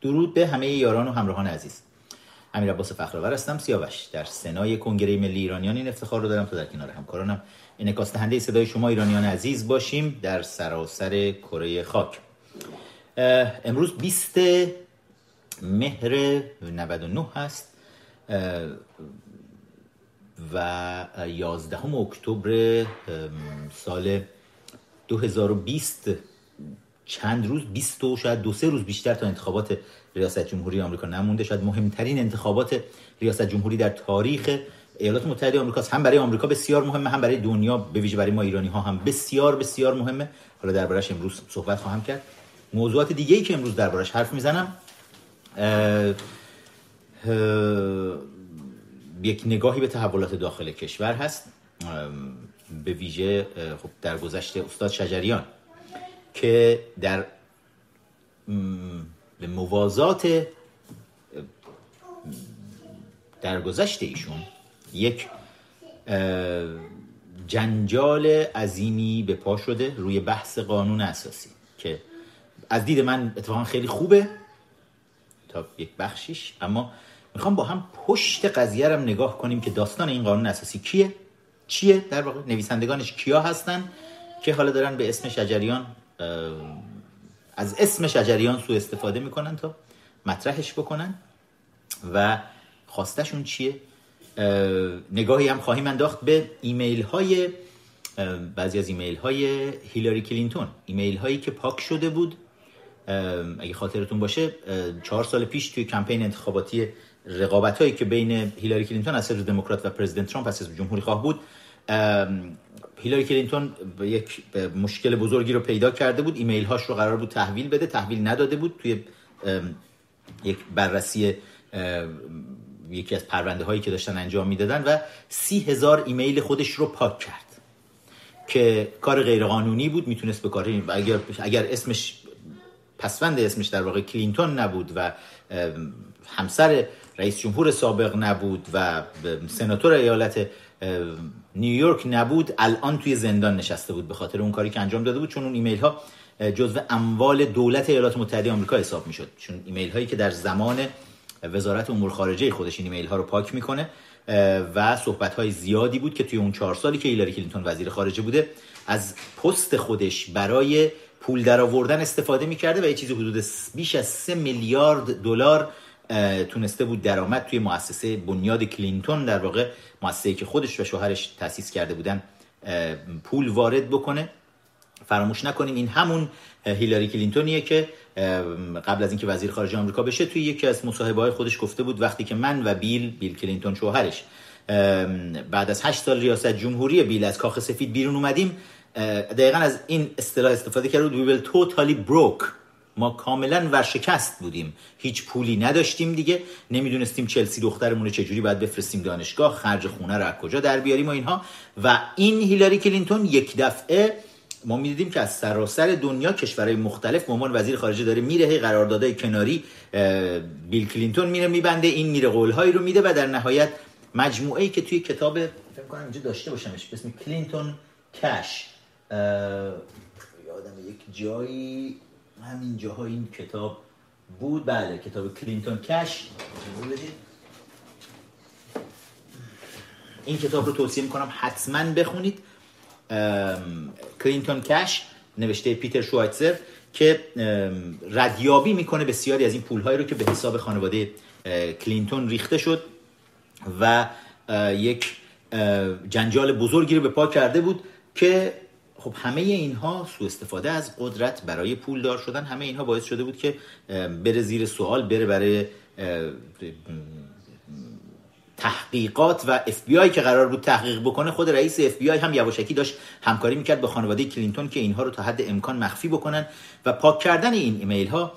درود به همه یاران و همراهان عزیز. امیر عباس فخرآور هستم سیاوش. در سنای کنگره ملی ایرانیان این افتخار رو دارم تا در کنار همکارانم. انعکاس دهنده صدای شما ایرانیان عزیز باشیم در سراسر کره خاک. امروز 20 مهر 99 هست و 11 اکتبر سال 2020 چند روز 20 و شاید دو سه روز بیشتر تا انتخابات ریاست جمهوری آمریکا نمونده. شاید مهمترین انتخابات ریاست جمهوری در تاریخ ایالات متحده آمریکا هم برای آمریکا بسیار مهمه هم برای دنیا به ویژه برای ما ایرانی ها هم بسیار بسیار مهمه. حالا دربارش امروز صحبت خواهم کرد. موضوعات دیگه ای که امروز دربارش حرف می‌زنم یک نگاهی به تحولات داخل کشور هست. به ویژه خب در گذشته استاد شجریان. که در به موازات در گذشته ایشون یک جنجال عظیمی به پا شده روی بحث قانون اساسی که از دید من اتفاقا خیلی خوبه تا یک بخشیش اما می‌خوام با هم پشت قضیه رو نگاه کنیم که داستان این قانون اساسی کیه؟ چیه؟ در واقع نویسندگانش کیا هستن که حالا دارن به اسم شجریان از اسم شجریان سو استفاده می‌کنن تا مطرحش بکنن. و خواستشون چیه؟ نگاهی هم خواهیم انداخت به ایمیل های بعضی از ایمیل های هیلاری کلینتون. ایمیل هایی که پاک شده بود. اگه خاطرتون باشه چهار سال پیش توی کمپین انتخاباتی رقابت هایی که بین هیلاری کلینتون از دموکرات و پرزیدنت ترامپ از جمهوری خواه بود هیلاری کلینتون یک مشکل بزرگی رو پیدا کرده بود. ایمیل هاش رو قرار بود تحویل بده. تحویل نداده بود. توی یک بررسی یکی از پرونده هایی که داشتن انجام می‌دادن و سی هزار ایمیل خودش رو پاک کرد که کار غیرقانونی بود. می‌تونست به کار اگر, اگر اسمش پسوند اسمش در واقع کلینتون نبود و همسر رئیس جمهور سابق نبود و سناتور ایالت نیویورک نبود الان توی زندان نشسته بود به خاطر اون کاری که انجام داده بود چون اون ایمیل ها جزو اموال دولت ایالات متحده آمریکا حساب می‌شد. چون ایمیل هایی که در زمان وزارت امور خارجه خودش این ایمیل ها رو پاک می‌کنه و صحبت های زیادی بود که توی اون چهار سالی که هیلاری کلینتون وزیر خارجه بوده از پست خودش برای پول درآوردن استفاده می‌کرده و یه چیزی حدود بیش از 3 میلیارد دلار تونسته بود درآمد توی مؤسسه بنیاد کلینتون در واقع مؤسسه‌ای که خودش و شوهرش تأسیس کرده بودن پول وارد بکنه. فراموش نکنیم این همون هیلاری کلینتونیه که قبل از اینکه وزیر خارجه آمریکا بشه توی یکی از مصاحبه های خودش گفته بود وقتی که من و بیل بیل کلینتون شوهرش بعد از هشت سال ریاست جمهوری بیل از کاخ سفید بیرون اومدیم دقیقا از این اصطلاح استفاده کرد we will totally broke ما کاملا ورشکست بودیم. هیچ پولی نداشتیم دیگه. نمی‌دونستیم چلسی دخترمون رو چجوری باید بفرستیم دانشگاه خرج خونه رو از کجا در بیاریم و اینها. و این هیلاری کلینتون یک دفعه ما می‌دیدیم که از سراسر دنیا کشورهای مختلف به وزیر خارجه داره میره قراردادهای کناری بیل کلینتون میره میبنده این میره قولهایی رو میده و در نهایت مجموعه ای که توی کتاب فکر کنم اینجا داشته باشمش به اسم Clinton Cash. یادم یک جایی همین جاها این کتاب بود. بله کتاب Clinton Cash. این کتاب رو توصیه می‌کنم حتما بخونید. Clinton Cash نوشته پیتر شوایتزر که ردیابی می‌کنه بسیاری از این پولهایی رو که به حساب خانواده کلینتون ریخته شد و یک جنجال بزرگی رو به پا کرده بود که خب همه اینها سو استفاده از قدرت برای پول دار شدن. همه اینها باعث شده بود که بره زیر سوال بره برای تحقیقات و اف بی آی که قرار بود تحقیق بکنه. خود رئیس اف بی آی هم یواشکی داشت همکاری می‌کرد به خانواده کلینتون که اینها رو تا حد امکان مخفی بکنن. و پاک کردن این ایمیل ها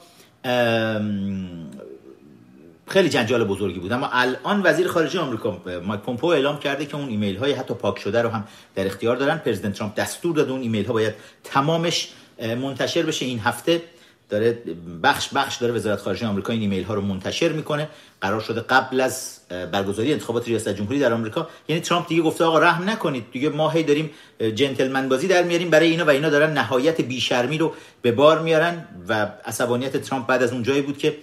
خیلی جنجال بزرگی بود. اما الان وزیر خارجه آمریکا مایک پومپو اعلام کرده که اون ایمیل های حتی پاک شده رو هم در اختیار دارن. پرزیدنت ترامپ دستور داده اون ایمیل ها باید تمامش منتشر بشه. این هفته داره بخش بخش داره وزارت خارجه آمریکا این ایمیل ها رو منتشر می‌کنه. قرار شده قبل از برگزاری انتخابات ریاست جمهوری در آمریکا. یعنی ترامپ دیگه گفته آقا رحم نکنید. دیگه ما هی داریم جنتلمن بازی در میاریم. برای اینا و اینا دارن نهایت بیشرمی رو به بار میارن. و عصبانیت ترامپ بعد از اون جایی بود که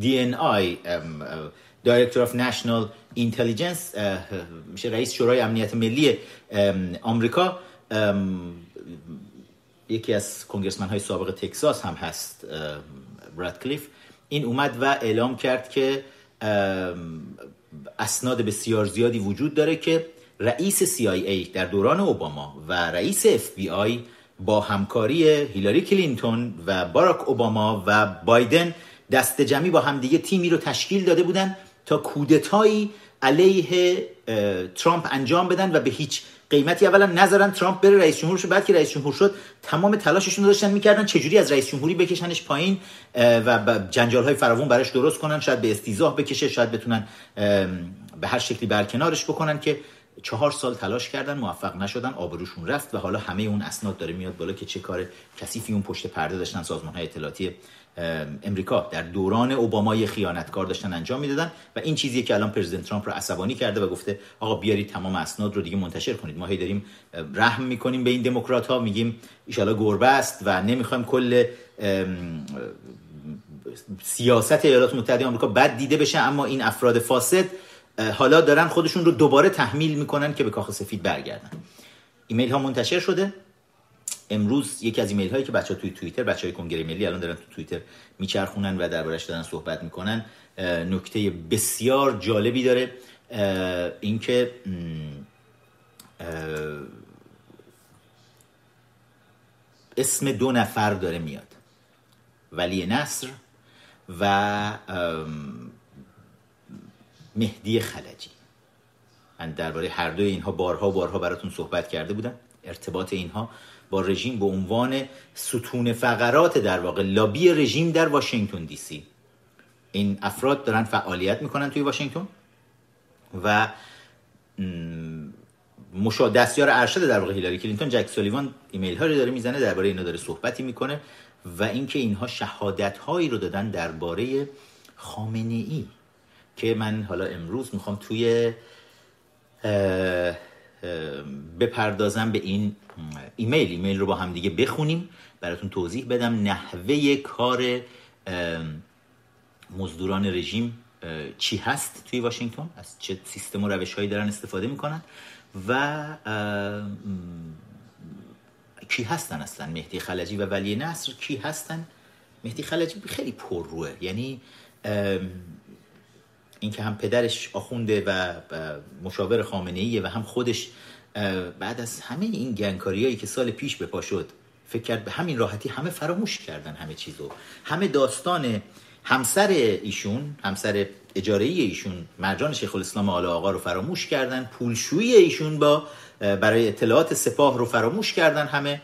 DNI Director of National Intelligence میشه رئیس شورای امنیت ملی آمریکا. یکی از congressman های سابق تکساس هم هست رتکلیف این اومد و اعلام کرد که اسناد بسیار زیادی وجود داره که رئیس CIA در دوران اوباما و رئیس FBI با همکاری هیلاری کلینتون و باراک اوباما و بایدن دست جمعی با همدیگه تیمی رو تشکیل داده بودن تا کودتایی علیه ترامپ انجام بدن و به هیچ قیمتی اولا نذارن ترامپ بره رئیس جمهور شد بعد که رئیس جمهور شد تمام تلاششون رو داشتن می‌کردن چجوری از رئیس جمهوری بکشنش پایین و جنجال های فراوون براش درست کنن شاید به استیزاه بکشه شاید بتونن به هر شکلی برکنارش بکنن که چهار سال تلاش کردن موفق نشدن آبروشون رفت و حالا همه اون اسناد داره میاد بالا که چه کار کثیفی اون پشت پرده داشتن سازمان های اطلاعاتی امریکا در دوران اوباما خیانتکار داشتن انجام می‌دادن و این چیزی که الان پرزیدنت ترامپ رو عصبانی کرده و گفته آقا بیارید تمام اسناد رو دیگه منتشر کنید. ما هی داریم رحم می‌کنیم به این دموکرات ها میگیم ایشالا گربه است و نمی‌خوایم کل سیاست ایالات متحده آمریکا بد دیده بشه اما این افراد فاسد حالا دارن خودشون رو دوباره تحمیل می‌کنن که به کاخ سفید برگردن. ایمیل ها منتشر شده. امروز یکی از ایمیل هایی که بچه ها توی توییتر بچه های کنگره ملی الان دارن تو توییتر میچرخونن و دربارش دارن صحبت می‌کنن. نکته بسیار جالبی داره. اینکه اسم دو نفر داره میاد. ولی نصر و مهدی خلجی. من درباره هر دوی اینها بارها بارها براتون صحبت کرده بودم. ارتباط اینها با رژیم به عنوان ستون فقرات در واقع لابی رژیم در واشنگتن دی سی. این افراد دارن فعالیت می‌کنن توی واشنگتن و مثلا دستیار ارشد در واقع هیلاری کلینتون جک سولیوان ایمیل هایی داره می‌زنه درباره اینا داره صحبتی می‌کنه و اینکه اینها شهادت هایی رو دادن درباره خامنه ای که من حالا امروز می‌خوام توی بپردازم به این ایمیل. ایمیل رو با هم دیگه بخونیم. براتون توضیح بدم. نحوه کار مزدوران رژیم چی هست توی واشنگتن؟ از چه سیستم و روش هایی دارن استفاده می‌کنن؟ و کی هستن اصلا؟ مهدی خلجی و ولی نصر کی هستن؟ مهدی خلجی خیلی پرروه یعنی اینکه هم پدرش آخونده و مشاور خامنه ایه و هم خودش بعد از همه این گنگکاریایی که سال پیش به پا شد فکر کرد به همین راحتی همه فراموش کردن همه چیزو. همه داستان همسر ایشون همسر اجاره ایشون مرجان شیخ الاسلام آل آقا رو فراموش کردن پولشویی ایشون با برای اطلاعات سپاه رو فراموش کردن همه.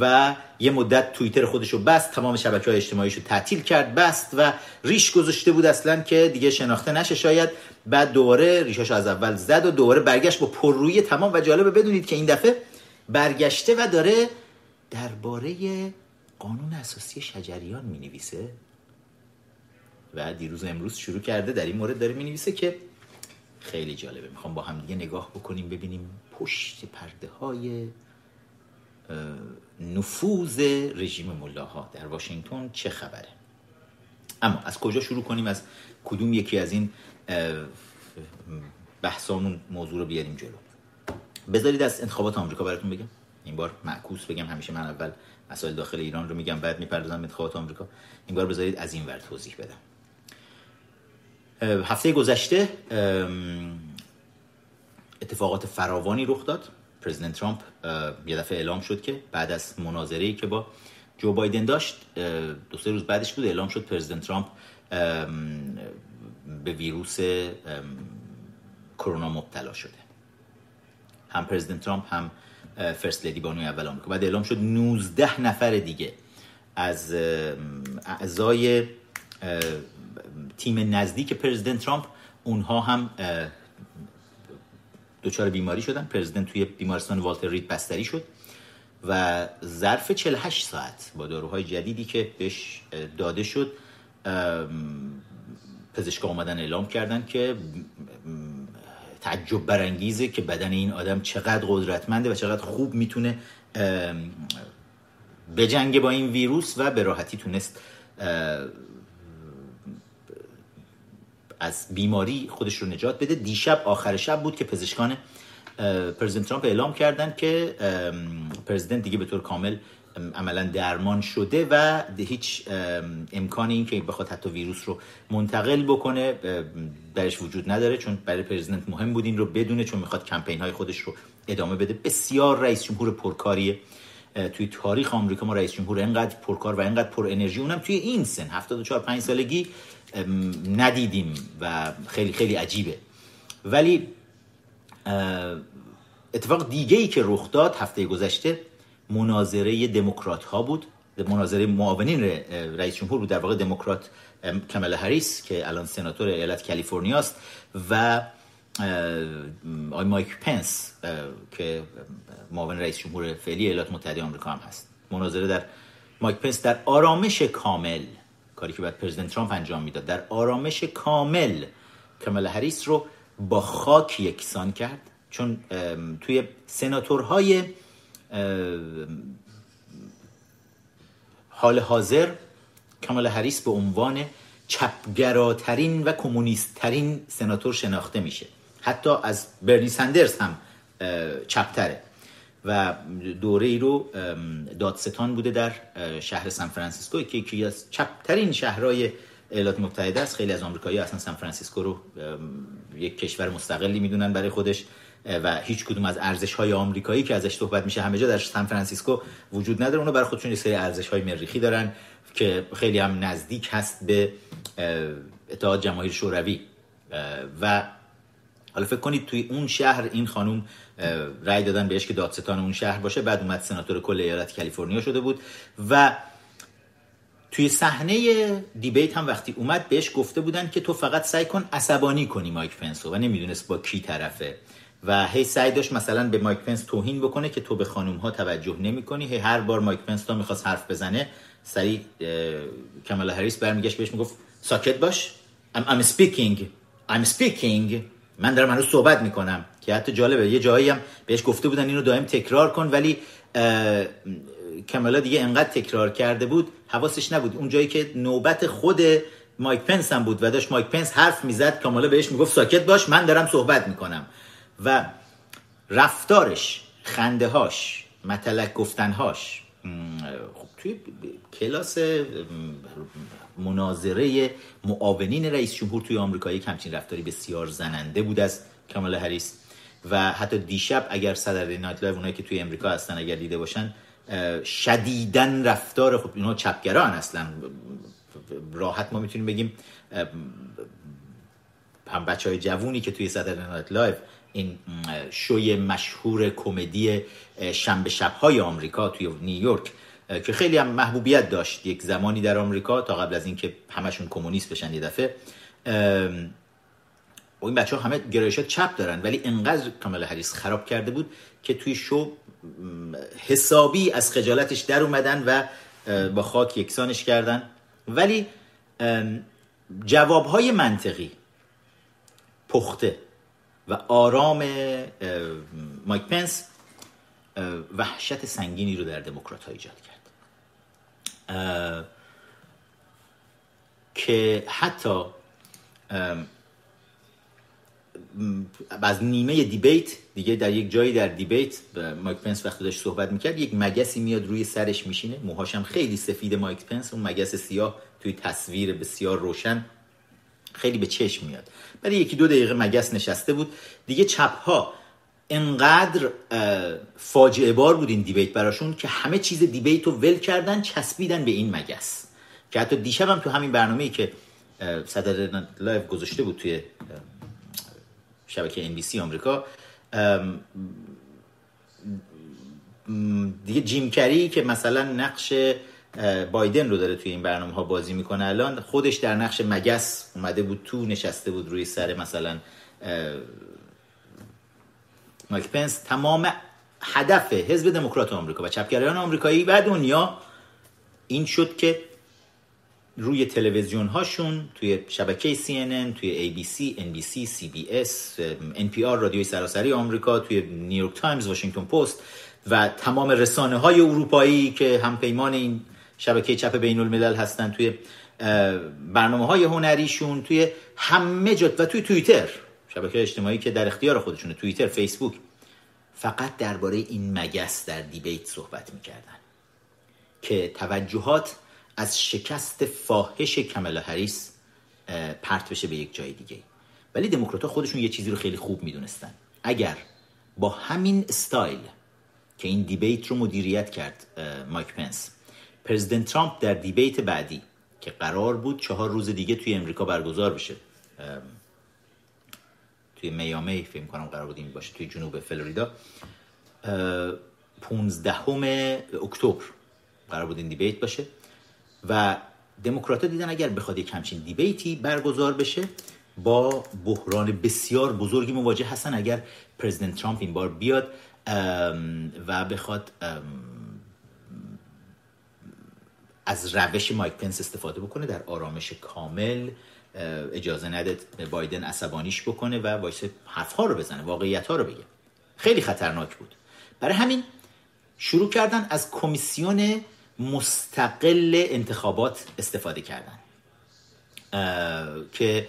و یه مدت توییتر خودش رو بست تمام شبکه های اجتماعیش رو تعطیل کرد بست و ریش گذاشته بود اصلا که دیگه شناخته نشه شاید. بعد دوباره ریشاش از اول زد و دوباره برگشت با پررویی تمام. و جالبه بدونید که این دفعه برگشته و داره درباره قانون اساسی شجریان می نویسه و دیروز امروز شروع کرده در این مورد داره می نویسه که خیلی جالبه. می‌خوام با هم دیگه نگاه بکنیم ببینیم پشت پرده های نفوذ رژیم ملاها در واشنگتن چه خبره؟ اما از کجا شروع کنیم؟ از کدوم یکی از این بحثامون موضوع رو بیاریم جلو؟ بذارید از انتخابات آمریکا براتون بگم. این بار معکوس بگم همیشه من اول مسائل داخل ایران رو میگم بعد می‌پردازم انتخابات آمریکا. این بار بذارید از این ور توضیح بدم. هفته گذشته اتفاقات فراوانی رخ داد. پرزیدنت ترامپ یه دفعه اعلام شد که بعد از مناظری که با جو بایدن داشت دو سه روز بعدش بود اعلام شد پرزیدنت ترامپ به ویروس کرونا مبتلا شده. هم پرزیدنت ترامپ هم فرست لیدی بانوی اول آمریکا. بعد اعلام شد 19 نفر دیگه از اعضای تیم نزدیک پرزیدنت ترامپ اونها هم دچار بیماری شدن پرزیدنت توی بیمارستان والتر رید بستری شد و ظرف 48 ساعت با داروهای جدیدی که بهش داده شد پزشکا اومدن اعلام کردن که تعجب برانگیزه که بدن این آدم چقدر قدرتمنده و چقدر خوب می‌تونه بجنگه با این ویروس و به راحتی تونست از بیماری خودش رو نجات بده. دیشب آخر شب بود که پزشکان پرزیدنت ترامپ اعلام کردن که پرزیدنت دیگه به طور کامل عملا درمان شده و هیچ امکانی این که بخواد حتی ویروس رو منتقل بکنه درش وجود نداره چون برای پرزیدنت مهم بود این رو بدونه چون می‌خواد کمپین های خودش رو ادامه بده. بسیار رئیس جمهور پرکاریه. توی تاریخ آمریکا ما رئیس جمهور انقدر پرکار و انقدر پر انرژی اونم توی این سن 74 5 سالگی ندیدیم و خیلی خیلی عجیبه. ولی اتفاق دیگه ای که رخ داد هفته گذشته مناظره دموکرات ها بود. مناظره معاونین رئیس جمهور بود در واقع دموکرات کامالا هریس که الان سناتور ایالت کالیفرنیا است و مایک پنس که معاون رئیس جمهور فعلی ایالات متحده آمریکا هم هست. مناظره در مایک پنس در آرامش کامل کاری که بعد پرزیدنت ترامپ انجام می‌داد. در آرامش کامل کمال هریس رو با خاک یکسان کرد. چون توی سناتورهای حال حاضر کمال هریس به عنوان چپگراترین و کمونیستترین سناتور شناخته میشه. حتی از برنی سندرز هم چپتره. و دوره ای رو دادستان بوده در شهر سان فرانسیسکو که یکی از چپ‌ترین شهرهای ایالات متحده است. خیلی از آمریکایی اصلا سان فرانسیسکو رو یک کشور مستقلی می‌دونن برای خودش و هیچ کدوم از ارزش های آمریکایی که ازش صحبت میشه همه جا در سان فرانسیسکو وجود نداره. اونا برای خودشون یه سری ارزش های مریخی دارن که خیلی هم نزدیک هست به اتحاد جماهیر شوروی. و حالا فکر کنید توی اون شهر این خانوم رأی دادن بهش که دادستان اون شهر باشه. بعد اومد سناتور کل ایالت کالیفرنیا شده بود و توی صحنه debate هم وقتی اومد بهش گفته بودن که تو فقط سعی کن عصبانی کنی مایک پنسو و نمی‌دونست با کی طرفه. و هی سعی داشت مثلا به مایک پنس توهین بکنه که تو به خانوم ها توجه نمی کنی هی هر بار مایک پنس تا می‌خواست حرف بزنه سریع کامالا هریس برمیگشت بهش می‌گفت ساکت باش I'm, I'm speaking I'm speaking من دارم هنوز صحبت می‌کنم. که حتی جالبه یه جایی هم بهش گفته بودن اینو دائم تکرار کن ولی کمالا دیگه انقدر تکرار کرده بود حواسش نبود. اون جایی که نوبت خود مایک پنس هم بود و داشت مایک پنس حرف می‌زد کامالا بهش می‌گفت ساکت باش من دارم صحبت می‌کنم. و رفتارش خنده هاش مطلق گفتنهاش خب توی کلاس مناظره معاونین رئیس جمهور توی آمریکا یک رفتاری بسیار زننده بود از کامالا هریس. و حتی دیشب اگر Saturday Night Live اونایی که توی امریکا هستن اگر دیده باشن شدیداً رفتار خب اینا چپگران اصلا راحت ما می‌تونیم بگیم هم بچه های جوونی که توی Saturday Night Live این شوی مشهور کمدی شنبه شبهای آمریکا توی نیویورک که خیلی هم محبوبیت داشت. یک زمانی در آمریکا تا قبل از اینکه همشون کمونیست بشن یه دفعه و این بچه ها همه گرایشات چپ دارن ولی انقدر کامل هریس خراب کرده بود که توی شو حسابی از خجالتش در اومدن و با خاک یکسانش کردن. ولی جوابهای منطقی پخته و آرام مایک پنس وحشت سنگینی رو در دموکرات ها ایجاد کرد. که حتی از نیمه debate دیگه در یک جایی در debate مایک پنس وقتی داشت صحبت می‌کرد یک مگسی میاد روی سرش میشینه. موهاشم خیلی سفید مایک پنس اون مگس سیاه توی تصویر بسیار روشن خیلی به چشم میاد. ولی یکی دو دقیقه مگس نشسته بود. دیگه چپ ها انقدر فاجعه بار بود این debate براشون که همه چیز debate رو ول کردن چسبیدن به این مگس. که حتی دیشب هم تو همین برنامه ای که Saturday Live گذاشته بود توی شبکه NBC آمریکا. دیگه جیم کری که مثلا نقش بایدن رو داره توی این برنامه ها بازی می‌کنه الان خودش در نقش مگس اومده بود تو نشسته بود روی سر مثلا مایک پنس. تمام هدف حزب دموکرات آمریکا و چپگرایان آمریکایی و دنیا این شد که روی تلویزیون هاشون توی شبکه CNN توی ABC, NBC, CBS, NPR رادیوی سراسری آمریکا توی نیویورک تایمز، واشنگتن پست و تمام رسانه های اروپایی که هم پیمان این شبکه چپ بین الملل هستن توی برنامه های هنریشون توی همه جا و توی توییتر شبکه اجتماعی که در اختیار خودشونه توییتر فیسبوک فقط درباره این مگس در debate صحبت می‌کردن که توجهات از شکست فاحش کامالا هریس پرت بشه به یک جای دیگه. ولی دموکرات خودشون یه چیزی رو خیلی خوب می‌دونستن. اگر با همین استایل که این debate رو مدیریت کرد مایک پنس پرزیدنت ترامپ در debate بعدی که قرار بود چهار روز دیگه توی امریکا برگزار بشه توی میامی فکر کنم قرار بود این باشه توی جنوب فلوریدا 15 اکتبر قرار بود این دیبیت باشه. و دموکرات دیدن اگر بخواد یک همچین دیبیتی برگزار بشه با بحران بسیار بزرگی مواجه هستن اگر پرزیدنت ترامپ این بار بیاد و بخواد از روش مایک پنس استفاده بکنه در آرامش کامل اجازه نده بایدن عصبانیش بکنه و وایسه حرفها رو بزنه واقعیت ها رو بگه. خیلی خطرناک بود. برای همین شروع کردن از کمیسیون مستقل انتخابات استفاده کردن. که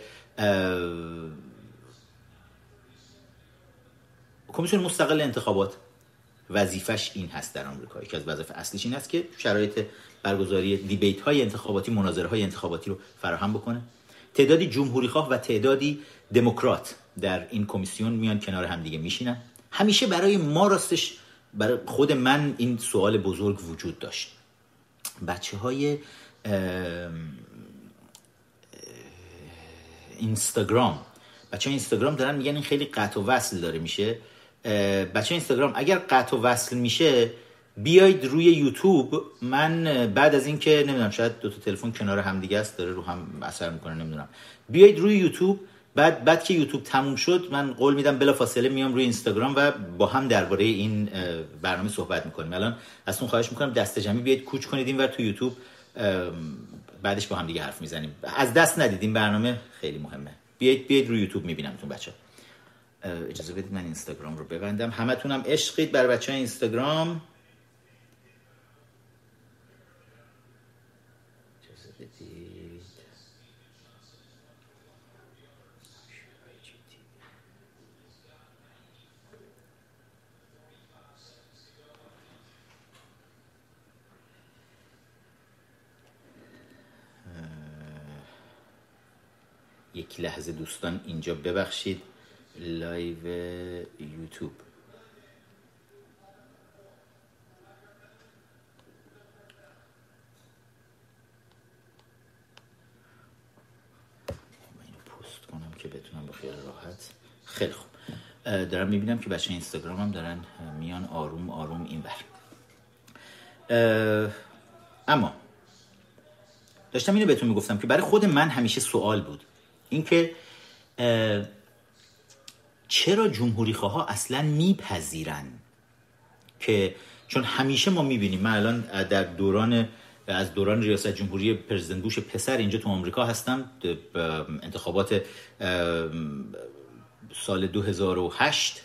کمیسیون مستقل انتخابات وظیفش این هست در آمریکا. یکی از وظایف اصلیش این است که شرایط برگزاری دیبیت های انتخاباتی مناظره های انتخاباتی رو فراهم بکنه. تعدادی جمهوری خواه و تعدادی دموکرات در این کمیسیون میان کنار همدیگه میشینن. همیشه برای ما راستش برای خود من این سوال بزرگ وجود داشت. بچه های اینستاگرام. بچه اینستاگرام دارن میگن این خیلی قطع و وصل داره میشه. بچه اینستاگرام اگر قطع و وصل میشه بیاید روی یوتیوب. من بعد از اینکه نمی‌دونم شاید دو تا تلفن کنار هم دیگه است داره رو هم اثر می‌کنه نمی‌دونم. بیاید روی یوتیوب بعد بعد که یوتیوب تموم شد من قول میدم بلا فاصله میام روی اینستاگرام و با هم درباره این برنامه صحبت می‌کنیم. الان از اون خواهش می‌کنم دست جمعی بیاید کوچ کنید ور تو یوتیوب بعدش با هم دیگه حرف می‌زنیم. از دست ندید این برنامه خیلی مهمه. بیاید بیاید روی یوتیوب میبینمتون بچه اجازه بدید من اینستاگرام رو ببندم. همتونم عشقید بر بچه اینستاگرام. یک لحظه دوستان اینجا ببخشید. لایو یوتیوب. پست کنم که بتونم خیلی راحت. خیلی خوب. دارم می‌بینم که بچه اینستاگرام هم دارن میان آروم آروم این بر اما داشتم اینو بهتون می‌گفتم که برای خود من همیشه سوال بود. اینکه چرا جمهوری خواه اصلا میپذیرن که چون همیشه ما می‌بینیم من الان در دوران از دوران ریاست جمهوری پرزیدنت بوش پسر اینجا تو آمریکا هستم انتخابات سال 2008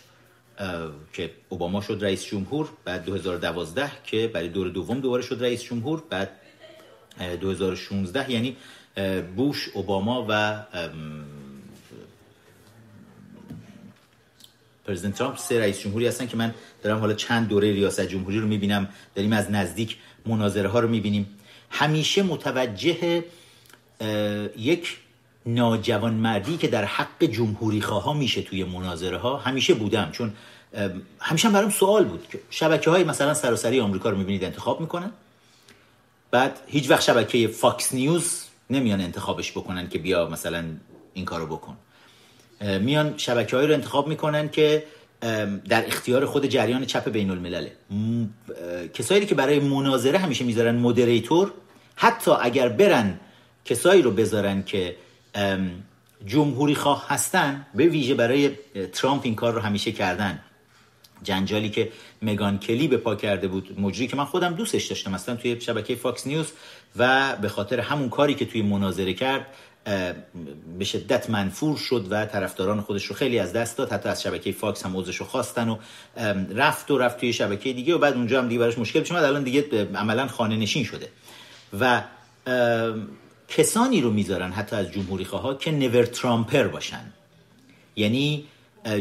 که اوباما شد رئیس جمهور بعد 2012 که برای دور دوم دوباره شد رئیس جمهور بعد 2016 یعنی بوش اوباما و پرزیدنت ترامپ سه رئیس جمهوری هستن که من دارم حالا چند دوره ریاست جمهوری رو می‌بینم داریم از نزدیک مناظره ها رو می‌بینیم. همیشه متوجه یک ناجوان مردی که در حق جمهوری خواه میشه توی مناظره ها همیشه بودم. چون همیشه هم برام سوال بود که شبکه های مثلا سراسری آمریکا رو می‌بینید انتخاب می‌کنن؟ بعد هیچ وقت شبکه فاکس نیوز نمیان انتخابش بکنن که بیا مثلا این کارو بکن. میان شبکه رو انتخاب می‌کنن که در اختیار خود جریان چپ بین الملله کسایی که برای مناظره همیشه می‌ذارن moderator حتی اگر برن کسایی رو بذارن که جمهوری خواه هستن به ویژه برای ترامپ این کار رو همیشه کردن. جنجالی که مگان کلی به پا کرده بود مجری که من خودم دوستش داشتم مثلا توی شبکه فاکس نیوز و به خاطر همون کاری که توی مناظره کرد به شدت منفور شد و طرفداران خودش رو خیلی از دست داد. حتی از شبکه فاکس هم عذرش رو خواستن و رفت و رفت توی شبکه دیگه و بعد اونجا هم دیگه براش مشکل پیش الان دیگه عملا خانه نشین شده. و کسانی رو می‌ذارن حتی از جمهوری ها که Never Trumper باشن. یعنی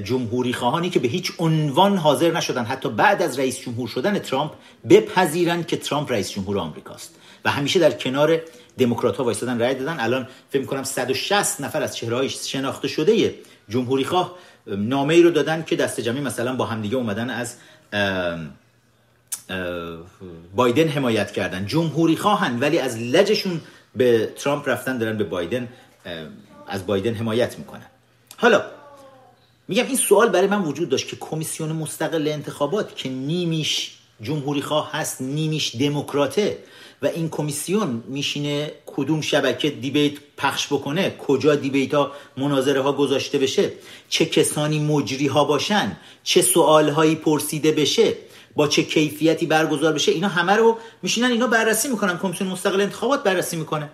جمهوری خواهانی که به هیچ عنوان حاضر نشدن. حتی بعد از رئیس جمهور شدن ترامپ بپذیرن که ترامپ رئیس جمهور آمریکاست. و همیشه در کنار دموکرات ها وایستادن رأی دادن. الان فکر کنم 160 نفر از چهره شناخته شده جمهوری خواه نامه ای رو دادن که دست جمعی مثلا با همدیگه اومدن از بایدن حمایت کردن. جمهوری خواهن ولی از لجشون به ترامپ رفتن دارن به بایدن از بایدن حمایت می‌کنن. حالا میگم این سوال برای من وجود داشت که کمیسیون مستقل انتخابات که نیمیش جمهوری خواه هست نیمیش دموکراته و این کمیسیون میشینه کدوم شبکه دیبیت پخش بکنه کجا دیبیت ها مناظره ها گذاشته بشه چه کسانی مجری ها باشن چه سوال هایی پرسیده بشه با چه کیفیتی برگزار بشه اینا همه رو میشینن اینا بررسی می‌کنن. کمیسیون مستقل انتخابات بررسی می‌کنه.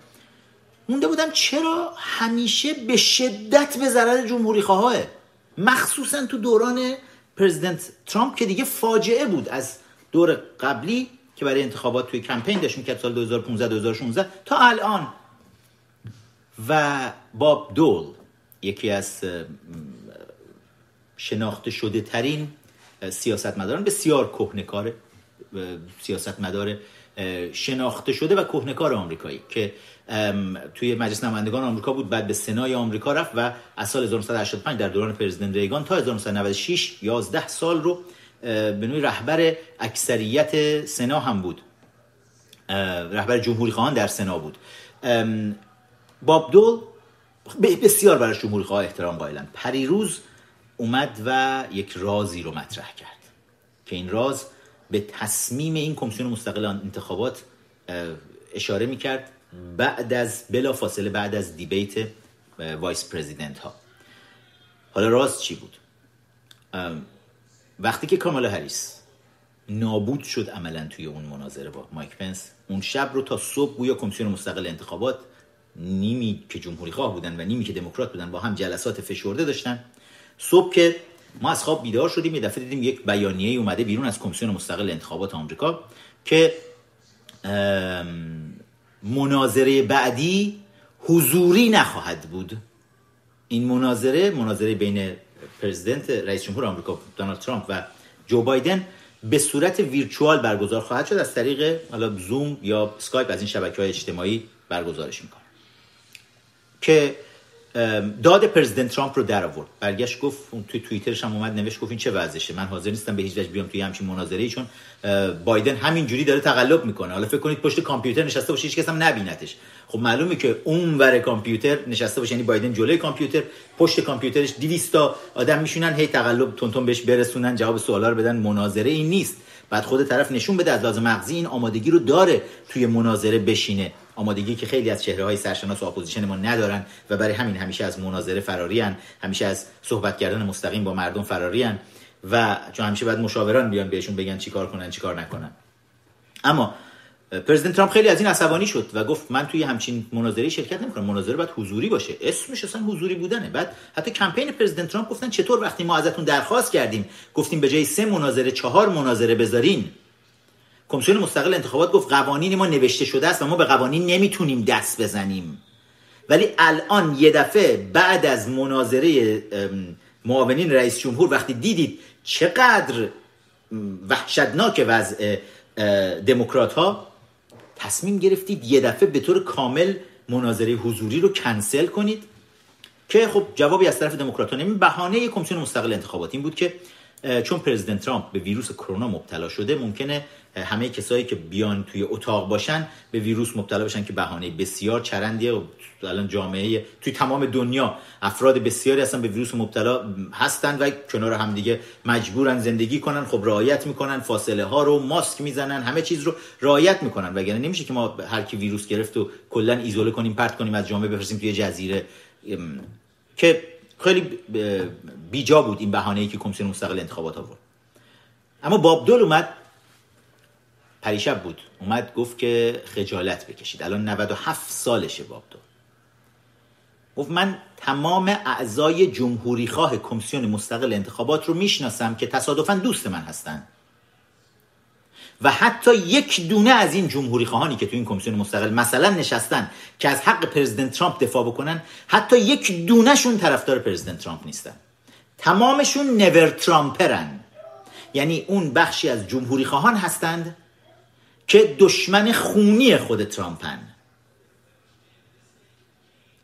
مونده بودم چرا همیشه به شدت به ضرر جمهوری خواه مخصوصا تو دوران پرزیدنت ترامپ که دیگه فاجعه بود از دور قبلی. که برای انتخابات توی کمپین داشت می‌کرد سال 2015 2016 تا الان. و باب دول یکی از شناخته شده ترین سیاستمداران بسیار کهنکار سیاستمدار شناخته شده و کهنکار آمریکایی که توی مجلس نمایندگان آمریکا بود بعد به سنای آمریکا رفت و از سال 1985 در دوران پرزیدنت ریگان تا 1996 11 سال رو به نوعی رهبر اکثریت سنا هم بود. رهبر جمهوری خواهان در سنا بود. باب دول بسیار برای جمهوری خواه احترام قائلن پریروز اومد و یک رازی رو مطرح کرد که این راجع به تصمیم این کمیسیون مستقل انتخابات اشاره می‌کرد بعد از بلا فاصله بعد از debate vice president ها حالا راز چی بود؟ وقتی که کامالا هریس نابود شد عملا توی اون مناظره با مایک پنس اون شب رو تا صبح گویا کمیسیون مستقل انتخابات نیمی که جمهوری خواه بودن و نیمی که دموکرات بودن با هم جلسات فشرده داشتن. صبح که ما از خواب بیدار شدیم یه دفعه دیدیم یک بیانیه اومده بیرون از کمیسیون مستقل انتخابات آمریکا که مناظره بعدی حضوری نخواهد بود. این مناظره مناظره بین پرزیدنت رئیس جمهور آمریکا دونالد ترامپ و جو بایدن به صورت ویرچوال برگزار خواهد شد. از طریق حالا زوم یا سکایپ از این شبکه های اجتماعی برگزارش می‌کنه. که داد پرزیدنت ترامپ رو در آورد. برگشت گفت توی توییترش هم اومد نوشت گفت این چه وضعشه. من حاضر نیستم به هیچ وجه بیام توی همچین مناظره چون بایدن همینجوری داره تقلب می‌کنه. حالا فکر کنید پشت کامپیوتر نشسته باشه هیچ کس هم نبینتش. خب معلومه که اون ور کامپیوتر نشسته باشه یعنی بایدن جلوی کامپیوتر پشت کامپیوترش 200 تا آدم میشونن هی تقلب تون بهش برسونن جواب سوالا رو بدن. مناظره این نیست. بعد خود طرف نشون بده از لازم مغزی این آمادگی رو داره توی مناظره بشینه. آمادگی که خیلی از چهره های سرشناس و اپوزیشن ما ندارن و برای همین همیشه از مناظره فرارین همیشه از صحبت کردن مستقیم با مردم فرارین و چون همیشه باید مشاوران بیان بهشون بگن چیکار کنن چیکار نکنن. اما پرزیدنت ترامپ خیلی از این عصبانی شد و گفت من توی همچین مناظره شرکت نمی‌کنم مناظره باید حضوری باشه. اسمش اصلا حضوری بودنه. بعد حتی کمپین پرزیدنت ترامپ گفتن چطور وقتی ما ازتون درخواست کردیم گفتیم به جای سه مناظره چهار مناظره بذارین؟ کمیسیون مستقل انتخابات گفت قوانین ما نوشته شده است و ما به قوانین نمی‌تونیم دست بزنیم. ولی الان یه دفعه بعد از مناظره معاونین رئیس جمهور وقتی دیدید چقدر وحشتناک وضع دموکرات ها تصمیم گرفتید یه دفعه به طور کامل مناظره حضوری رو کنسل کنید؟ که خب جوابی از طرف دموکرات ها بهانه کمیسیون مستقل انتخابات این بود که چون پرزیدنت ترامپ به ویروس کرونا مبتلا شده ممکنه همه کسایی که بیان توی اتاق باشن به ویروس مبتلا بشن که بهانه بسیار چرندیه و الان جامعه توی تمام دنیا افراد بسیاری هستن به ویروس مبتلا هستن و کنار هم دیگه مجبورن زندگی کنن خب رعایت می‌کنن فاصله ها رو ماسک می‌زنن همه چیز رو رعایت می‌کنن. وگرنه نمیشه که ما هر کی ویروس گرفت و کلا ایزوله کنیم پرت کنیم از جامعه بفرستیم توی جزیره که خیلی بیجا بود این بهانه‌ای که کمیسیون مستقل انتخابات آورد. اما بابدول اومد پریشب بود. اومد گفت که خجالت بکشید. الان 97 سالشه بابدول گفت من تمام اعضای جمهوری خواه کمیسیون مستقل انتخابات رو می‌شناسم که تصادفا دوست من هستن. و حتی یک دونه از این جمهوری خواهانی که تو این کمیسیون مستقل مثلا نشستن که از حق پرزیدنت ترامپ دفاع بکنن حتی یک دونهشون طرفدار پرزیدنت ترامپ نیستن. تمامشون نور ترامپرن. یعنی اون بخشی از جمهوری خواهان هستند که دشمن خونی خود ترامپن.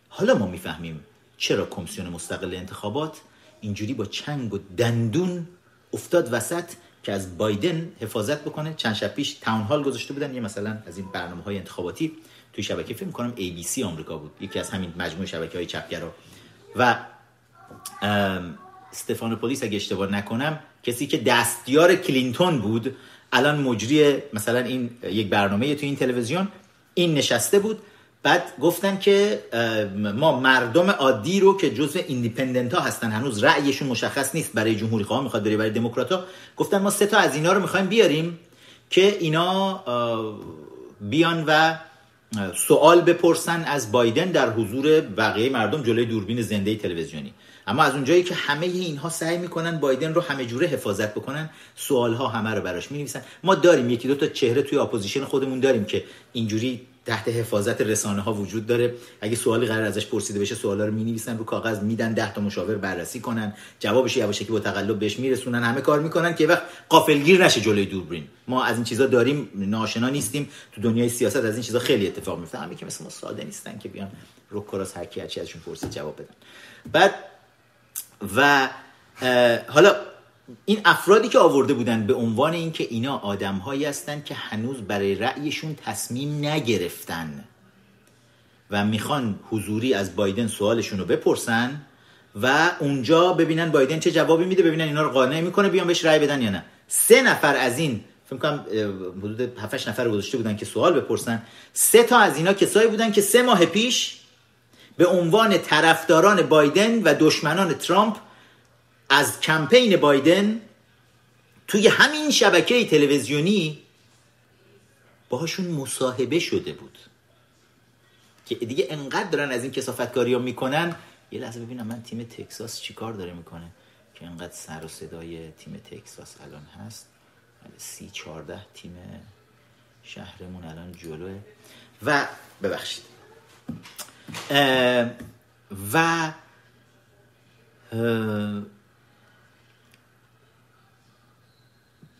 حالا ما می‌فهمیم چرا کمیسیون مستقل انتخابات اینجوری با چنگ و دندون افتاد وسط که از بایدن حفاظت بکنه. چند شب پیش تاون هال گذاشته بودن. یه مثلا از این برنامه های انتخاباتی توی شبکه فکر کنم ABC آمریکا بود. یکی از همین مجموعه شبکه های چپگرا. و استفانوپولیس اگه اشتباه نکنم کسی که دستیار کلینتون بود الان مجری مثلا این یک برنامه تو این تلویزیون این نشسته بود. بعد گفتن که ما مردم عادی رو که جزء independent ها هستن هنوز رأیشون مشخص نیست برای جمهوری خواه می‌خواد بره برای دموکرات ها گفتن ما سه تا از اینا رو می‌خوایم بیاریم که اینا بیان و سوال بپرسن از بایدن در حضور بقیه مردم جلوی دوربین زنده تلویزیونی. اما از اونجایی که همه اینها سعی می‌کنن بایدن رو همه جوره حفاظت بکنن سوال ها همه رو براش می ما داریم یکی دو تا چهره توی اپوزیشن خودمون داریم که اینجوری تحت حفاظت رسانه ها وجود داره. اگه سوالی قرار ازش پرسیده بشه سوالا رو می‌نویسن رو کاغذ میدن ده تا مشاور بررسی کنن. جوابش یواشکی با تقلب بهش میرسونن. همه کار می‌کنن که وقت قافلگیر نشه جلوی دوربین. ما از این چیزا داریم ناشنا نیستیم. تو دنیای سیاست از این چیزا خیلی اتفاق میفته همه که مثل ما ساده نیستن که بیان رو کراس هر کی ازشون پرسید جواب بدن. بعد و حالا این افرادی که آورده بودن به عنوان اینکه اینا آدمهایی هستن که هنوز برای رأیشون تصمیم نگرفتن و می‌خوان حضوری از بایدن سوالشون رو بپرسن و اونجا ببینن بایدن چه جوابی میده ببینن اینا رو قانع می‌کنه بیان بهش رأی بدن یا نه. سه نفر از این فکر کنم حدود 7 نفر گذاشته بودن که سوال بپرسن. سه تا از اینا کسایی بودن که سه ماه پیش به عنوان طرفداران بایدن و دشمنان ترامپ از کمپین بایدن توی همین شبکه تلویزیونی باهاشون مصاحبه شده بود. که دیگه انقدر دارن از این کسافتکاری ها می‌کنن. یه لحظه ببینم من تیم تکساس چیکار داره می‌کنه. که انقدر سر و صدای تیم تکساس الان هست. سی چارده تیم شهرمون الان جلوه. و ببخشید. و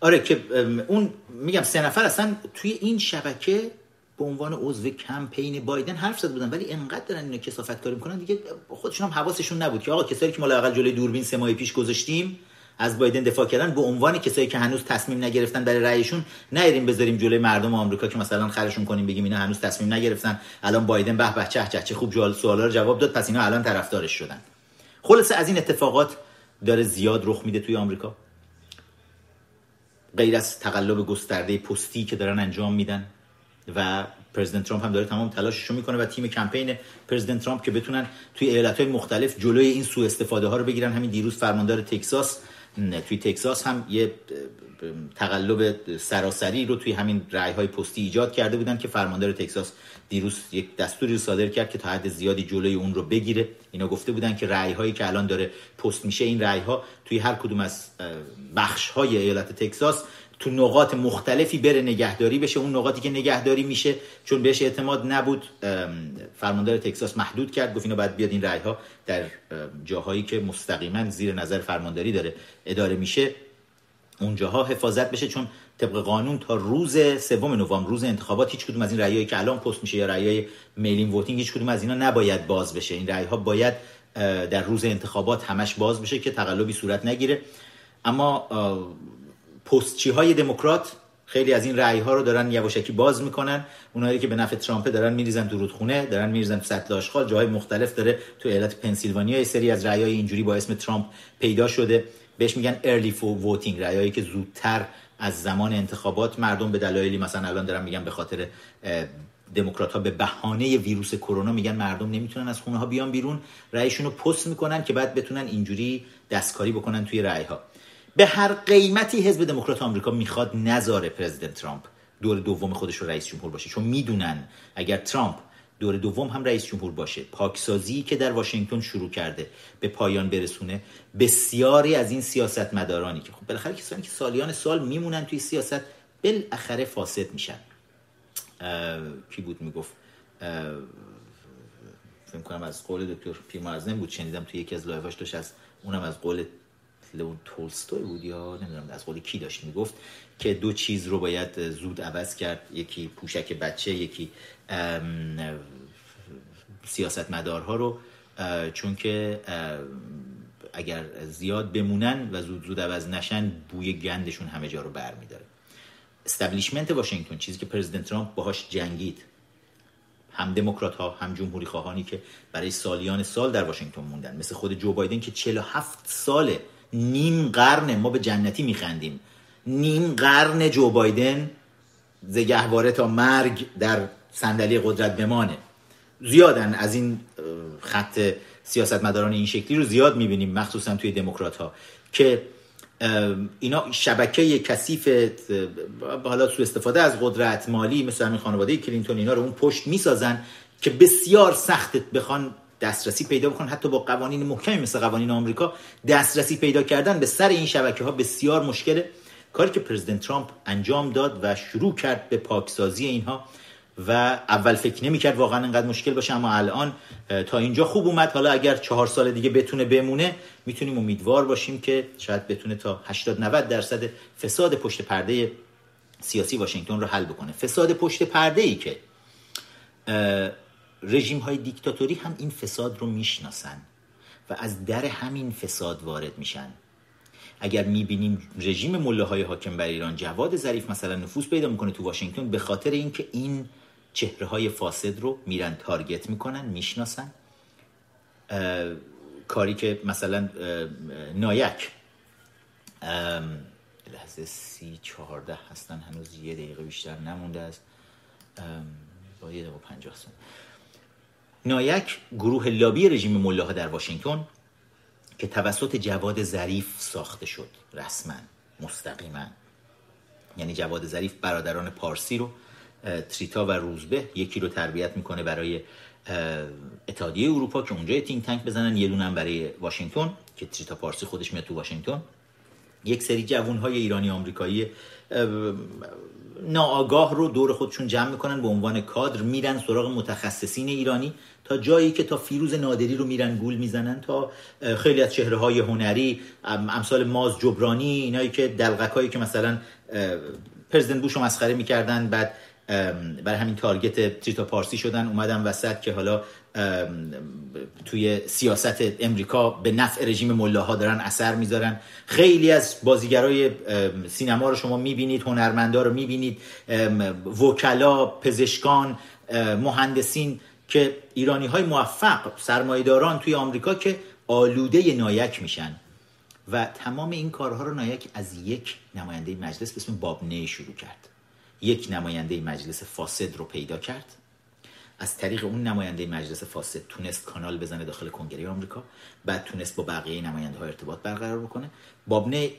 آره که اون میگم سه نفر اصلا توی این شبکه به عنوان عضو کمپین بایدن حرف زده بودن ولی انقدر دارن اینو کسافت کاری می‌کنن دیگه خودشون هم حواسشون نبود که آقا کسایی که ما لاقل جلوی دوربین سه ماه پیش گذاشتیم از بایدن دفاع کردن به عنوان کسایی که هنوز تصمیم نگرفتن برای رأیشون نریم بذاریم جلوی مردم آمریکا که مثلا خرشون کنیم بگیم اینا هنوز تصمیم نگرفتن الان بایدن به به چه چه چه خوب جوال سوالا رو جواب داد پس اینا الان طرفدارش شدن. خلاصه از این اتفاقات داره زیاد رخ میده توی آمریکا. غیر از تقلب گسترده پستی که دارن انجام میدن و پرزیدنت ترامپ هم داره تمام تلاشش رو می‌کنه و تیم کمپین پرزیدنت ترامپ که بتونن توی ایالت های مختلف جلوی این سوء استفاده ها رو بگیرن. همین دیروز فرماندار تکساس توی تکساس هم یه تقلب سراسری رو توی همین رای های پستی ایجاد کرده بودن که فرماندار تکساس دیروز یک دستوری رو صادر کرد که تا حد زیادی جلوی اون رو بگیره. اینا گفته بودن که رای هایی که الان داره پست میشه این رای ها توی هر کدوم از بخش های ایالت تکساس تو نقاط مختلفی بره نگهداری بشه. اون نقاطی که نگهداری میشه چون بهش اعتماد نبود فرماندار تکساس محدود کرد. گفت اینا باید بیاد این رای ها در جاهایی که مستقیما زیر نظر فرمانداری داره اداره میشه اونجاها حفاظت بشه. چون طبق قانون تا روز سوم نوامبر روز انتخابات هیچ کدوم از این رأیایی که الان پست میشه یا رأیای mail-in voting هیچ کدوم از اینا نباید باز بشه. این رأی ها باید در روز انتخابات همش باز بشه که تقلبی صورت نگیره. اما پستچی های دموکرات خیلی از این رأی ها رو دارن یواشکی باز می‌کنن. اونایی که به نفع ترامپ دارن میریزن تو رودخونه دارن میریزن تو سطل آشغال. جاهای مختلف داره تو ایالت پنسیلوانیا یه سری از رأی های اینجوری با اسم ترامپ پیدا شده. بهش میگن early vo voting رأیایی که زودتر از زمان انتخابات مردم به دلایلی مثلا الان دارن میگن به خاطر دموکرات ها به بهانه ویروس کرونا میگن مردم نمی‌تونن از خونه ها بیان بیرون. رأیشون رو پست می‌کنن که بعد بتونن اینجوری دستکاری بکنن توی رأی ها به هر قیمتی حزب دموکرات آمریکا می‌خواد نذاره پرزیدنت ترامپ. دور دوم خودش رو رئیس جمهور باشه. چون می‌دونن اگر ترامپ دور دوم هم رئیس جمهور باشه پاکسازی که در واشنگتن شروع کرده به پایان برسونه بسیاری از این سیاست مدارانی که خب بالاخره کسانی که سالیان سال میمونن توی سیاست بالاخره فاسد میشن. کی بود می‌گفت؟ فکر کنم از قول دکتر پیرمرزنم بود. شنیدم توی یکی از لایوهاش داشت از اونم از قول لون تولستوی بود یا نمی‌دونم از قول کی داشت می‌گفت که دو چیز رو باید زود عوض کرد یکی پوشک بچه یکی سیاست مدارها رو چون که اگر زیاد بمونن و زود زود عوض نشن بوی گندشون همه جا رو بر میداره. استبلیشمنت واشنگتن چیزی که پرزیدنت ترامپ باهاش جنگید. هم دموکرات ها هم جمهوری خواهانی که برای سالیان سال در واشنگتن موندن. مثل خود جو بایدن که 47 ساله نیم قرن ما به جنتی میخندیم. نیم قرن جو بایدن زگهواره تا مرگ در صندلی قدرت بمانه. زیادن از این خط سیاستمداران این شکلی رو زیاد می‌بینیم مخصوصا توی دموکرات ها که اینا شبکه کثیف حالا سو استفاده از قدرت مالی مثل همین خانواده کلینتون اینا رو اون پشت می‌سازن که بسیار سخت بخوان دسترسی پیدا بکنن. حتی با قوانین محکمی مثل قوانین آمریکا دسترسی پیدا کردن به سر این شبکه ها بسیار مشکله. کاری که پرزیدنت ترامپ انجام داد و شروع کرد به پاکسازی اینها و اول فکر نمی کرد واقعا انقدر مشکل باشه اما الان تا اینجا خوب اومد. حالا اگر چهار سال دیگه بتونه بمونه می‌تونیم امیدوار باشیم که شاید بتونه تا 80 90 درصد فساد پشت پرده سیاسی واشنگتن رو حل بکنه. فساد پشت پرده ای که رژیم های دیکتاتوری هم این فساد رو می‌شناسن و از در همین فساد وارد میشن. اگر می‌بینیم رژیم مله های حاکم بر ایران جواد ظریف مثلا نفوذ پیدا می‌کنه تو واشنگتن به خاطر اینکه این چهره های فاسد رو میرن تارگت می‌کنن می‌شناسن. کاری که مثلا نایک لحظه سی چهارده هستن هنوز یه دقیقه بیشتر نمونده است. با یه دقیقه پنجاه سن نایک گروه لابی رژیم ملاها در واشنگتن که توسط جواد ظریف ساخته شد رسما مستقیما. یعنی جواد ظریف برادران پارسی رو تریتا و روزبه یکی رو تربیت می‌کنه برای اتحادیه اروپا که اونجا تینگ تانک بزنن یه دونم برای واشنگتن که تریتا پارسی خودش میاد تو واشنگتن. یک سری جوون های ایرانی آمریکایی ناآگاه رو دور خودشون جمع می‌کنن به عنوان کادر میرن سراغ متخصصین ایرانی تا جایی که تا فیروز نادری رو میرن گول می‌زنن تا خیلی از چهره های هنری امثال ماز جبرانی اینایی که دلغک که مثلا پرزیدنت بوش رو مسخره می‌کردن بعد برای همین تارگت تریتا پارسی شدن اومدن وسط که حالا توی سیاست امریکا به نفع رژیم ملاها دارن اثر می‌ذارن. خیلی از بازیگرای سینما رو شما می‌بینید هنرمندا رو می‌بینید. وکلا پزشکان مهندسین که ایرانی های موفق سرمایداران توی آمریکا که آلوده نایک میشن. و تمام این کارها رو نایک از یک نماینده مجلس به اسم بابنه شروع کرد. یک نماینده مجلس فاسد رو پیدا کرد. از طریق اون نماینده مجلس فاسد تونست کانال بزنه داخل کنگره آمریکا بعد تونست با بقیه نماینده ها ارتباط برقرار بکنه. بابنه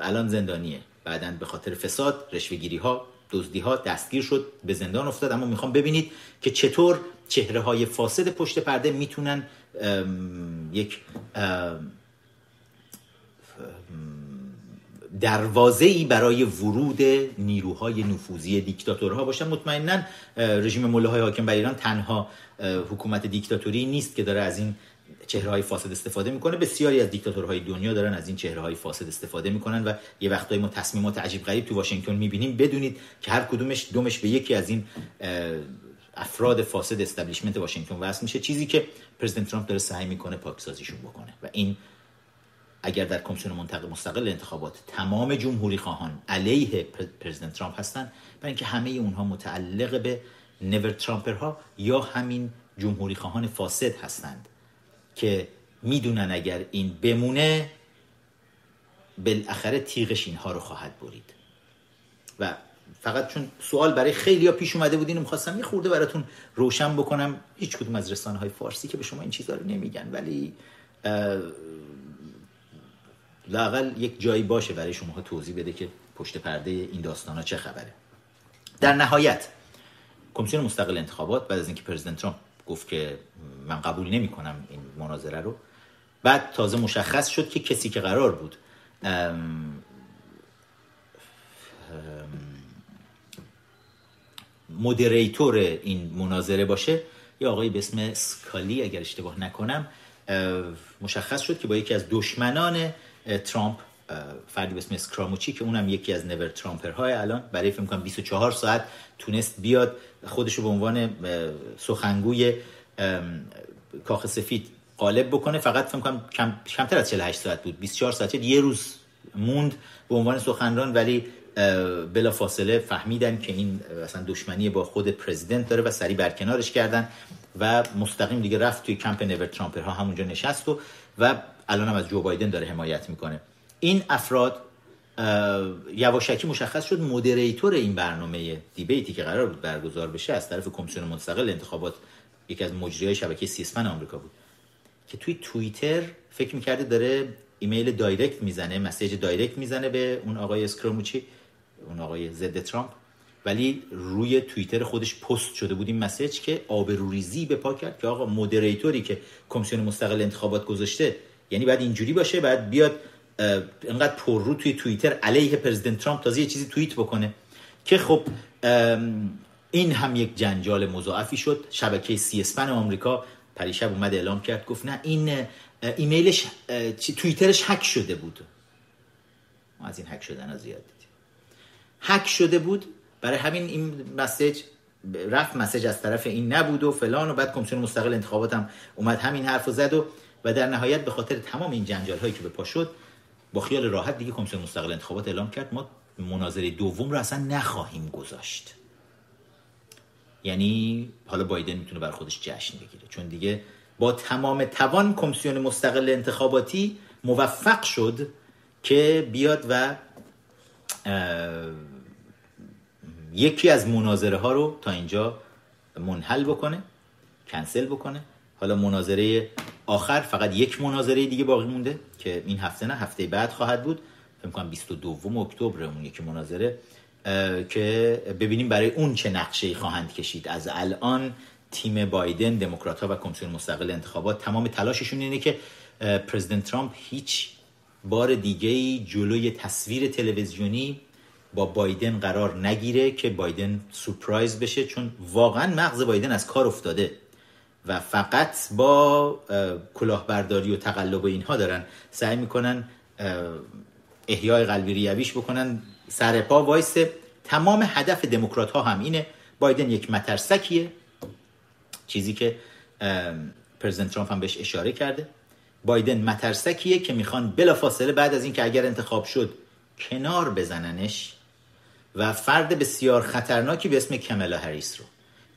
الان زندانیه. بعدا به خاطر فساد رشوهگیری ها دزدی ها دستگیر شد به زندان افتاد. اما می‌خوام ببینید که چطور چهره های فاسد پشت پرده می‌تونن یک دروازه ای برای ورود نیروهای نفوذی دیکتاتورها باشن مطمئنا رژیم مله حاکم بر ایران تنها حکومت دیکتاتوری نیست که داره از این چهره های فاسد استفاده می‌کنه. بسیاری از دیکتاتورهای دنیا دارن از این چهره های فاسد استفاده می‌کنن و یه وقتایی ما تصمیمات عجیب غریب تو واشنگتن می‌بینیم. بدونید که هر کدومش دومش به یکی از این افراد فاسد استبلیشمنت واشنگتن وصل میشه. چیزی که پرزیدنت ترامپ داره سعی می‌کنه پاکسازیشون بکنه و این اگر در کمیسیون منتقل مستقل انتخابات تمام جمهوری خواهان علیه پرزیدنت ترامپ هستن برای اینکه همه اونها متعلق به نور ترامپرها یا همین جمهوری خواهان فاسد هستند که می‌دونن اگر این بمونه بالاخره تیغش اینها رو خواهد برید. و فقط چون سوال برای خیلی ها پیش اومده بود اینو می‌خواستم یه خورده براتون روشن بکنم هیچ کدوم از رسانه های فارسی که به شما این چیزها رو نمیگن ولی لاقل یک جایی باشه برای شما توضیح بده که پشت پرده این داستان ها چه خبره. در نهایت کمیسیون مستقل انتخابات بعد از اینکه پرزیدنت ترامپ گفت که من قبول نمی کنم این مناظره رو بعد تازه مشخص شد که کسی که قرار بود مدریتور این مناظره باشه یه آقایی به اسم سکالی اگر اشتباه نکنم مشخص شد که با یکی از دشمنان ترامپ فردی به اسم اسکراموچی که اونم یکی از نور ترامپر های الان برای فکر کنم 24 ساعت تونست بیاد خودش رو به عنوان سخنگوی کاخ سفید غالب بکنه. فقط فکر کنم کم، کمتر از 48 ساعت بود. 24 ساعت یه روز موند به عنوان سخنران ولی بلا فاصله فهمیدن که این اصلا دشمنی با خود پرزیدنت داره و سریع برکنارش کردن و مستقیم دیگه رفت توی کمپ نور ترامپر ها همونجا نشست و و الان هم از جو بایدن داره حمایت می‌کنه. این افراد یواشکی مشخص شد مدریتور این برنامه دیبیتی که قرار بود برگزار بشه از طرف کمیسیون مستقل انتخابات یکی از مجریای شبکه سیسمن آمریکا بود. که توی توییتر فکر می‌کرده داره ایمیل direct می‌زنه message direct می‌زنه به اون آقای اسکاراموچی اون آقای ضد ترامپ. ولی روی توییتر خودش پست شده بود این message که آبروریزی به پا کرد که آقا moderator ی که کمیسیون مستقل انتخابات گذاشته یعنی باید اینجوری باشه بعد بیاد اینقدر پررو توی توییتر علیه پرزیدنت ترامپ تازه یه چیزی توییت بکنه که خب این هم یک جنجال مضاعفی شد. شبکه سی اسپن آمریکا پریشب اومد اعلام کرد گفت نه این ایمیلش توییترش هک شده بود. ما از این هک شدن ها زیاد دیدیم. هک شده بود برای همین این مسیج رفت مسیج از طرف این نبود و فلان و بعد کمیسیون مستقل انتخابات هم اومد همین حرف زد و و در نهایت به خاطر تمام این جنجال هایی که به پا شد با خیال راحت دیگه کمیسیون مستقل انتخابات اعلام کرد ما مناظره دوم رو اصلا نخواهیم گذاشت. یعنی حالا بایدن می‌تونه بر خودش جشن بگیره چون دیگه با تمام توان کمیسیون مستقل انتخاباتی موفق شد که بیاد و یکی از مناظره ها رو تا اینجا منحل بکنه کنسل بکنه. حالا مناظره آخر فقط یک مناظره دیگه باقی مونده که این هفته نه هفته بعد خواهد بود. فکر کنم 22 اکتبر اون یکی مناظره. که ببینیم برای اون چه نقشه خواهند کشید. از الان تیم بایدن دموکرات ها و کمیسیون مستقل انتخابات تمام تلاششون اینه که پرزیدنت ترامپ هیچ بار دیگه جلوی تصویر تلویزیونی با بایدن قرار نگیره که بایدن سورپرایز بشه. چون واقعا مغز بایدن از کار افتاده. و فقط با کلاهبرداری و تقلب و اینها دارن. سعی می‌کنن احیای قلبی revive ش بکنن. سر پا وایسه تمام هدف دموکرات ها هم اینه. بایدن یک مترسکیه. چیزی که پرزیدنت ترامپ هم بهش اشاره کرده. بایدن مترسکیه که می‌خوان بلافاصله بعد از اینکه اگر انتخاب شد کنار بزننش و فرد بسیار خطرناکی به اسم کملا هریس رو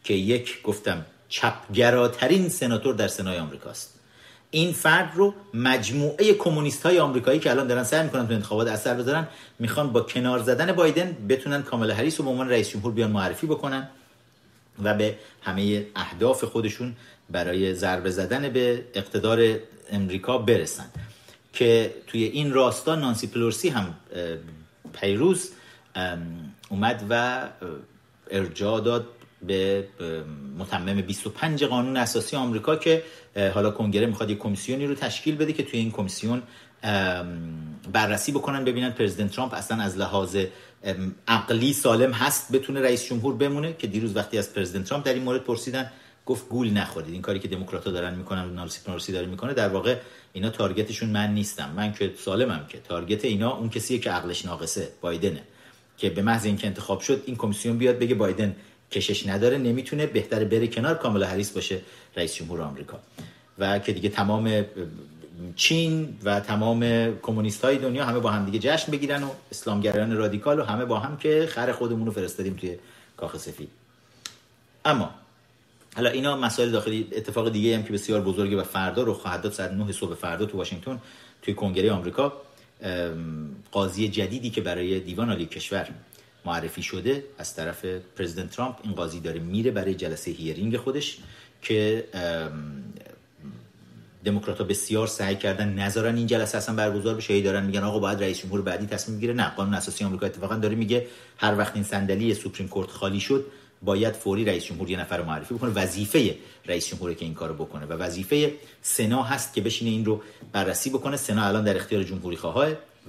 که یک گفتم چپگراترین سناتور در سنای آمریکاست. این فرد رو مجموعه کمونیست های آمریکایی که الان دارن سعی می‌کنن تو انتخابات اثر بذارن می‌خوان با کنار زدن بایدن بتونن کاملا هریس رو به عنوان رئیس جمهور بیان معرفی بکنن و به همه اهداف خودشون برای ضربه زدن به اقتدار امریکا برسن. که توی این راستا نانسی پلورسی هم پیروز اومد و ارجاع داد به متمم 25 قانون اساسی آمریکا که حالا کنگره می‌خواد یک کمیسیونی رو تشکیل بده که توی این کمیسیون بررسی بکنن ببینن پرزیدنت ترامپ اصلا از لحاظ عقلی سالم هست بتونه رئیس جمهور بمونه؟ که دیروز وقتی از پرزیدنت ترامپ در این مورد پرسیدن گفت گول نخورید. این کاری که دموکرات‌ها دارن می‌کنن نانسی پلوسی داره می‌کنه در واقع اینا target شون من نیستم. من که سالمم که target اینا اون کسیه که عقلش ناقصه بایدنه. که به محض اینکه انتخاب شد این کمیسیون بیاد بگه بایدن کشش نداره نمی‌تونه بهتر بره کنار کاملا هریس باشه رئیس جمهور آمریکا. و که دیگه تمام چین و تمام کمونیست های دنیا همه با هم دیگه جشن بگیرن و اسلامگرایان رادیکال و همه با هم که خر خودمون رو فرستادیم توی کاخ سفید. اما حالا اینا مسائل داخلی اتفاق دیگه هم که بسیار بزرگه و فردا رو خواهد داد ساعت 9 صبح فردا تو واشنگتن توی کنگره آمریکا قاضی جدیدی که برای دیوان عالی کشور معرفی شده از طرف پرزیدنت ترامپ. این قاضی داره میره برای جلسه hearing خودش که دموکرات بسیار سعی کردن نذارن این جلسه اصلا برگزار بشه. دارن میگن آقا باید رئیس جمهور بعدی تصمیم بگیره. نه قانون اساسی آمریکا اتفاقا داره میگه هر وقت این صندلی Supreme Court خالی شد باید فوری رئیس جمهور یه نفر معرفی بکنه. وظیفه رئیس جمهوره که این کارو بکنه و وظیفه سنا هست که بشینه این رو بررسی بکنه. سنا الان در اختیار جمهوری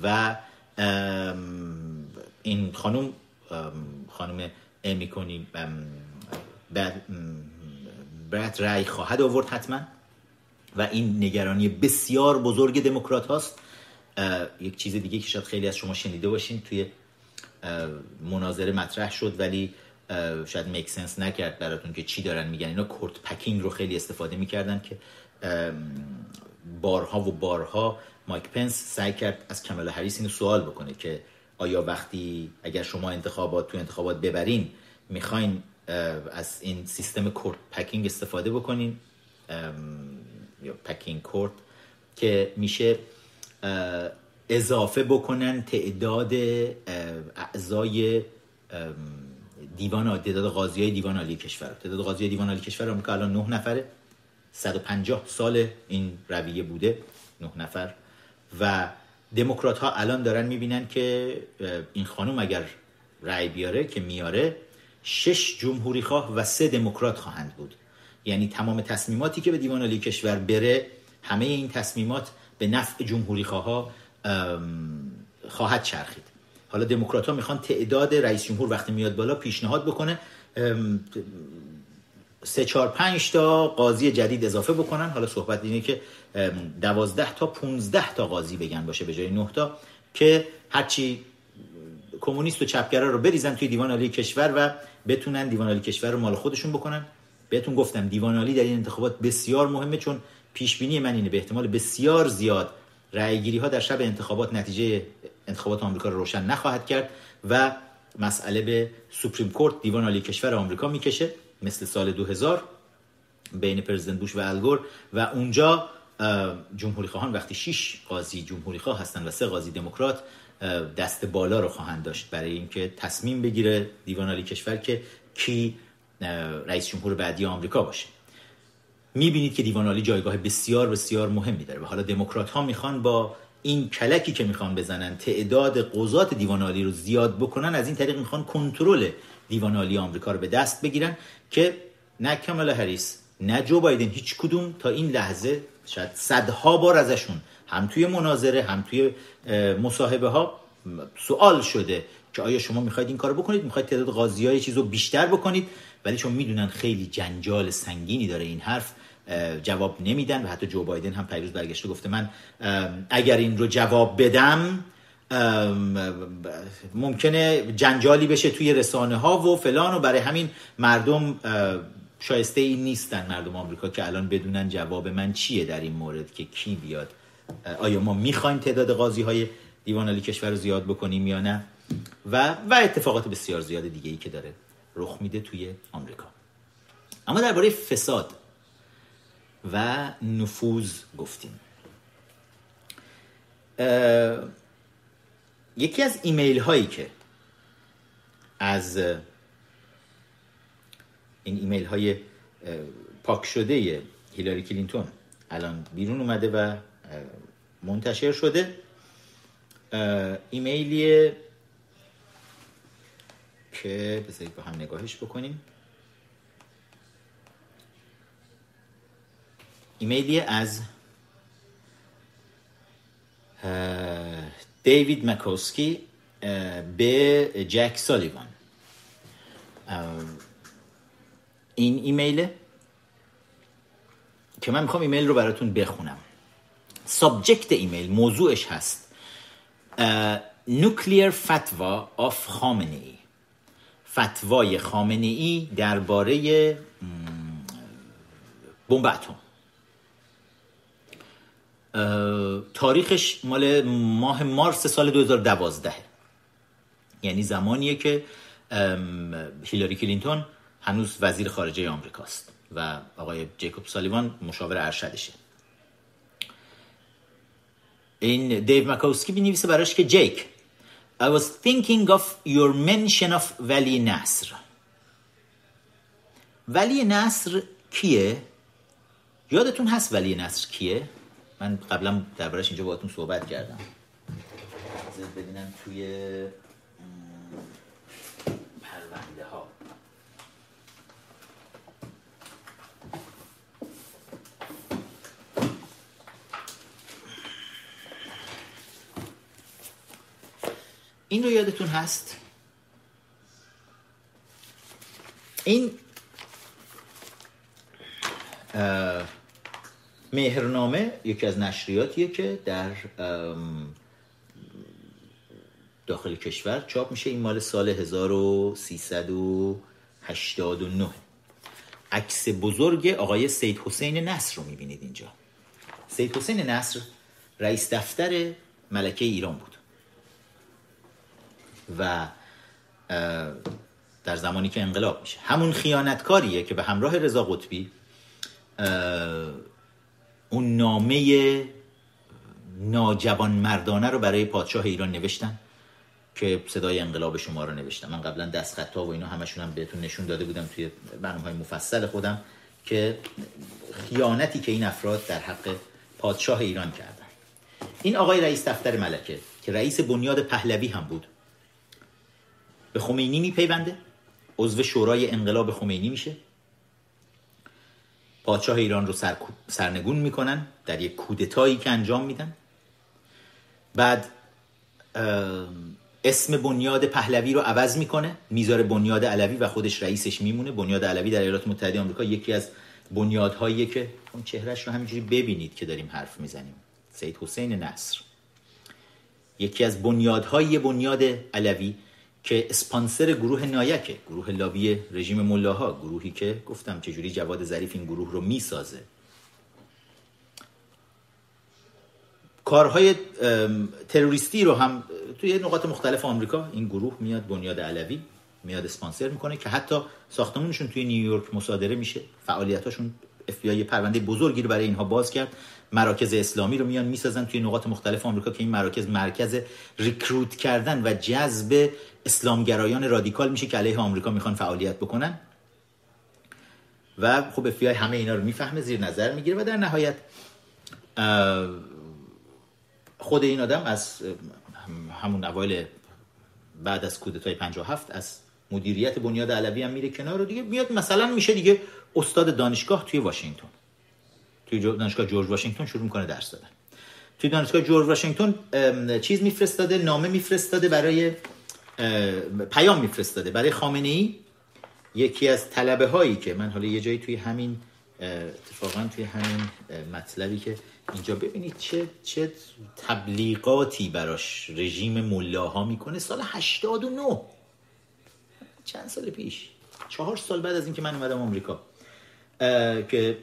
و این خانم خانم امی کنی برات رای خواهد آورد حتما. و این نگرانی بسیار بزرگ دموکرات هاست. یک چیز دیگه که شاید خیلی از شما شنیده باشین توی مناظره مطرح شد ولی شاید make sense نکرد براتون که چی دارن میگن. اینا court packing رو خیلی استفاده می‌کردن که بارها و بارها مایک پنس سعی کرد از کملا هریس اینو سوال بکنه که آیا وقتی اگر شما انتخابات تو انتخابات ببرین می‌خواین از این سیستم court packing استفاده بکنین؟ یا packing court که میشه اضافه بکنن تعداد اعضای دیوان تعداد قاضی های دیوان عالی کشور. تعداد قاضی های دیوان عالی کشور آمریکا الان نه نفره. 150 سال این رویه بوده نه نفر. و دموکرات ها الان دارن می‌بینن که این خانم اگر رأی بیاره که میاره شش جمهوری خواه و سه دموکرات خواهند بود. یعنی تمام تصمیماتی که به دیوان عالی کشور بره همه این تصمیمات به نفع جمهوری خواه خواهد چرخید. حالا دموکرات ها می‌خوان تعداد رئیس جمهور وقتی میاد بالا پیشنهاد بکنه سه چهار پنج تا قاضی جدید اضافه بکنن. حالا صحبت اینه که دوازده تا پونزده تا قاضی بگن باشه به جای نه تا که هرچی کمونیست و چپگرا رو بریزن توی دیوان عالی کشور و بتونن دیوان عالی کشور رو مال خودشون بکنن. بهتون گفتم دیوان عالی در این انتخابات بسیار مهمه چون پیش بینی من اینه به احتمال بسیار زیاد رأیگیری ها در شب انتخابات نتیجه انتخابات آمریکا رو روشن نخواهد کرد و مسئله به سوپریم کورت دیوان عالی کشور آمریکا می‌کشه مثل سال 2000 بین پرزیدنت بوش و الگور و اونجا جمهوری خواهان وقتی 6 قاضی جمهوری خواه هستن و سه قاضی دموکرات دست بالا رو خواهند داشت برای اینکه تصمیم بگیره دیوان عالی کشور که کی رئیس جمهور بعدی آمریکا باشه. می‌بینید که دیوان عالی جایگاه بسیار بسیار مهمی داره و حالا دموکرات ها می‌خوان با این کلکی که می‌خوان بزنن تعداد قضات دیوان عالی رو زیاد بکنن از این طریق می‌خوان کنترل دیوان عالی آمریکا رو به دست بگیرن که نه کمال هریس نه جو بایدن هیچ کدوم تا این لحظه شاید صدها بار ازشون هم توی مناظره هم توی مصاحبه ها سوال شده که آیا شما می‌خواید این کارو بکنید؟ می‌خواید تعداد قاضی های چیز رو بیشتر بکنید؟ ولی چون می‌دونن خیلی جنجال سنگینی داره این حرف جواب نمیدن و حتی جو بایدن هم پیروز برگشته گفته من اگر این رو جواب بدم ممکنه جنجالی بشه توی رسانه ها و فلان و برای همین مردم شایسته این نیستن مردم آمریکا که الان بدونن جواب من چیه در این مورد که کی بیاد. آیا ما می‌خوایم تعداد قاضی های دیوان علی کشور رو زیاد بکنیم یا نه؟ و و اتفاقات بسیار زیاد دیگه ای که داره رخ میده توی آمریکا. اما درباره فساد و نفوذ گفتیم. یکی از ایمیل هایی که از این ایمیل های پاک شده هیلاری کلینتون. الان بیرون اومده و منتشر شده. ایمیلیه که بذارید با هم نگاهش بکنیم. ایمیلی از دیوید مکوسکی به جک سالیوان. این ایمیله که من می‌خوام ایمیل رو براتون بخونم. subject ایمیل موضوعش هست. nuclear fatwa of خامنه ای فتوای خامنه ای درباره بمب اتم. تاریخش مال ماه مارس سال 2012 یعنی زمانیه که هیلاری کلینتون هنوز وزیر خارجه آمریکاست و آقای جیکوب سالیوان مشاور ارشدشه این دیو مکاوسکی بنویسه براش که جیک I was thinking of your mention of ولی نصر ولی نصر کیه؟ یادتون هست ولی نصر کیه؟ من قبلا دربارش اینجا باهاتون صحبت کردم ببینم توی پرونده ها این رو یادتون هست؟ این مهرنامه یکی از نشریاتیه که در داخل کشور چاپ میشه. این مال سال 1389 عکس بزرگ آقای سید حسین نصر رو می‌بینید اینجا. سید حسین نصر رئیس دفتر ملکه ایران بود. و در زمانی که انقلاب میشه. همون خیانتکاریه که به همراه رضا قطبی اون نامه ناجوان مردانه رو برای پادشاه ایران نوشتن که صدای انقلاب شما رو نوشتم من قبلا دست خطا و اینا همشون هم بهتون نشون داده بودم توی برنامه های مفصل خودم که خیانتی که این افراد در حق پادشاه ایران کردن. این آقای رئیس دفتر ملکه که رئیس بنیاد پهلوی هم بود به خمینی میپیونده. عضو شورای انقلاب خمینی میشه. پادشاه ایران رو سر... سرنگون می‌کنن در یک کودتایی که انجام میدن. بعد اسم بنیاد پهلوی رو عوض می‌کنه. می‌ذاره بنیاد علوی و خودش رئیسش میمونه. بنیاد علوی در ایالات متحده آمریکا یکی از بنیادهایی که اون چهرش رو همینجوری ببینید که داریم حرف می‌زنیم. سید حسین نصر. یکی از بنیادهای بنیاد علوی که اسپانسر گروه نایکه گروه لابی رژیم ملاها گروهی که گفتم چجوری جواد ظریف این گروه رو می‌سازه. کارهای تروریستی رو هم توی نقاط مختلف آمریکا این گروه میاد بنیاد علوی میاد اسپانسر می‌کنه که حتی ساختمونشون توی نیویورک مصادره میشه فعالیتاشون اف پرونده بزرگی رو برای اینها باز کرد. مراکز اسلامی رو میان می‌سازن توی نقاط مختلف آمریکا که این مراکز مرکز recruit کردن و جذب اسلامگرایان رادیکال میشه که علیه آمریکا می‌خوان فعالیت بکنن. و خب اف همه اینا رو می‌فهمه زیر نظر می‌گیره و در نهایت خود این آدم از همون اوایل بعد از کودتای 57 از مدیریت بنیاد علوی هم میره کنار و دیگه میاد مثلا میشه دیگه استاد دانشگاه توی واشنگتن. توی دانشگاه جورج واشنگتن شروع می‌کنه درس دادن. توی دانشگاه جورج واشنگتن چیز میفرستاده نامه میفرستاده برای پیام میفرستاده برای خامنه ای یکی از طلبه هایی که من حالا یه جایی توی همین اتفاقا توی همین مطلبی که اینجا ببینید چه چه تبلیغاتی براش رژیم ملاها می‌کنه سال 89 چند سال پیش. چهار سال بعد از اینکه من اومدم آمریکا. که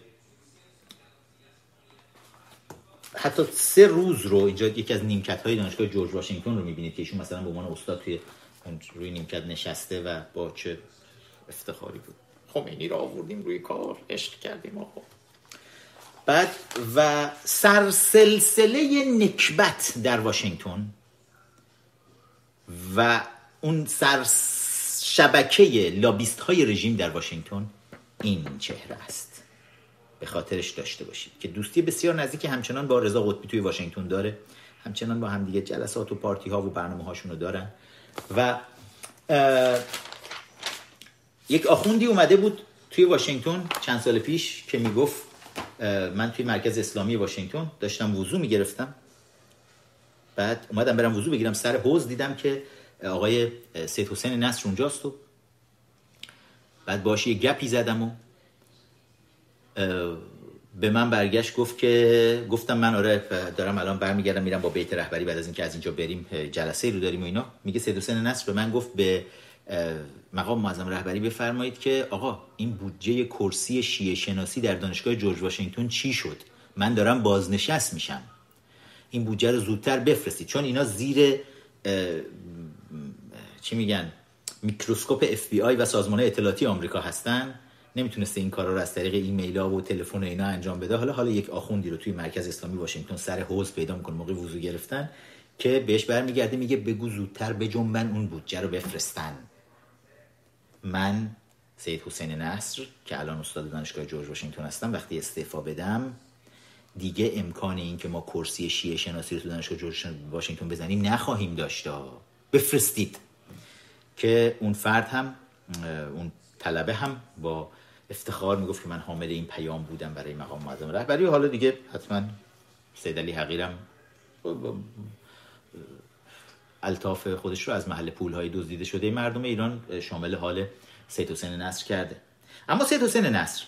حتی سه روز رو اینجا یکی از نیمکت های دانشگاه جورج واشنگتن رو می‌بینید که ایشون مثلا به عنوان استاد توی روی نیمکت نشسته و با چه افتخاری بود. خمینی رو آوردیم روی کار عشق کردیم آقا. بعد و سرسلسله نکبت در واشنگتن و اون سر شبکه لابیست های رژیم در واشنگتن این چهره است. به خاطرش داشته باشید که دوستی بسیار نزدیک همچنان با رضا قطبی توی واشنگتن داره. همچنان با هم دیگه جلسات و پارتی ها و برنامه هاشون رو دارن. و یک آخوندی اومده بود توی واشنگتن چند سال پیش که می‌گفت من توی مرکز اسلامی واشنگتن داشتم وضو می‌گرفتم. بعد اومدم برم وضو بگیرم سر حوز دیدم که آقای سید حسین نصر اونجاست و بعد باش یه گپی زدم و به من برگشت گفت که گفتم من آره دارم الان برمیگردم میرم با بیت رهبری بعد از اینکه از اینجا بریم جلسه رو داریم و اینا. میگه سید حسین نصر به من گفت به مقام معظم رهبری بفرمایید که آقا این بودجه کرسی شیعه شناسی در دانشگاه جورج واشنگتن چی شد؟ من دارم بازنشست میشم. این بودجه رو زودتر بفرستید. چون اینا زیر چی میگن؟ میکروسکوپ آی و سازمان اطلاعاتی آمریکا هستن. نمی‌تونسته این کارا رو از طریق ایمیل و تلفن اینا انجام بده. حالا حالا یک آخوندی رو توی مرکز اسلامی واشنگتن سر حوض پیدا می‌کنه موقع وضو گرفتن که بهش برمیگرده میگه بگو زودتر بجنبن اون بودجه رو بفرستن. من سید حسین نصر که الان استاد دانشگاه جورج واشنگتن هستم وقتی استعفا بدم دیگه امکان این که ما کرسی شیعه شناسی رو تو دانشگاه جورج واشنگتن بزنیم نخواهیم داشت. بفرستید. که اون فرد هم اون طلبه هم با افتخار می‌گفت که من حامل این پیام بودم برای مقام معظم رهبری. حالا دیگه حتما سید علی حقیرم الطاف خودش رو از محل پول های دزدیده شده. مردم ایران شامل حال سید حسین نصر کرده. اما سید حسین نصر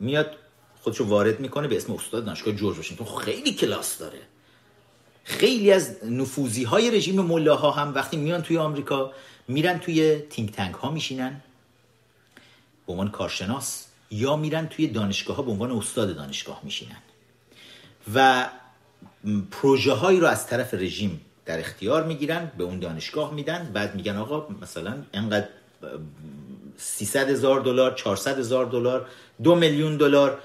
میاد خودش رو وارد می‌کنه به اسم استاد دانشگاه جورج واشنگتن. خیلی کلاس داره. خیلی از نفوزی های رژیم ملاها هم وقتی میان توی آمریکا میرن توی تینک تنک ها میشینن به عنوان کارشناس یا میرن توی دانشگاه ها به عنوان استاد دانشگاه میشینن. و پروژه هایی رو از طرف رژیم در اختیار می‌گیرن به اون دانشگاه میدن بعد میگن آقا مثلا انقدر 300 هزار دلار 400 هزار دلار دو میلیون دلار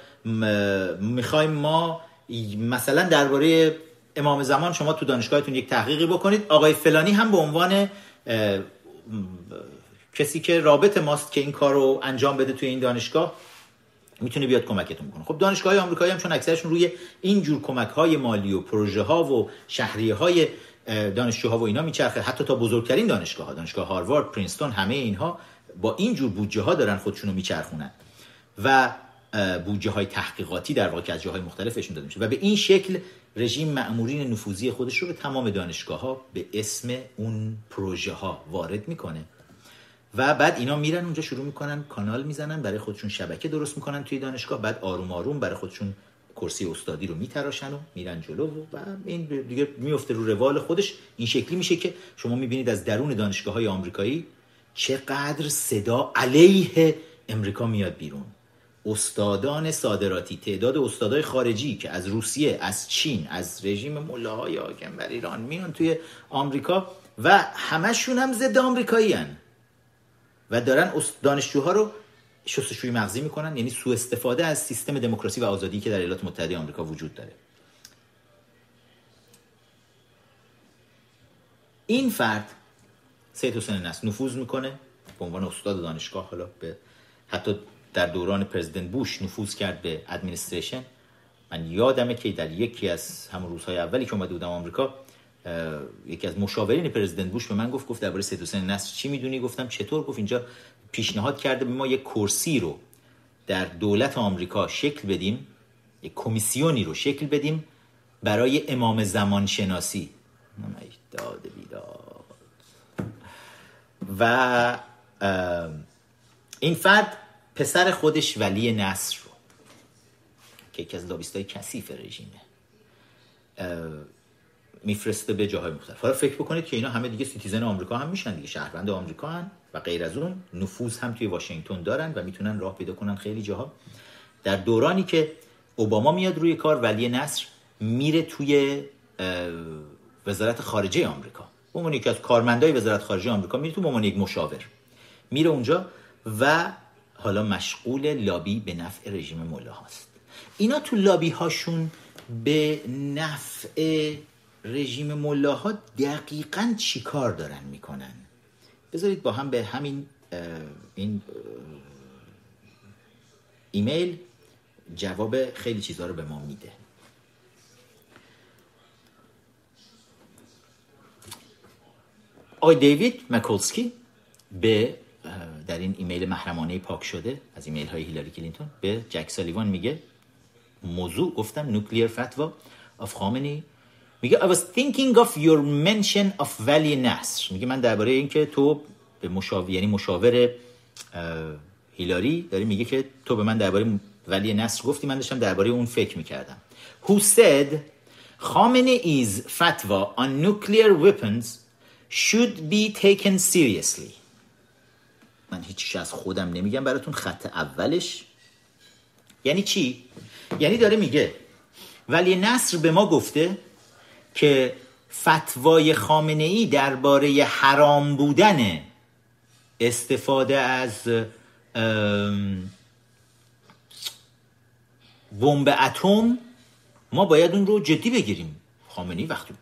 می‌خوایم ما مثلا درباره امام زمان شما تو دانشگاهتون یک تحقیقی بکنید. آقای فلانی هم به عنوان کسی که رابط ماست که این کار رو انجام بده توی این دانشگاه می‌تونه بیاد کمکتون کنه خب دانشگاه های آمریکایی هم چون اکثرشون روی این جور کمک های مالی و پروژه ها و شهریه های دانشجوها و اینا میچرخه. حتی تا بزرگترین دانشگاه ها دانشگاه هاروارد پرینستون همه اینها با این جور بودجه ها دارن خودشونو میچرخونن و بودجه های تحقیقاتی در واقع از جاهای مختلفشون داده میشه. و به این شکل رژیم مأمورین نفوذی خودش رو به تمام دانشگاه ها به اسم اون پروژه ها وارد می‌کنه. و بعد اینا میرن اونجا شروع می‌کنن کانال می‌زنن برای خودشون شبکه درست می‌کنن توی دانشگاه. بعد آروم آروم برای خودشون کرسی استادی رو میتراشن و میرن جلو و این دیگه میفته رو روال خودش. این شکلی میشه که شما می‌بینید از درون دانشگاه های آمریکایی چقدر صدا علیه امریکا میاد بیرون. استادان صادراتی تعداد استادای خارجی که از روسیه از چین از رژیم ملاهای حاکم بر ایران میان توی آمریکا و همشون هم ضد آمریکایی هن. و دارن دانشجوها رو شستشوی مغزی می‌کنن یعنی سوء استفاده از سیستم دموکراسی و آزادی که در ایالات متحده آمریکا وجود داره این فرد سید حسین نصر نفوذ می‌کنه به عنوان استاد دانشگاه حالا به حتی در دوران پرزیدنت بوش نفوذ کرد به ادمنستریشن من یادمه که در یکی از همون روزهای اولی که اومده بودم آمریکا یکی از مشاورین پرزیدنت بوش به من گفت گفت درباره سید حسین نصر چی می‌دونی؟ گفتم چطور؟ گفت اینجا پیشنهاد کرده به ما یک کرسی رو در دولت آمریکا شکل بدیم یک کمیسیونی رو شکل بدیم برای امام زمان شناسی داد بیداد. و این فرد پسر خودش ولی نصر رو. که یکی از لابیستای کثیف رژیمه. میفرسته به جاهای مختلف. حالا فکر بکنید که اینا همه دیگه citizen آمریکا هم میشن دیگه شهروند آمریکا هن و غیر از اون نفوذ هم توی واشنگتن دارن و می‌تونن راه پیدا کنن خیلی جاها. در دورانی که اوباما میاد روی کار ولی نصر میره توی وزارت خارجه آمریکا. به عنوان یکی از کارمندای وزارت خارجه آمریکا میره تو به عنوان یک مشاور. میره اونجا و حالا مشغول لابی به نفع رژیم ملا هست اینا تو لابی هاشون به نفع رژیم ملاها دقیقا چی کار دارن می‌کنن؟ بذارید با هم به همین این ایمیل جواب خیلی چیزها رو به ما میده. آقای دیوید مکولسکی به در این ایمیل محرمانه پاک شده از ایمیل های هیلاری کلینتون به جک سالیوان میگه موضوع گفتم nuclear fatwa of Khamenei میگه I was thinking of your mention of ولی نصر میگه من درباره اینکه تو به مشاور یعنی مشاور هیلاری داری میگه که تو به من درباره ولی نصر گفتی من داشتم درباره اون فکر می‌کردم. Who said Khamenei's fatwa on nuclear weapons should be taken seriously. من هیچیش از خودم نمیگم براتون خط اولش. یعنی چی؟ یعنی داره میگه ولی نصر به ما گفته که فتوای خامنه ای درباره حرام بودن استفاده از بمب اتم ما باید اون رو جدی بگیریم. خامنه ای وقتی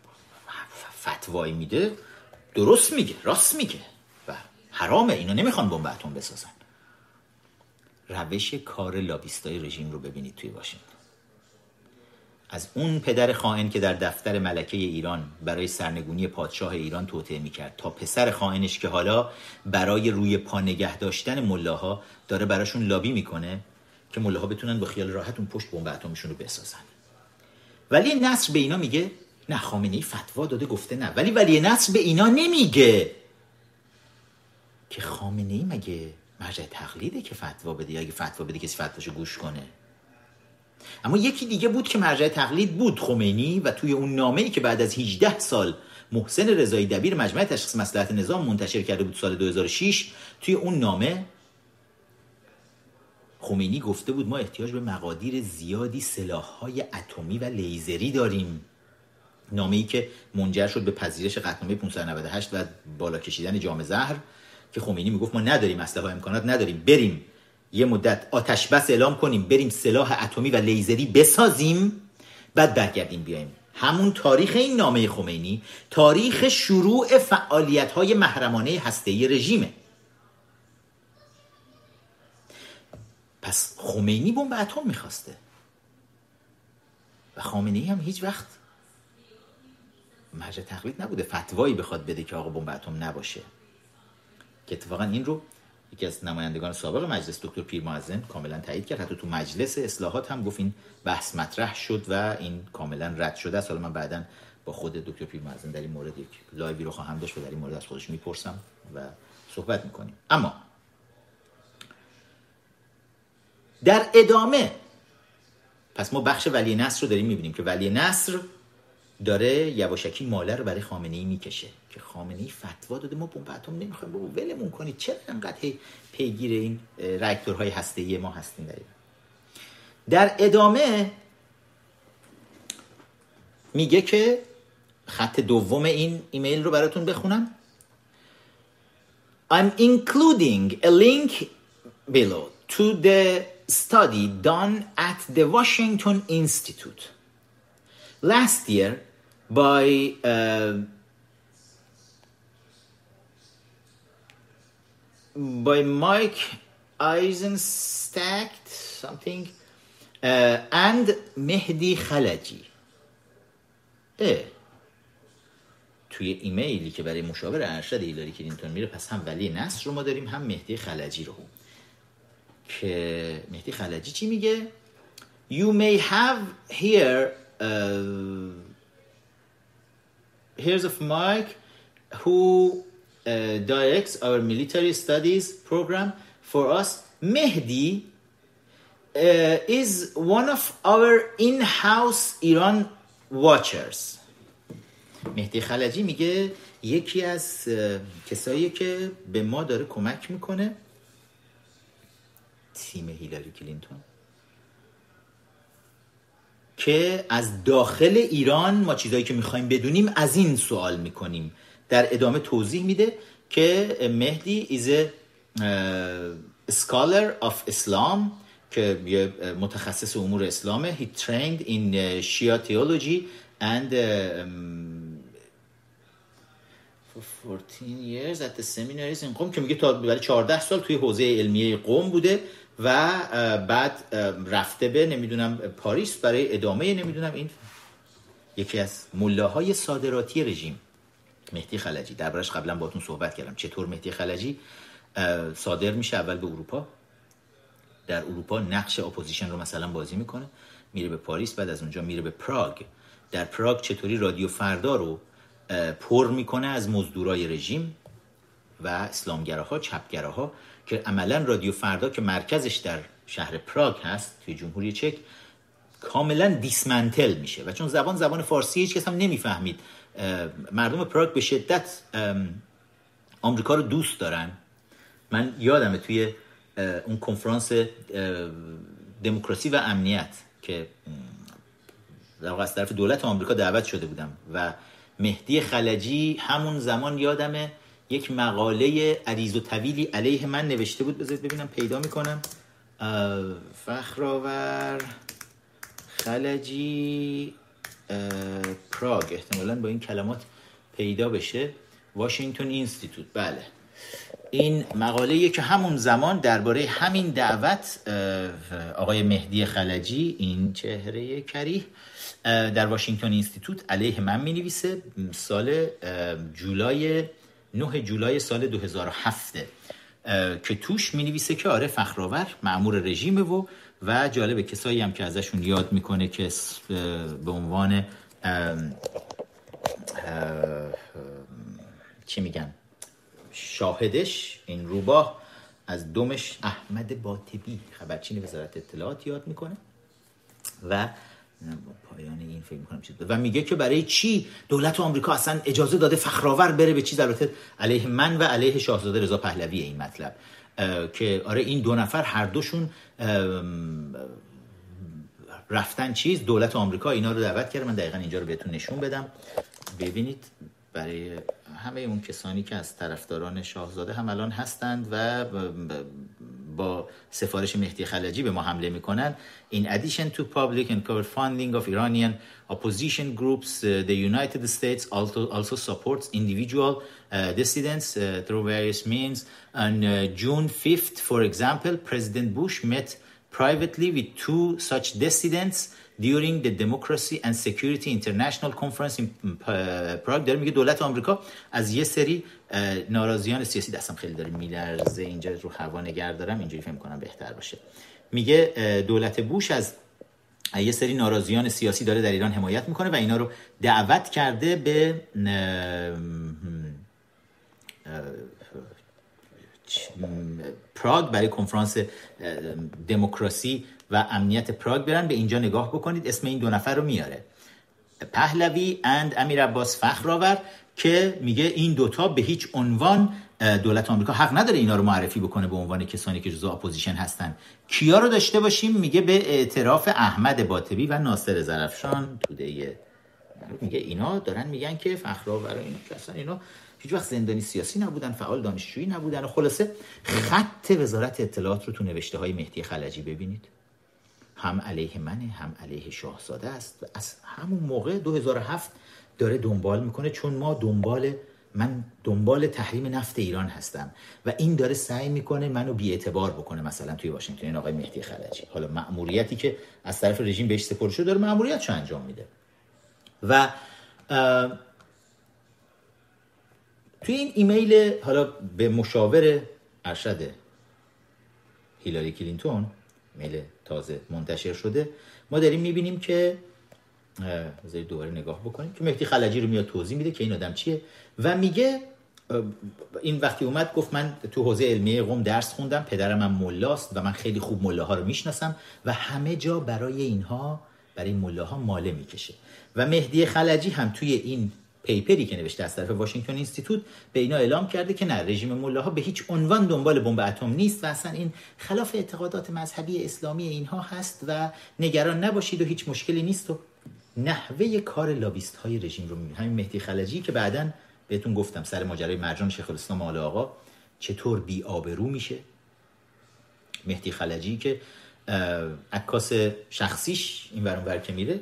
فتوایی میده درست میگه راست میگه. حرامه اینا نمی‌خوان بمب اتم بسازن. روش کار لابیستای رژیم رو ببینید توی واشنگتن. از اون پدر خائن که در دفتر ملکه ایران برای سرنگونی پادشاه ایران توطعه می‌کرد تا پسر خائنش که حالا برای روی پا نگه داشتن ملاها داره براشون لابی می‌کنه که ملاها بتونن با خیال راحت اون پشت بمب اتمشون رو بسازن. ولی نصر به اینا میگه نه خامنه ای فتوا داده گفته نه. ولی ولی نصر به اینا نمیگه. که خامنه ای مگه مرجع تقلیده که فتوا بده یا اگه فتوا بده کسی فتواشو گوش کنه؟ اما یکی دیگه بود که مرجع تقلید بود خمینی و توی اون نامه ای که بعد از 18 سال محسن رضایی دبیر مجمع تشخیص مصلحت نظام منتشر کرده بود سال 2006 توی اون نامه خمینی گفته بود ما احتیاج به مقادیر زیادی سلاح‌های اتمی و لیزری داریم. نامه ای که منجر شد به پذیرش قطعنامه 598 و بالا کشیدن جام زهر که خمینی می‌گفت ما نداریم اسلحه امکانات نداریم. بریم یه مدت آتش بس اعلام کنیم بریم سلاح اتمی و لیزری بسازیم بعد برگردیم بیایم. همون تاریخ این نامه خمینی تاریخ شروع فعالیت های محرمانه هسته رژیمه. پس خمینی بمب اتم می‌خواسته. و خامنه ای هم هیچ وقت مرجع تقلید نبوده. فتوایی بخواد بده که آقا بمب اتم نباشه. که اتفاقا این رو یکی از نمایندگان سابق مجلس دکتر پیرمعظم کاملا تایید کرد. حتی تو مجلس اصلاحات هم گفت این بحث مطرح شد و این کاملا رد شده است. حالا من بعدا با خود دکتر پیرمعظم در این مورد یک لایوی رو خواهم داشت و در این مورد از خودش می‌پرسم و صحبت می‌کنیم. اما در ادامه پس ما بخش ولی نصر رو داریم می‌بینیم که ولی نصر داره یواشکی ماله رو برای خامنه ای می‌کشه. که خامنه ای فتوا داده. ما بمب اتم نمی‌خوایم. بابا ولمون کنید چرا انقدر پیگیر این راکتورهای هسته ای ما هستیم در در ادامه میگه که خط دوم این ایمیل رو براتون بخونم. I'm including a link below to the study done at the Washington Institute last year by uh, by Mike Eisenstack something uh, and Mehdi Khalaji. اه. توی ایمیلی که برای مشاور ارشد هیلاری کلینتون میره پس هم ولی نصر رو ما داریم هم مهدی خلجی رو. که مهدی خلجی چی میگه؟ You may have here uh, here's of Mike who directs our military studies program for us. Mehdi uh, is one of our in-house Iran watchers. مهدی خلجی میگه یکی از کسایی که به ما داره کمک می‌کنه تیم هیلاری کلینتون که از داخل ایران ما چیزایی که می‌خوایم بدونیم از این سوال می‌کنیم در ادامه توضیح میده که مهدی is a scholar of Islam که یه متخصص امور اسلامه. He trained in Shia theology and for 14 years at the seminaries in قم که میگه تا برای 14 سال توی حوزه علمیه قم بوده و بعد رفته به نمی‌دونم پاریس برای ادامه نمی‌دونم این یکی از ملاهای صادراتی رژیم. مهدی خلجی. دربارش قبلا باتون صحبت کردم. چطور مهدی خلجی؟ صادر میشه اول به اروپا. در اروپا نقش اپوزیشن رو مثلا بازی می‌کنه. میره به پاریس بعد از اونجا میره به پراگ. در پراگ چطوری رادیو فردا رو پر می‌کنه از مزدورای رژیم و اسلامگراها چپگراها که عملا رادیو فردا که مرکزش در شهر پراگ هست توی جمهوری چک کاملا دیسمنتل میشه. و چون زبان زبان فارسی هیچ کس هم نمی‌فهمید مردم پراگ به شدت آمریکا رو دوست دارن. من یادمه توی اون کنفرانس دموکراسی و امنیت که در از طرف دولت آمریکا دعوت شده بودم. و مهدی خلجی همون زمان یادمه یک مقاله عریض و طویلی علیه من نوشته بود. بذارید ببینم پیدا می‌کنم. فخرآور خلجی پراگ. احتمالا با این کلمات پیدا بشه. واشنگتن اینستیتوت. بله. این مقاله که همون زمان درباره همین دعوت آقای مهدی خلجی این چهره کریه در واشنگتن اینستیتوت علیه من می نویسه سال جولای 9 جولای سال 2007 که توش می نویسه که آره فخرآور معمور رژیمه و و جالب کسایی هم که ازشون یاد می‌کنه که به عنوان چی میگن؟ شاهدش این روباه از دومش احمد باطبی خبرچین وزارت اطلاعات یاد می‌کنه و پایان این فکر می‌کنم چیز و میگه که برای چی دولت آمریکا اصلا اجازه داده فخرآور بره به چیز البته علیه من و علیه شاهزاده رضا پهلوی این مطلب. که آره این دو نفر هر دوشون رفتن چیز؟ دولت آمریکا اینا رو دعوت کرده من دقیقا اینجا رو بهتون نشون بدم. ببینید برای همه اون کسانی که از طرفداران شاهزاده هم الان هستند و با سفارش مهدی خلجی به ما حمله می‌کنن in addition to public and covered funding of Iranian opposition groups uh, the United States also also supports individual uh, dissidents uh, through various means on uh, June 5th for example President Bush met privately with two such dissidents during the Democracy and Security International Conference in Prague داره میگه دولت آمریکا از یه سری ناراضیان سیاسی دستم خیلی داره میلرزه اینجا رو هوا نگر دارم اینجوری فهم کنم بهتر باشه. میگه دولت بوش از یه سری ناراضیان سیاسی داره در ایران حمایت می‌کنه و اینا رو دعوت کرده به پراگ برای کنفرانس دموکراسی و امنیت پراگ برن به اینجا نگاه بکنید. اسم این دو نفر رو میاره. پهلوی اند امیر عباس فخرآور که میگه این دوتا به هیچ عنوان دولت آمریکا حق نداره اینا رو معرفی بکنه به عنوان کسانی که جزو اپوزیشن هستن. کیا رو داشته باشیم؟ میگه به اعتراف احمد باطبی و ناصر زرفشان توده میگه اینا دارن میگن که فخرآور اینا که اینا هیچ وقت زندانی سیاسی نبودن فعال دانشجویی نبودن. خلاصه خط وزارت اطلاعات رو تو نوشته های مهدی خلجی ببینید. هم علیه منه هم علیه شاهزاده است و از همون موقع 2007 داره دنبال می‌کنه چون ما دنبال من دنبال تحریم نفت ایران هستم و این داره سعی می‌کنه منو بیاعتبار بکنه مثلا توی واشنگتن این آقای مهدی خلجی. حالا مأموریتی که از طرف رژیم بهش سپرده شده داره مأموریتشو انجام میده. و توی این ایمیل حالا به مشاور ارشد هیلاری کلینتون ایمیل تازه منتشر شده. ما داریم می‌بینیم که بذارید دوباره نگاه بکنیم که مهدی خلجی رو میاد توضیح میده که این آدم چیه. و میگه این وقتی اومد گفت من تو حوزه علمیه قم درس خوندم پدرم من ملاست و من خیلی خوب ملاها رو می‌شناسم و همه جا برای اینها برای ملاها ماله می‌کشه. و مهدی خلجی هم توی این پیپری که نوشته از طرف واشنگتن اینستیتوت به اینا اعلام کرده که نه رژیم ملاها به هیچ عنوان دنبال بمب اتم نیست و اصلا این خلاف اعتقادات مذهبی اسلامی اینها هست و نگران نباشید و هیچ مشکلی نیست و نحوه کار لابیست های رژیم رو همین مهدی خلجی که بعدا بهتون گفتم سر ماجرای مرجان شیخ الاسلام آل آقا چطور بی آبرو میشه. مهدی خلجی که عکاس شخصیش این ور که میره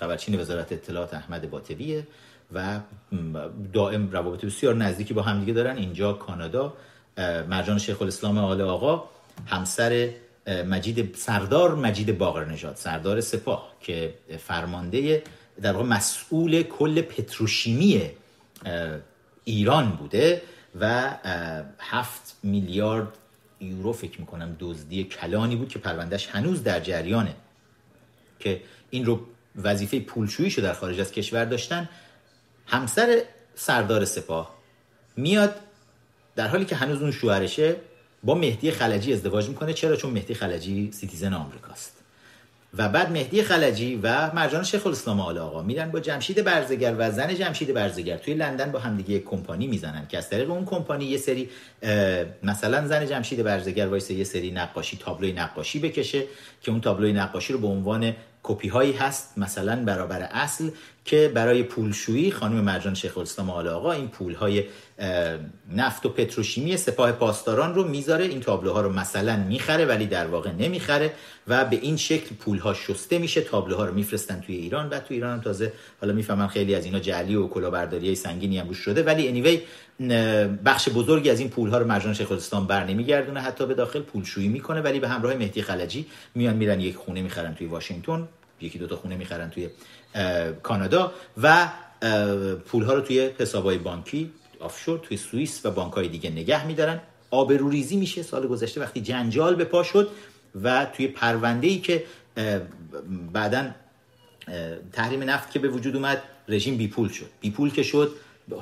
خبرچین وزارت اطلاعات احمد باطبیه و دائم روابط بسیار نزدیکی با همدیگه دارن. اینجا کانادا مرجان شیخ الاسلام آل آقا همسر مجید سردار مجید باقر نژاد سردار سپاه که فرمانده در واقع مسئول کل پتروشیمی ایران بوده و هفت میلیارد یورو فکر می‌کنم دزدی کلانی بود که پروندهش هنوز در جریانه که این رو وظیفه پولشویی در خارج از کشور داشتن. همسر سردار سپاه میاد در حالی که هنوز اون شوهرشه با مهدی خلجی ازدواج می‌کنه. چرا؟ چون مهدی خلجی citizen آمریکاست. و بعد مهدی خلجی و مرجان شیخ الاسلام آل آقا میرن با جمشید برزگر و زن جمشید برزگر. توی لندن با همدیگه یک کمپانی می‌زنن که از طریق اون کمپانی یه سری مثلا زن جمشید برزگر وایسه یه سری نقاشی تابلوی نقاشی بکشه که اون تابلوی نقاشی رو به عنوان کپی هایی هست مثلا برابر اصل که برای پولشویی خانم مرجان شیخ الاسلام آل آقا این پول های نفت و پتروشیمی سپاه پاسداران رو می‌ذاره. این تابلوها رو مثلا می‌خره ولی در واقع نمی‌خره و به این شکل پول ها شسته میشه. تابلوها رو میفرستن توی ایران و توی ایران هم تازه حالا می‌فهمن خیلی از اینا جعلی و کلاهبرداری سنگینی هم روش شده. ولی anyway بخش بزرگی از این پول ها رو مرجان شیخ بر نمیگردونه حتی به داخل پولشویی می‌کنه ولی به همراه مهدی خلجی میان میرن یک خونه می‌خرن توی واشنگتن یکی دو تا خونه می‌خرن توی کانادا و پول ها رو توی حسابای بانکی آفشور توی سوئیس و بانک های دیگه نگه میدارن. آبروریزی میشه سال گذشته وقتی جنجال به پا شد و توی پرونده ای که بعدا تحریم نفت که به وجود اومد رژیم بی پول شد. بی پول که شد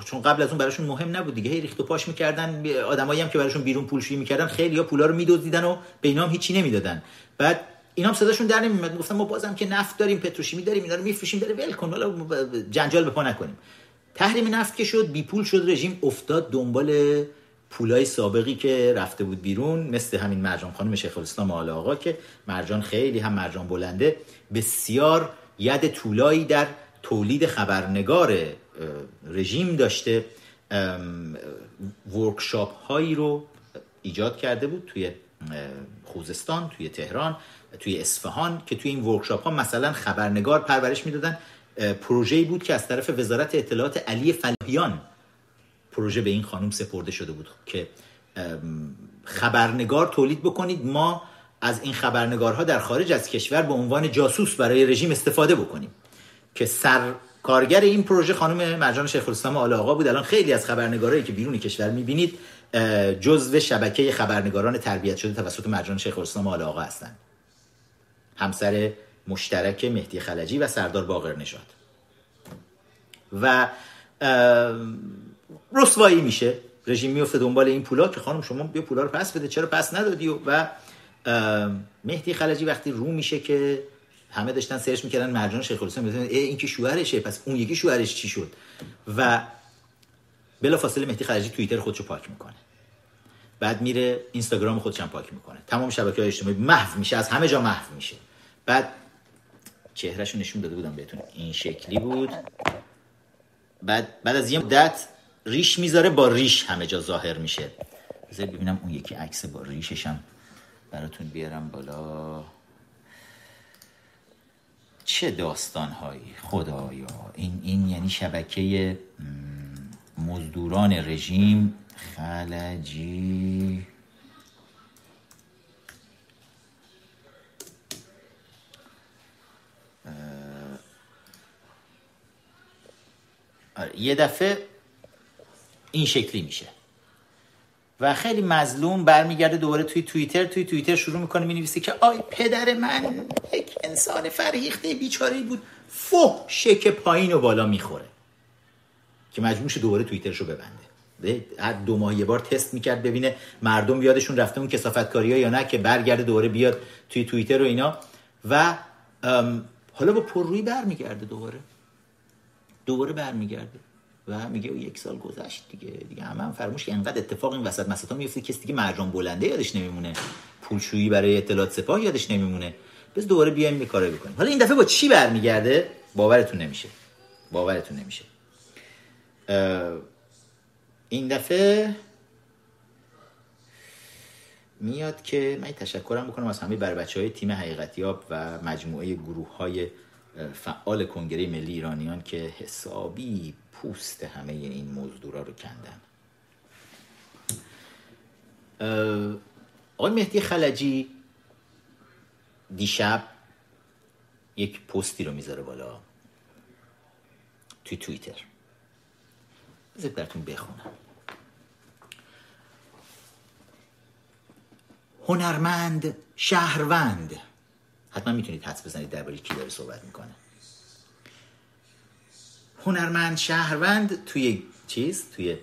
چون قبل از اون براشون مهم نبود دیگه. هی ریخت و پاش می‌کردن. آدمایی هم که براشون بیرون پولشویی می‌کردن خیلی ها پولا رو میدزدیدن و به اینا هم هیچی نمی‌دادن. بعد اینا هم صداشون در نمیومد گفتن ما بازم که نفت داریم پتروشیمی داریم اینا رو میفروشیم داره ول کن. حالا جنجال به پا نکنیم. تحریم نفت که شد بی پول شد رژیم افتاد دنبال پولای سابقی که رفته بود بیرون مثل همین مرجان خانم شیخ الاسلام آل آقا که مرجان خیلی هم مرجان بلنده. بسیار ید طولایی در تولید خبرنگار رژیم داشته ورکشاپ هایی رو ایجاد کرده بود توی خوزستان توی تهران توی اصفهان که توی این ورکشاپ ها مثلا خبرنگار پرورش می‌دادن. پروژه‌ای بود که از طرف وزارت اطلاعات علی فلاحیان پروژه به این خانم سپرده شده بود که خبرنگار تولید بکنید. ما از این خبرنگارها در خارج از کشور به عنوان جاسوس برای رژیم استفاده بکنیم که سر کارگر این پروژه خانم مرجان شیخ الاسلام آقا بود. الان خیلی از خبرنگارایی که بیرون کشور می‌بینید جزو شبکه خبرنگاران تربیت شده توسط مرجان شیخ الاسلام آقا هستند همسر مشترک مهدی خلجی و سردار باقر نژاد. و رسوایی میشه. رژیم میفته دنبال این پولا که خانم شما بیا پولا رو پس بده. چرا پس ندادی؟ و مهدی خلجی وقتی رو میشه که همه داشتن سرچ می‌کردن مرجان شیخ الاسلام این که شوهرشه؟ پس اون یکی شوهرش چی شد؟ و بلا فاصله مهدی خلجی توییتر خودشو پاک می‌کنه. بعد میره اینستاگرام خودش هم پاک می‌کنه. تمام شبکه های اجتماعی محو میشه از همه جا محو میشه. بعد چهرهشو نشون داده بودم بهتون. این شکلی بود. بعد بعد از یه مدت ریش می‌ذاره با ریش همه جا ظاهر میشه. بذار ببینم اون یکی عکس با ریشش هم براتون بیارم بالا. چه داستان هایی خدایا. این, این یعنی شبکه مزدوران رژیم. خلجی. آره، یه دفعه این شکلی میشه. و خیلی مظلوم برمیگرده دوباره توی توییتر توی توییتر شروع می‌کنه می‌نویسه که آی پدر من یک انسان فرهیخته بیچاره بود. فو شک پایین و بالا می‌خوره. که مجبور شه دوباره توییترشو ببنده. هر دو ماه یه بار تست می‌کرد ببینه مردم یادشون رفته اون کسافت ها یا نه که برگرده دوباره بیاد توی توییتر و اینا. و حالا با پررویی برمیگرده دوباره. دوباره برمیگرده. و میگه یک سال گذشت دیگه دیگه همه هم فرموش که انقدر اتفاق این وسط مسطا میفته کسی دیگه مرجان بلنده یادش نمیمونه. پولشویی برای اطلاعات سپاه یادش نمیمونه. بس دوباره بیایم یه کارایی بکنیم. حالا این دفعه با چی برمیگرده؟ باورتون نمیشه. باورتون نمیشه. این دفعه میاد که من تشکرم بکنم از همه بر بچه های تیم حقیقتیاب و مجموعه گروه های فعال کنگره ملی ایرانیان که حسابی پوست همه این مزدورا رو کندن. آقای مهدی خلجی دیشب یک پستی رو می‌ذاره بالا توی توییتر. بذارید براتون بخونم. هنرمند شهروند. حتما می‌تونید حدس بزنید درباره کی داره صحبت می‌کنه. هنرمند شهروند توی چیز؟ توی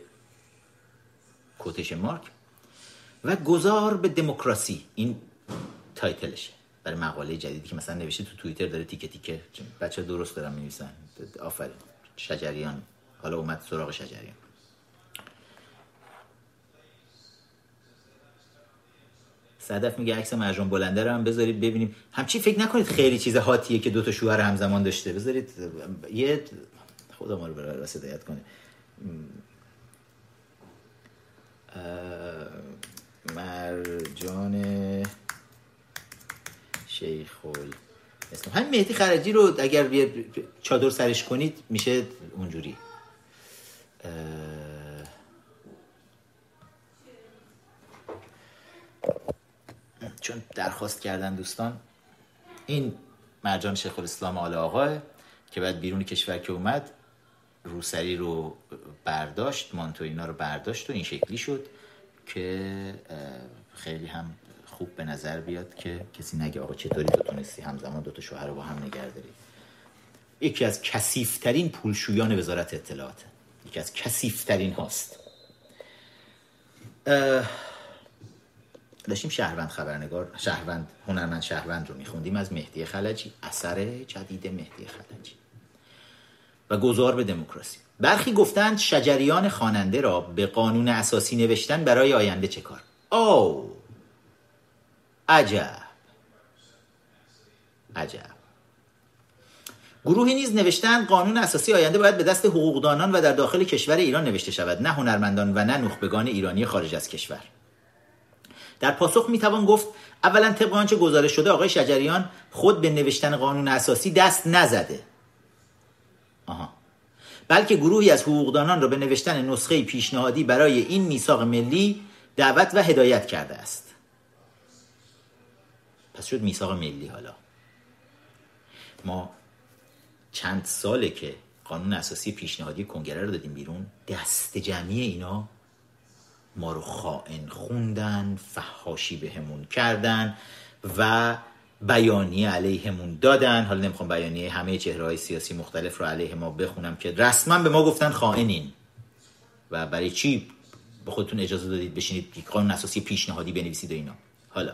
کوتش مارک. و گذار به دموکراسی. این تایتلشه. برای مقاله جدیدی که مثلا نوشته تو توییتر داره تیکه تیکه. بچه درست دارم می‌نویسن. آفرین. شجریان. حالا اومد سراغ شجریان. صدف میگه عکس مرجان بلنده رو هم بذارید ببینیم. همچی فکر نکنید خیلی چیز هاتیه که دو تا شوهر همزمان داشته. بذارید یه خدا ما رو برای راست هدایت کنه مرجان شیخول اسم. همین مهدی خرجی رو اگر چادر سرش کنید میشه اونجوری. چون درخواست کردن دوستان. این مرجان شیخ الاسلام آل آقاه که بعد بیرون کشور که اومد روسری رو برداشت مانتو اینا رو برداشت و این شکلی شد که خیلی هم خوب به نظر بیاد که کسی نگه آقا چطوری تو تونستی همزمان دوتا شوهر رو با هم نگه داری؟ یکی از کسیفترین پولشویان وزارت اطلاعات یکی از کسیفترین هاست. داشتیم شهروند خبرنگار شهروند هنرمند شهروند رو میخوندیم از مهدی خلجی اثر جدید مهدی خلجی. و گذار به دموکراسی. برخی گفتند شجریان خواننده را به قانون اساسی نوشتن برای آینده چه کار؟ او عجب! عجب! گروهی نیز نوشتن قانون اساسی آینده باید به دست حقوقدانان و در داخل کشور ایران نوشته شود. نه هنرمندان و نه نخبگان ایرانی خارج از کشور. در پاسخ می‌توان گفت اولا طبق آنچه گزارش شده آقای شجریان خود به نوشتن قانون اساسی دست نزده. بلکه گروهی از حقوقدانان را به نوشتن نسخه پیشنهادی برای این میثاق ملی دعوت و هدایت کرده است. پس شد میثاق ملی حالا. ما چند ساله که قانون اساسی پیشنهادی کنگره رو دادیم بیرون دست جمعی اینا ما رو خائن خوندن فحاشی بهمون کردن و بیانیه علیهمون دادن. حالا نمی‌خوام بیانیه همه چهره سیاسی مختلف رو علیه ما بخونم که رسما به ما گفتن خائنین. و برای چی به خودتون اجازه دادید بشینید قانون اساسی پیشنهادی بنویسید و اینا. حالا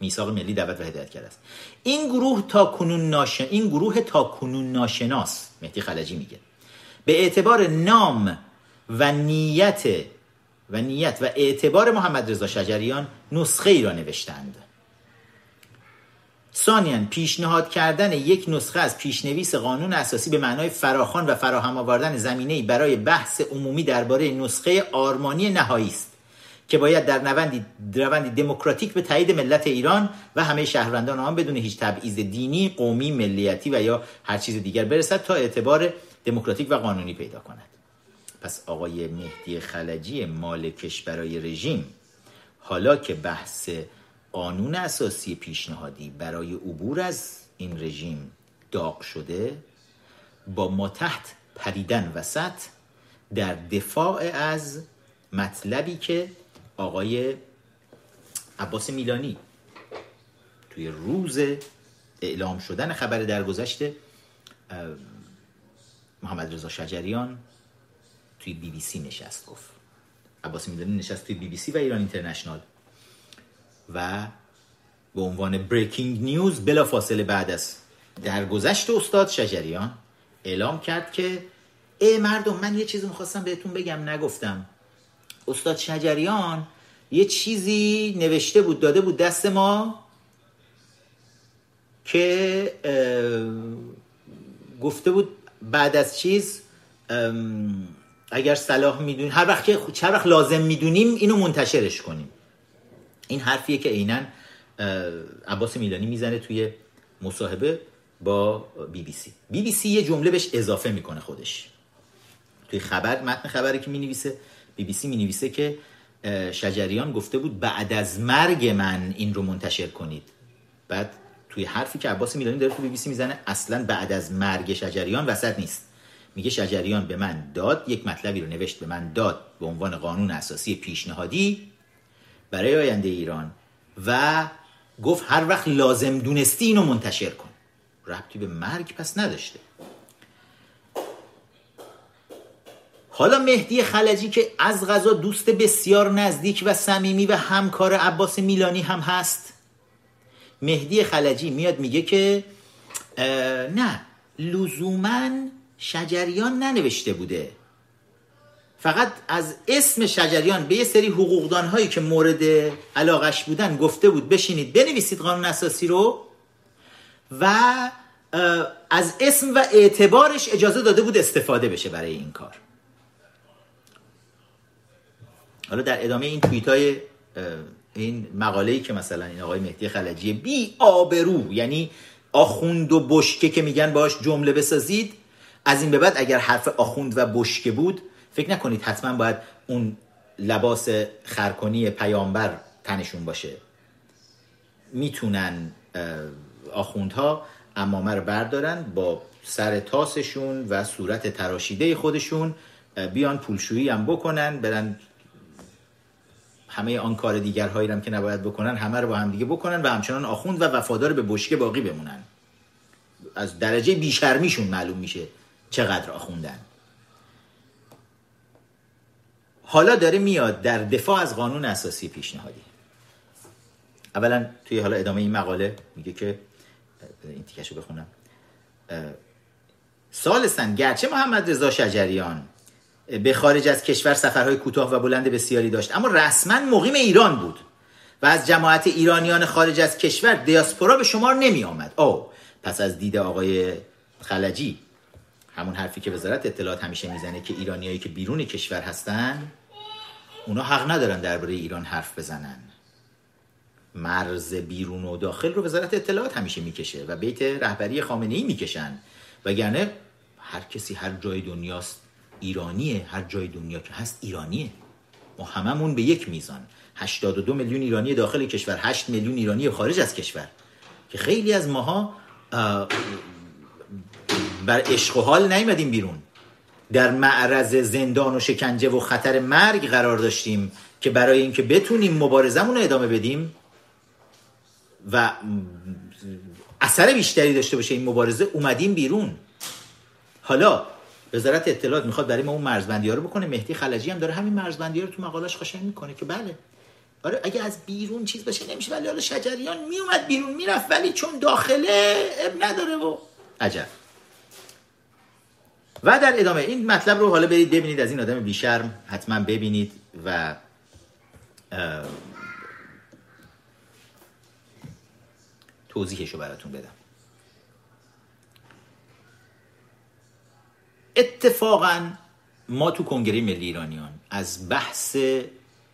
میثاق ملی دعوت و هدایت کرده است. این گروه تا کنون ناشن... این گروه تا کنون ناشناس مهدی خلجی میگه به اعتبار نام و نیت و نیت و اعتبار محمد رضا شجریان نسخه ای را نوشتند. ثانیا پیشنهاد کردن یک نسخه از پیشنویس قانون اساسی به معنای فراخوان و فراهم آوردن زمینه برای بحث عمومی درباره نسخه آرمانی نهایی است که باید در روندی دموکراتیک به تایید ملت ایران و همه شهروندان آن بدون هیچ تبعیض دینی، قومی، ملیتی و یا هر چیز دیگر برسد تا اعتبار دموکراتیک و قانونی پیدا کند. پس آقای مهدی خلجی مالکش برای رژیم حالا که بحث قانون اساسی پیشنهادی برای عبور از این رژیم داغ شده با ما تحت پریدن وسط در دفاع از مطلبی که آقای عباس میلانی توی روز اعلام شدن خبر درگذشت محمد رضا شجریان توی بی بی سی نشست گفت. عباس میلانی نشست توی بی بی سی و ایران اینترنشنال. و به عنوان بریکینگ نیوز بلا فاصله بعد از درگذشت استاد شجریان اعلام کرد که ای مردم من یه چیزی می‌خواستم بهتون بگم نگفتم. استاد شجریان یه چیزی نوشته بود داده بود دست ما که گفته بود بعد از چیز اگر صلاح می‌دونیم هر وقت که هر وقت لازم می‌دونیم اینو منتشرش کنیم. این حرفیه که عینا عباس میلانی می‌زنه توی مصاحبه با بی بی سی. بی بی سی یه جمله بهش اضافه می‌کنه خودش. توی خبر متن خبری که می‌نویسه بی بی سی می‌نویسه که شجریان گفته بود بعد از مرگ من این رو منتشر کنید. بعد توی حرفی که عباس میلانی داره تو بی بی سی می‌زنه اصلا بعد از مرگ شجریان وسط نیست. میگه شجریان به من داد یک مطلبی رو نوشت به من داد به عنوان قانون اساسی پیشنهادی. برای آینده ایران و گفت هر وقت لازم دونستی اینو منتشر کن. ربطی به مرگ پس نداشته. حالا مهدی خلجی که از غذا دوست بسیار نزدیک و صمیمی و همکار عباس میلانی هم هست. مهدی خلجی میاد میگه که نه لزوما شجریان ننوشته بوده. فقط از اسم شجریان به یه سری حقوقدان هایی که مورد علاقش بودن گفته بود بشینید بنویسید قانون اساسی رو و از اسم و اعتبارش اجازه داده بود استفاده بشه برای این کار. حالا در ادامه این توییت های این مقاله‌ای که مثلا این آقای مهدی خلجی بی آبرو یعنی آخوند و بشکه که میگن باش جمله بسازید از این به بعد اگر حرف آخوند و بشکه بود فکر نکنید حتما باید اون لباس خرکنی پیامبر تنشون باشه. می‌تونن آخوندها امامه رو بردارن با سر تاسشون و صورت تراشیده خودشون. بیان پولشویی هم بکنن برن همه آن کار دیگرهایی هم که نباید بکنن همه رو با هم دیگه بکنن و همچنان آخوند و وفادار به بشکه باقی بمونن. از درجه بیشرمیشون معلوم میشه چقدر آخوندن. حالا داره میاد در دفاع از قانون اساسی پیشنهادی. اولا توی حالا ادامه این مقاله میگه که این تیکشو بخونم. سالسن گرچه محمد رضا شجریان به خارج از کشور سفرهای کوتاه و بلند بسیاری داشت اما رسما مقیم ایران بود و از جماعت ایرانیان خارج از کشور دیاسپورا به شمار نمی آمد او پس از دید آقای خلجی همون حرفی که وزارت اطلاعات همیشه می‌زنه که ایرانیایی که بیرون کشور هستن اونا حق ندارن درباره ایران حرف بزنن. مرز بیرون و داخل رو وزارت اطلاعات همیشه می‌کشه و بیت رهبری خامنه ای می‌کشن. وگرنه هر کسی هر جای دنیاست ایرانیه هر جای دنیا که هست ایرانیه. ما هممون به یک میزان. 82 میلیون ایرانی داخل کشور 8 میلیون ایرانی خارج از کشور. که خیلی از ماها بر عشق و حال نیومدیم بیرون. در معرض زندان و شکنجه و خطر مرگ قرار داشتیم که برای اینکه بتونیم مبارزمون رو ادامه بدیم و اثر بیشتری داشته باشه این مبارزه اومدیم بیرون. حالا وزارت اطلاعات می‌خواد برای ما اون مرزبندی ها رو بکنه. مهدی خلجی هم داره همین مرزبندی ها رو تو مقالش قشنگ می‌کنه که بله. آره اگه از بیرون چیز باشه نمیشه ولی حالا شجریان میومد بیرون می‌رفت ولی چون داخله اب نداره و عجب. و در ادامه این مطلب رو حالا برید ببینید از این آدم بیشرم حتما ببینید و توضیحش رو براتون بدم. اتفاقا ما تو کنگره ملی ایرانیان از بحث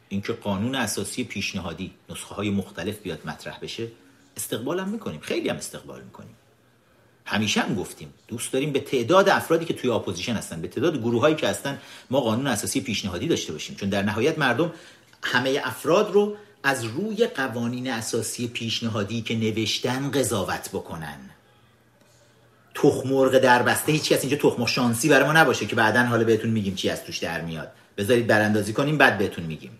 اینکه قانون اساسی پیشنهادی نسخه های مختلف بیاد مطرح بشه استقبال هم می‌کنیم. خیلی هم استقبال می‌کنیم. همیشه هم گفتیم دوست داریم به تعداد افرادی که توی اپوزیشن هستن به تعداد گروه هایی که هستن ما قانون اساسی پیشنهادی داشته باشیم. چون در نهایت مردم همه افراد رو از روی قوانین اساسی پیشنهادی که نوشتن قضاوت بکنن. تخم مرغ در بسته هیچ کس اینجا تخم شانسی برای ما نباشه که بعدا حالا بهتون میگیم چی از توش در میاد. بذارید براندازی کنیم بعد بهتون میگیم.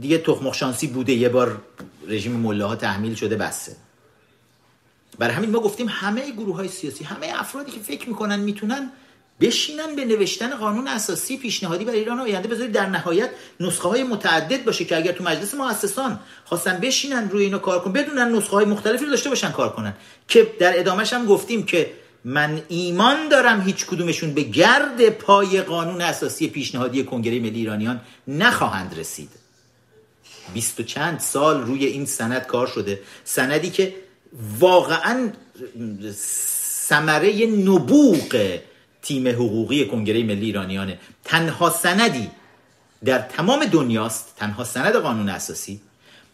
دیگه تخم شانسی بوده یه بار رژیم مله ها تحمیل شده بسه. برای همین ما گفتیم همه گروه های سیاسی همه افرادی که فکر می‌کنن می‌تونن بشینن به نوشتن قانون اساسی پیشنهادی برای ایران آینده بذارید. در نهایت نسخه های متعدد باشه که اگر تو مجلس مؤسسان خواستن بشینن روی اینو کار کنن بدونن نسخه های مختلفی رو داشته باشن کار کنن. که در ادامهش هم گفتیم که من ایمان دارم هیچ کدومشون به گرد پای قانون اساسی پیشنهادی کنگره ملی ایرانیان نخواهند رسید. بیست و چند سال روی این سند کار شده. سندی که واقعا ثمره نبوغ تیم حقوقی کنگره ملی ایرانیانه. تنها سندی در تمام دنیاست تنها سند قانون اساسی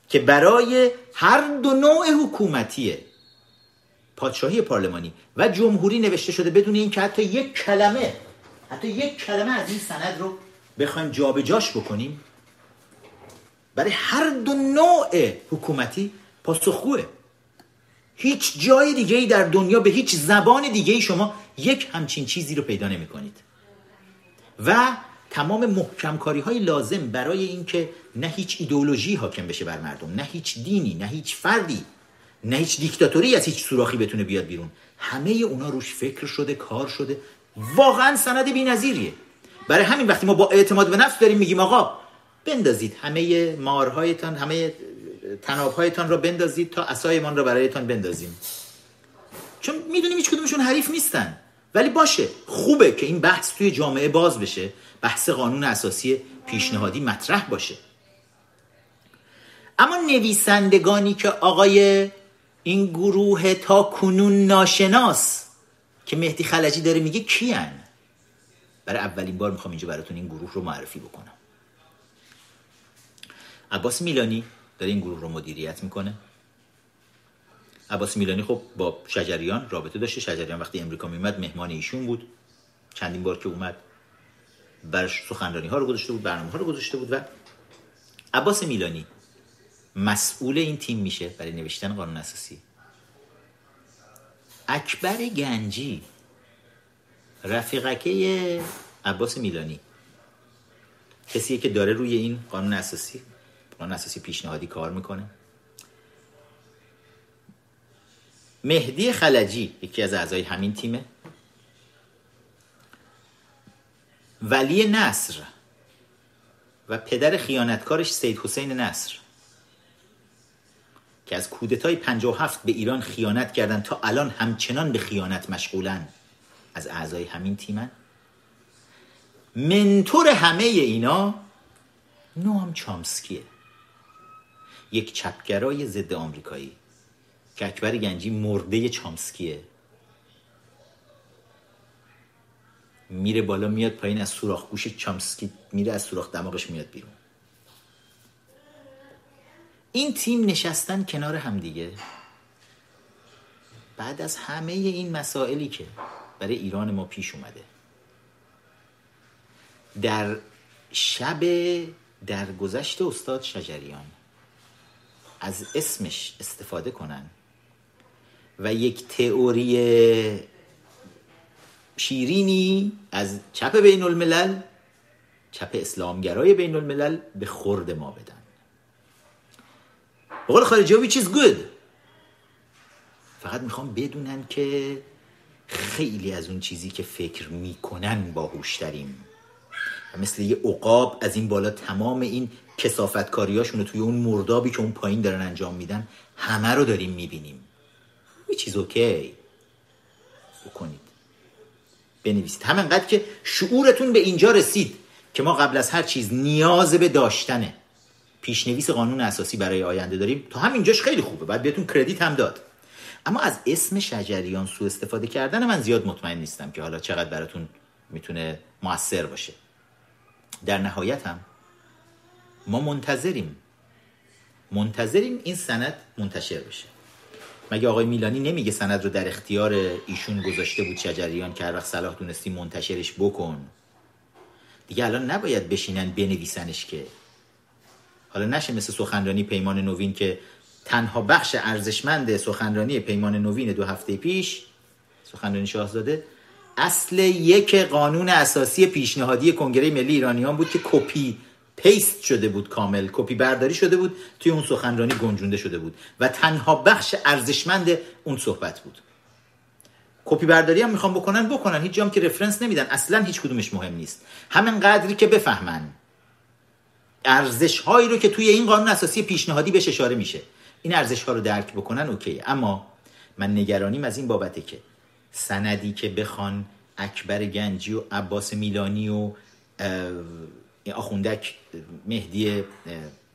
که برای هر دو نوع حکومتی پادشاهی پارلمانی و جمهوری نوشته شده بدون اینکه حتی یک کلمه حتی یک کلمه از این سند رو بخوایم جابجاش بکنیم برای هر دو نوع حکومتی پاسخگوه. هیچ جای دیگه ای در دنیا به هیچ زبان دیگه ای شما یک همچین چیزی رو پیدا نمی کنید و تمام محکمکاری های لازم برای اینکه نه هیچ ایدئولوژی حاکم بشه بر مردم نه هیچ دینی نه هیچ فردی نه هیچ دیکتاتوری از هیچ سوراخی بتونه بیاد بیرون. همه اونا روش فکر شده کار شده. واقعا سند بی‌نظیریه. برای همین وقتی ما با اعتماد به نفس داریم میگیم آقا بندازید همه مارهایتان همه تنابهایتان را بندازید تا اسایمان را برایتان بندازیم. چون می‌دونیم هیچ کدومشون حریف نیستن. ولی باشه خوبه که این بحث توی جامعه باز بشه. بحث قانون اساسی پیشنهادی مطرح باشه. اما نویسندگانی که آقای این گروه تا کنون ناشناس که مهدی خلجی داره میگه کیان برای اولین بار می‌خوام اینجا براتون این گروه رو معرفی بکنم. عباس میلانی داره این گروه رو مدیریت می‌کنه. عباس میلانی خب با شجریان رابطه داشته. شجریان وقتی امریکا میمد مهمان ایشون بود. چندین بار که اومد برش سخنرانی ها رو گذاشته بود برنامه ها رو گذاشته بود و عباس میلانی مسئول این تیم میشه برای نوشتن قانون اساسی. اکبر گنجی رفیقکه عباس میلانی کسیه که داره روی این قانون اساسی قانون اساسی پیشنهادی کار می‌کنه. مهدی خلجی یکی از اعضای همین تیمه. ولی نصر و پدر خیانتکارش سید حسین نصر که از کودتای 57 به ایران خیانت کردن تا الان همچنان به خیانت مشغولن از اعضای همین تیمن. منتور همه اینا نوام چامسکیه. یک چپگرای ضد آمریکایی. که اکبر گنجی مرده چامسکیه. میره بالا میاد پایین از سوراخ گوش چامسکی میره از سوراخ دماغش میاد بیرون. این تیم نشستن کنار همدیگه بعد از همه این مسائلی که برای ایران ما پیش اومده. در شب در گذشت استاد شجریان از اسمش استفاده کنن. و یک تئوری شیرینی از چپ بین الملل چپ اسلامگرای بین الملل به خورد ما بدن. بقول خارجی چیز گود فقط می‌خوام بدونن که خیلی از اون چیزی که فکر می‌کنن باهوش داریم مثل یه عقاب از این بالا تمام این کسافتکاریاشون رو توی اون مردابی که اون پایین دارن انجام میدن همه رو داریم می‌بینیم. یه چیز اوکی؟ بکنید. بنویسید. همینقدر که شعورتون به اینجا رسید که ما قبل از هر چیز نیاز به داشتنه پیشنویس قانون اساسی برای آینده داریم تا همینجاش خیلی خوبه. بعد بهتون کردیت هم داد. اما از اسم شجریان سو استفاده کردن من زیاد مطمئن نیستم که حالا چقدر براتون می‌تونه موثر باشه. در نهایت هم ما منتظریم. منتظریم این سند منتشر بشه. مگه آقای میلانی نمیگه سند رو در اختیار ایشون گذاشته بود شجریان که هر وقت صلاح دونستی منتشرش بکن؟ دیگه الان نباید بشینن بنویسنش که. حالا نشه مثل سخنرانی پیمان نوین که تنها بخش ارزشمند سخنرانی پیمان نوین دو هفته پیش سخنرانی شاهزاده اصل یک قانون اساسی پیشنهادی کنگره ملی ایرانیان بود که copy paste شده بود کامل کپی برداری شده بود توی اون سخنرانی گنجونده شده بود و تنها بخش ارزشمند اون صحبت بود. کپی برداری هم می‌خوام بکنن بکنن. هیچ جام که reference نمیدن. اصلا هیچ کدومش مهم نیست. همین قدری که بفهمن. ارزش هایی رو که توی این قانون اساسی پیشنهادی بهش اشاره میشه. این ارزش ها رو درک بکنن okay. اما من نگرانیم از این بابته که سندی که بخوان اکبر گنجی و عباس میلانی و آخوندک مهدی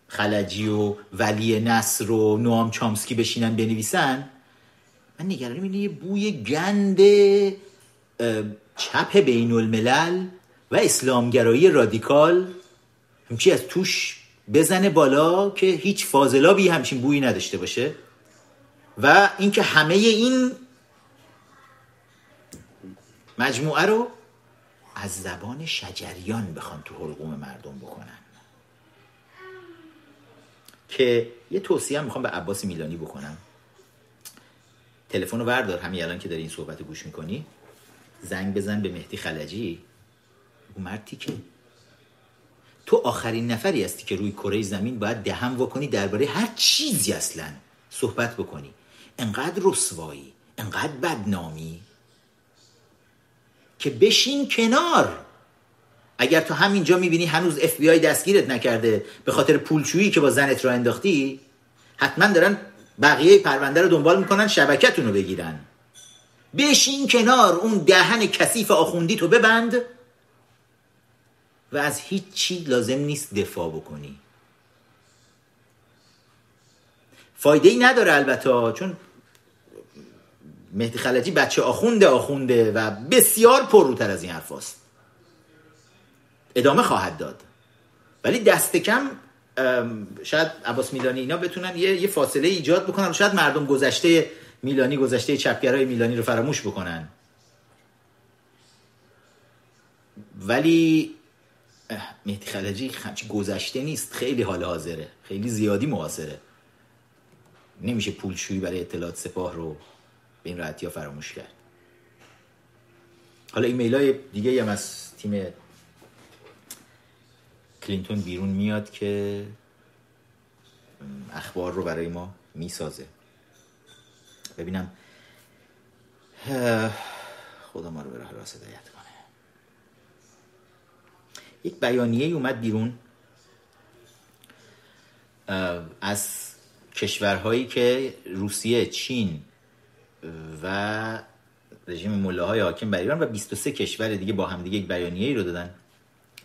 خلجی و ولی نصر و نوام چامسکی بشینن بنویسن. من نگرانیم اینه یه بوی گند چپ بین الملل و اسلامگرایی رادیکال همچی از توش بزنه بالا که هیچ فاضلابی همچین بویی نداشته باشه. و اینکه همه این مجموعه رو از زبان شجریان بخوان تو حلقوم مردم بکنن. که یه توصیه هم می‌خوام به عباس میلانی بکنم. تلفن رو بردار همین الان که داری این صحبت گوش می‌کنی. زنگ بزن به مهدی خلجی. مردی که تو آخرین نفری هستی که روی کره زمین باید دهم بکنی درباره هر چیزی اصلا صحبت بکنی. انقدر رسوایی انقدر بدنامی. که بشین کنار. اگر تو همینجا می‌بینی هنوز اف بی آی دستگیرت نکرده به خاطر پولشویی که با زنت را انداختی حتما دارن بقیه پرونده رو دنبال می‌کنن شبکتون رو بگیرن. بشین کنار اون دهن کثیف آخوندی تو ببند و از هیچ چی لازم نیست دفاع بکنی. فایده ای نداره البته چون مهدی خلجی بچه آخونده آخونده و بسیار پرروتر از این حرف ادامه خواهد داد. ولی دست کم شاید عباس میلانی اینا بتونن یه, فاصله ایجاد بکنن. شاید مردم گذشته میلانی گذشته چپگرای میلانی رو فراموش بکنن. ولی مهدی خلجی گذشته نیست. خیلی حال حاضره. خیلی زیادی معاصره. نمیشه پولشویی برای اطلاعات سپاه رو به این راحتی ها فراموش کرد. حالا ایمیل های دیگه هم از تیم کلینتون بیرون میاد که اخبار رو برای ما می‌سازه. ببینم. خدا ما رو به راه راست هدایت کنه. یک بیانیه اومد بیرون از کشورهایی که روسیه چین و رژیم ملاهای حاکم بر ایران و 23 کشور دیگه با هم دیگه یک بیانیه ای رو دادن.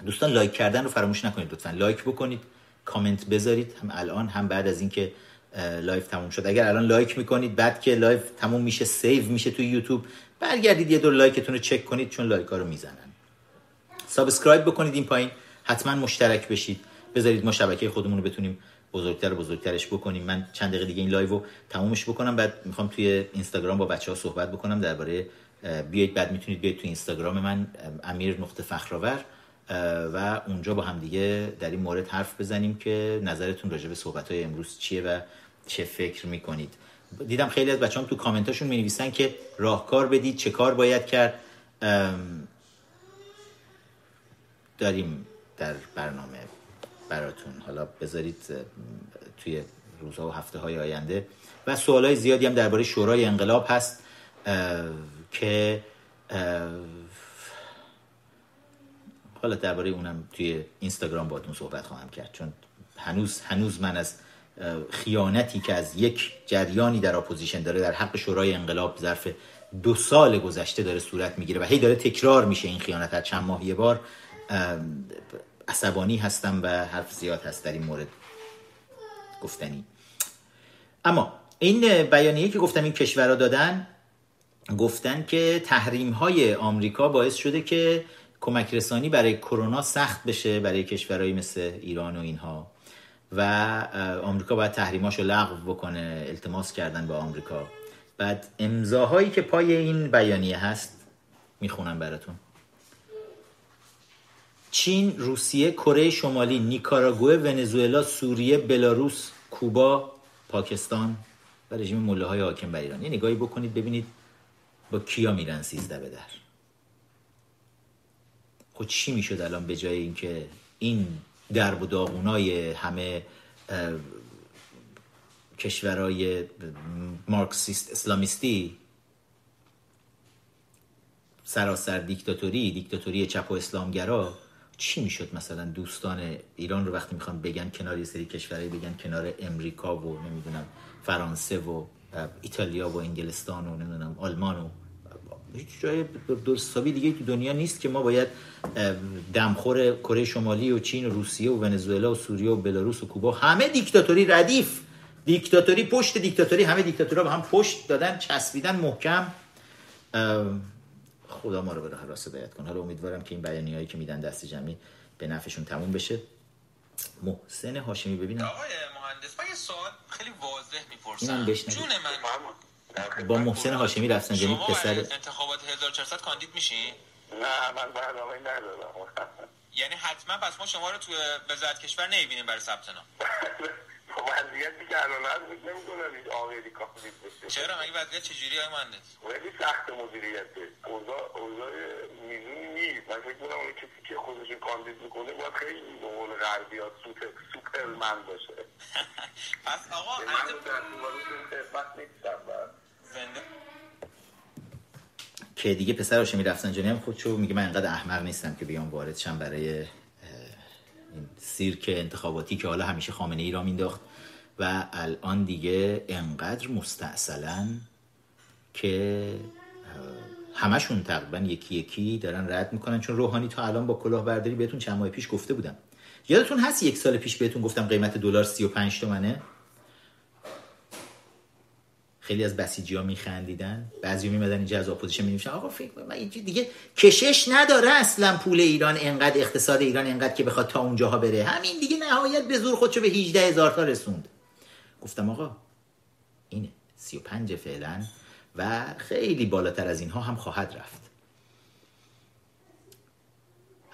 دوستان لایک کردن رو فراموش نکنید لطفا لایک بکنید کامنت بذارید هم الان هم بعد از اینکه live تموم شد. اگر الان لایک می‌کنید بعد که live تموم میشه save میشه توی یوتیوب برگردید یه دور لایکتون رو چک کنید چون لایک ها رو می‌زنن. subscribe بکنید این پایین حتما مشترک بشید. بذارید ما شبکه خودمون رو بتونیم بزرگتر بزرگترش بکنیم. من چند دقیقه دیگه این live رو تمومش بکنم. بعد می‌خوام توی اینستاگرام با بچه ها صحبت بکنم. درباره بیایید بعد می‌تونید بیاید توی اینستاگرام من امیر نقطه فخرآور. و اونجا با هم دیگه در این مورد حرف بزنیم که نظرتون راجع به صحبت های امروز چیه و چه فکر می‌کنید. دیدم خیلی از بچه تو کامنتاشون می نویسن که راهکار بدید چه کار باید کرد. داریم در برنامه براتون. حالا بذارید توی روزها و هفته های آینده. و سوال های زیادی هم درباره شورای انقلاب هست که حالا درباره اونم توی اینستاگرام باتون صحبت خواهم کرد. چون هنوز هنوز من از خیانتی که از یک جریانی در اپوزیشن داره در حق شورای انقلاب ظرف دو سال گذشته داره صورت می‌گیره و هی داره تکرار میشه این خیانت از چند ماه یه بار عصبانی هستم و حرف زیاد هست در این مورد گفتنی. اما این بیانیه که گفتم این کشورها دادن گفتن که تحریم های آمریکا باعث شده که کمک رسانی برای کرونا سخت بشه برای کشورهایی مثل ایران و اینها. و آمریکا باید تحریماشو لغو بکنه التماس کردن با آمریکا. بعد امضاهایی که پای این بیانیه هست می‌خونم براتون. چین، روسیه، کره شمالی، نیکاراگوه، ونزوئلا، سوریه، بلاروس، کوبا، پاکستان و رژیم مله های حاکم بر ایران. یه نگاهی بکنید ببینید با کیا میرن سیزده به در. خود چی می‌شد الان به جای اینکه این درب و داغونای همه کشورهای مارکسیست اسلامیستی؟ سراسر دیکتاتوری دیکتاتوری چپ و اسلامگرا؟ چی می‌شد مثلا دوستان ایران رو وقتی می‌خوان بگن کنار یه سری کشورهایی بگن کنار امریکا و نمی‌دونم فرانسه و ایتالیا و انگلستان و نمی‌دونم آلمان و هیچ جای درست دیگه تو دنیا نیست که ما باید دمخور کره شمالی و چین و روسیه و ونزوئلا و سوریه و بلاروس و کوبا. همه دیکتاتوری ردیف. دیکتاتوری پشت دیکتاتوری همه دیکتاتورها به هم پشت دادن چسبیدن محکم. خدا ما رو به راه راست هدایت کن حالا امیدوارم که این بیانیه‌ای که میدن دست جمعی به نفعشون تموم بشه. محسن هاشمی ببینم. آقای مهندس من یه سوال خیلی واضح می‌پرسم. جون من. با محسن هاشمی رفسنجانی پسر انتخابات 1400 کاندید میشین نه من برنامه ندارم. یعنی حتما پس ما شما رو تو وزارت کشور نمی‌بینیم برای ثبت نام. وضعیتی که الان هست نمی‌دونم این آقایی کافی بشه چرا؟ مگه وضعیت چجوری های مهندس؟ خیلی سخت مدیریته اوضاع اوضاع میزونی نیست. من فکر کنم اون کسی که خودش کاندید می‌کنه باید خیلی به قول غربیات سوپر سوپرمن باشه. پس آقا من در خدمت نیستم زنده. که دیگه پسر هاشمی رفسنجانی هم خودشو میگه من انقدر احمق نیستم که بیام وارد شم برای این سیرک انتخاباتی که حالا همیشه خامنه ای راه مینداخت و الان دیگه انقدر مستاصلن که همشون تقریبا یکی یکی دارن رد می‌کنن. چون روحانی تا الان با کلاهبرداری بهتون چند ماه پیش گفته بودم. یادتون هست یک سال پیش بهتون گفتم قیمت دلار 35 تومنه؟ خیلی از بسیجی ها میخندیدن. بعضی میمدن اینجا از اپوزیشن مینوشتن آقا فکر من دیگه کشش نداره اصلا پول ایران انقدر اقتصاد ایران انقدر که بخواد تا اونجاها بره. همین دیگه نهایت به زور خودشو به 18 هزار تا رسوند. گفتم آقا اینه 35 فعلا و خیلی بالاتر از اینها هم خواهد رفت.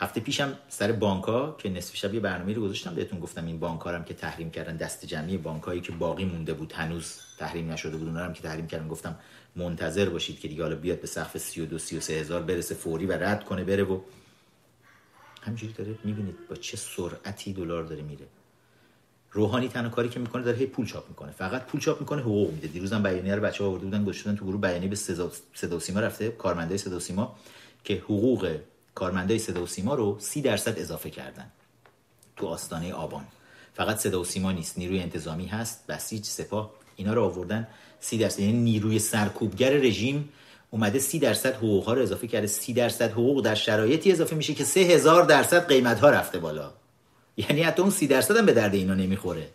هفته پیشم سر بانکا که نصف شب یه برنامه رو گذاشتم بهتون گفتم این بانکارم که تحریم کردن دست جمعی بانکایی که باقی مونده بود هنوز تحریم نشده بود اونارم که تحریم کردن گفتم منتظر باشید که دیگه حالا بیاد به سقف 32 33 هزار برسه فوری و رد کنه بره و همینجوری داره می‌بینید با چه سرعتی دلار داره میره. روحانی تنها کاری که می‌کنه داره هی پول چاپ می‌کنه. فقط پول چاپ می‌کنه حقوق میده. دیروزم بیانیه رو بچه‌ها آورده بودن گذاشتن تو گروه بیانیه به صدا صدا سیما رفته کارمندای صدا سیما که حقوق کارمندای صدا و سیما رو 30 درصد اضافه کردن. تو آستانه آبان. فقط صدا و سیما نیست نیروی انتظامی هست بسیج سپاه اینا رو آوردن 30 درصد. یعنی نیروی سرکوبگر رژیم اومده 30 درصد حقوق ها رو اضافه کرده. 30 درصد حقوق در شرایطی اضافه میشه که 3000 درصد قیمت ها رفته بالا. یعنی حتی اون 30 درصد هم به درد اینا نمی‌خوره.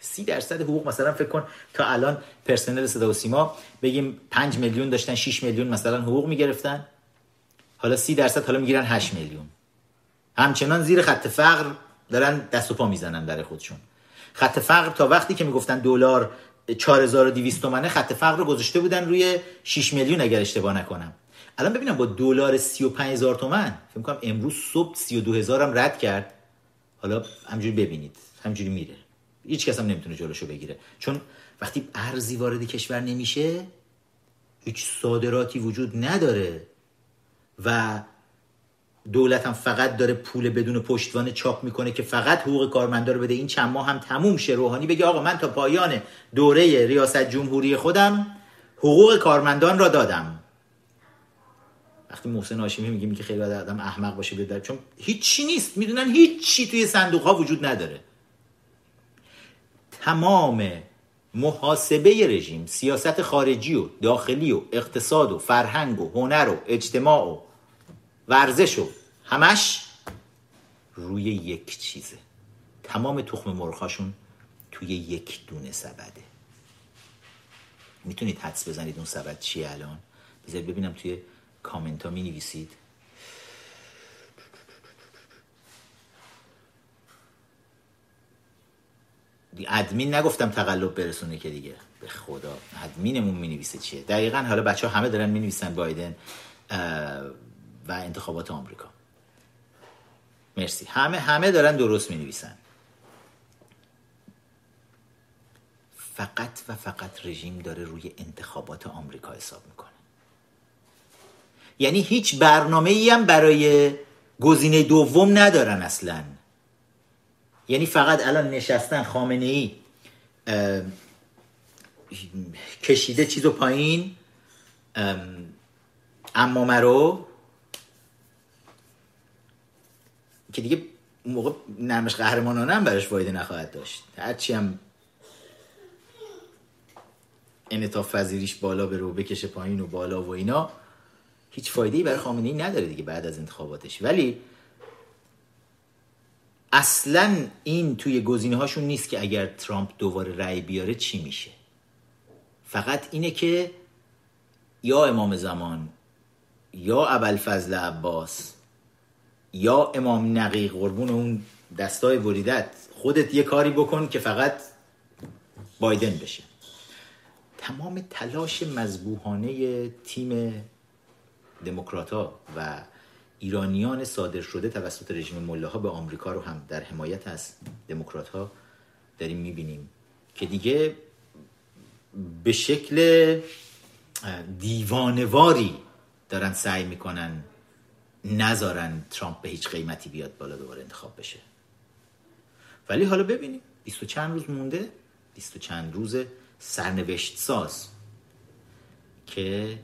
30 درصد حقوق مثلا فکر کن تا الان پرسنل صدا و سیما بگیم 5 میلیون داشتن 6 میلیون مثلا حقوق می‌گرفتن. حالا 30 درصد حالا می‌گیرن 8 میلیون. همچنان زیر خط فقر دارن دست و پا می‌زنن برای خودشون. خط فقر تا وقتی که می‌گفتن دلار 4200 تومنه خط فقر رو گذاشته بودن روی 6 میلیون اگر اشتباه نکنم. الان ببینم با دلار 35000 تومن فکر کنم امروز صبح 32000 هم رد کرد. حالا همجوری ببینید همجوری میره. هیچ کس هم نمی‌تونه جلوشو بگیره. چون وقتی ارزی وارد کشور نمیشه هیچ صادراتی وجود نداره. و دولت هم فقط داره پول بدون پشتوانه چاپ می‌کنه که فقط حقوق کارمندا رو بده. این چند ماه هم تموم شه. روحانی بگه آقا من تا پایان دوره ریاست جمهوری خودم حقوق کارمندان را دادم. وقتی محسن هاشمی میگه که خیلی آدم احمق باشه بیاد چون هیچی نیست. می‌دونن هیچی توی صندوق ها وجود نداره. تمام محاسبه رژیم سیاست خارجی و داخلی و اقتصاد و فرهنگ و هنر و اجتماع و ورزش و همش روی یک چیزه. تمام تخم مرغاشون توی یک دونه سبده. می‌تونید حدس بزنید اون سبد چیه الان؟ بذارید ببینم توی کامنت ها می نویسید ادمین نگفتم تقلب برسونه که دیگه. به خدا. ادمینمون می نویسه چیه؟ دقیقا حالا بچه ها همه دارن می نویسن بایدن و انتخابات آمریکا. مرسی. همه همه دارن درست می نویسن فقط و فقط رژیم داره روی انتخابات آمریکا حساب می‌کنه. یعنی هیچ برنامه ای هم برای گزینه دوم ندارن اصلا. یعنی فقط الان نشستن خامنه ای کشیده چیزو پایین اما مرو که دیگه موقع نرمش قهرمانانه هم براش فایده نخواهد داشت. هرچی هم انعطاف پذیریش بالا بره و بکشه پایین و بالا و اینا هیچ فایده ای برای خامنه ای نداره دیگه بعد از انتخاباتش. ولی اصلا این توی گزینه هاشون نیست که اگر ترامپ دوباره رأی بیاره چی میشه. فقط اینه که یا امام زمان یا ابوالفضل عباس یا امام نقی قربون اون دستای بریدت خودت یه کاری بکن که فقط بایدن بشه. تمام تلاش مذبوحانه تیم دموکراتا و ایرانیان صادر شده توسط رژیم ملاها به آمریکا رو هم در حمایت از دموکرات ها داریم می‌بینیم که دیگه به شکل دیوانواری دارن سعی می‌کنن نذارن ترامپ به هیچ قیمتی بیاد بالا دوباره انتخاب بشه. ولی حالا ببینیم. بیست و چند روز مونده. بیست و چند روز سرنوشت ساز که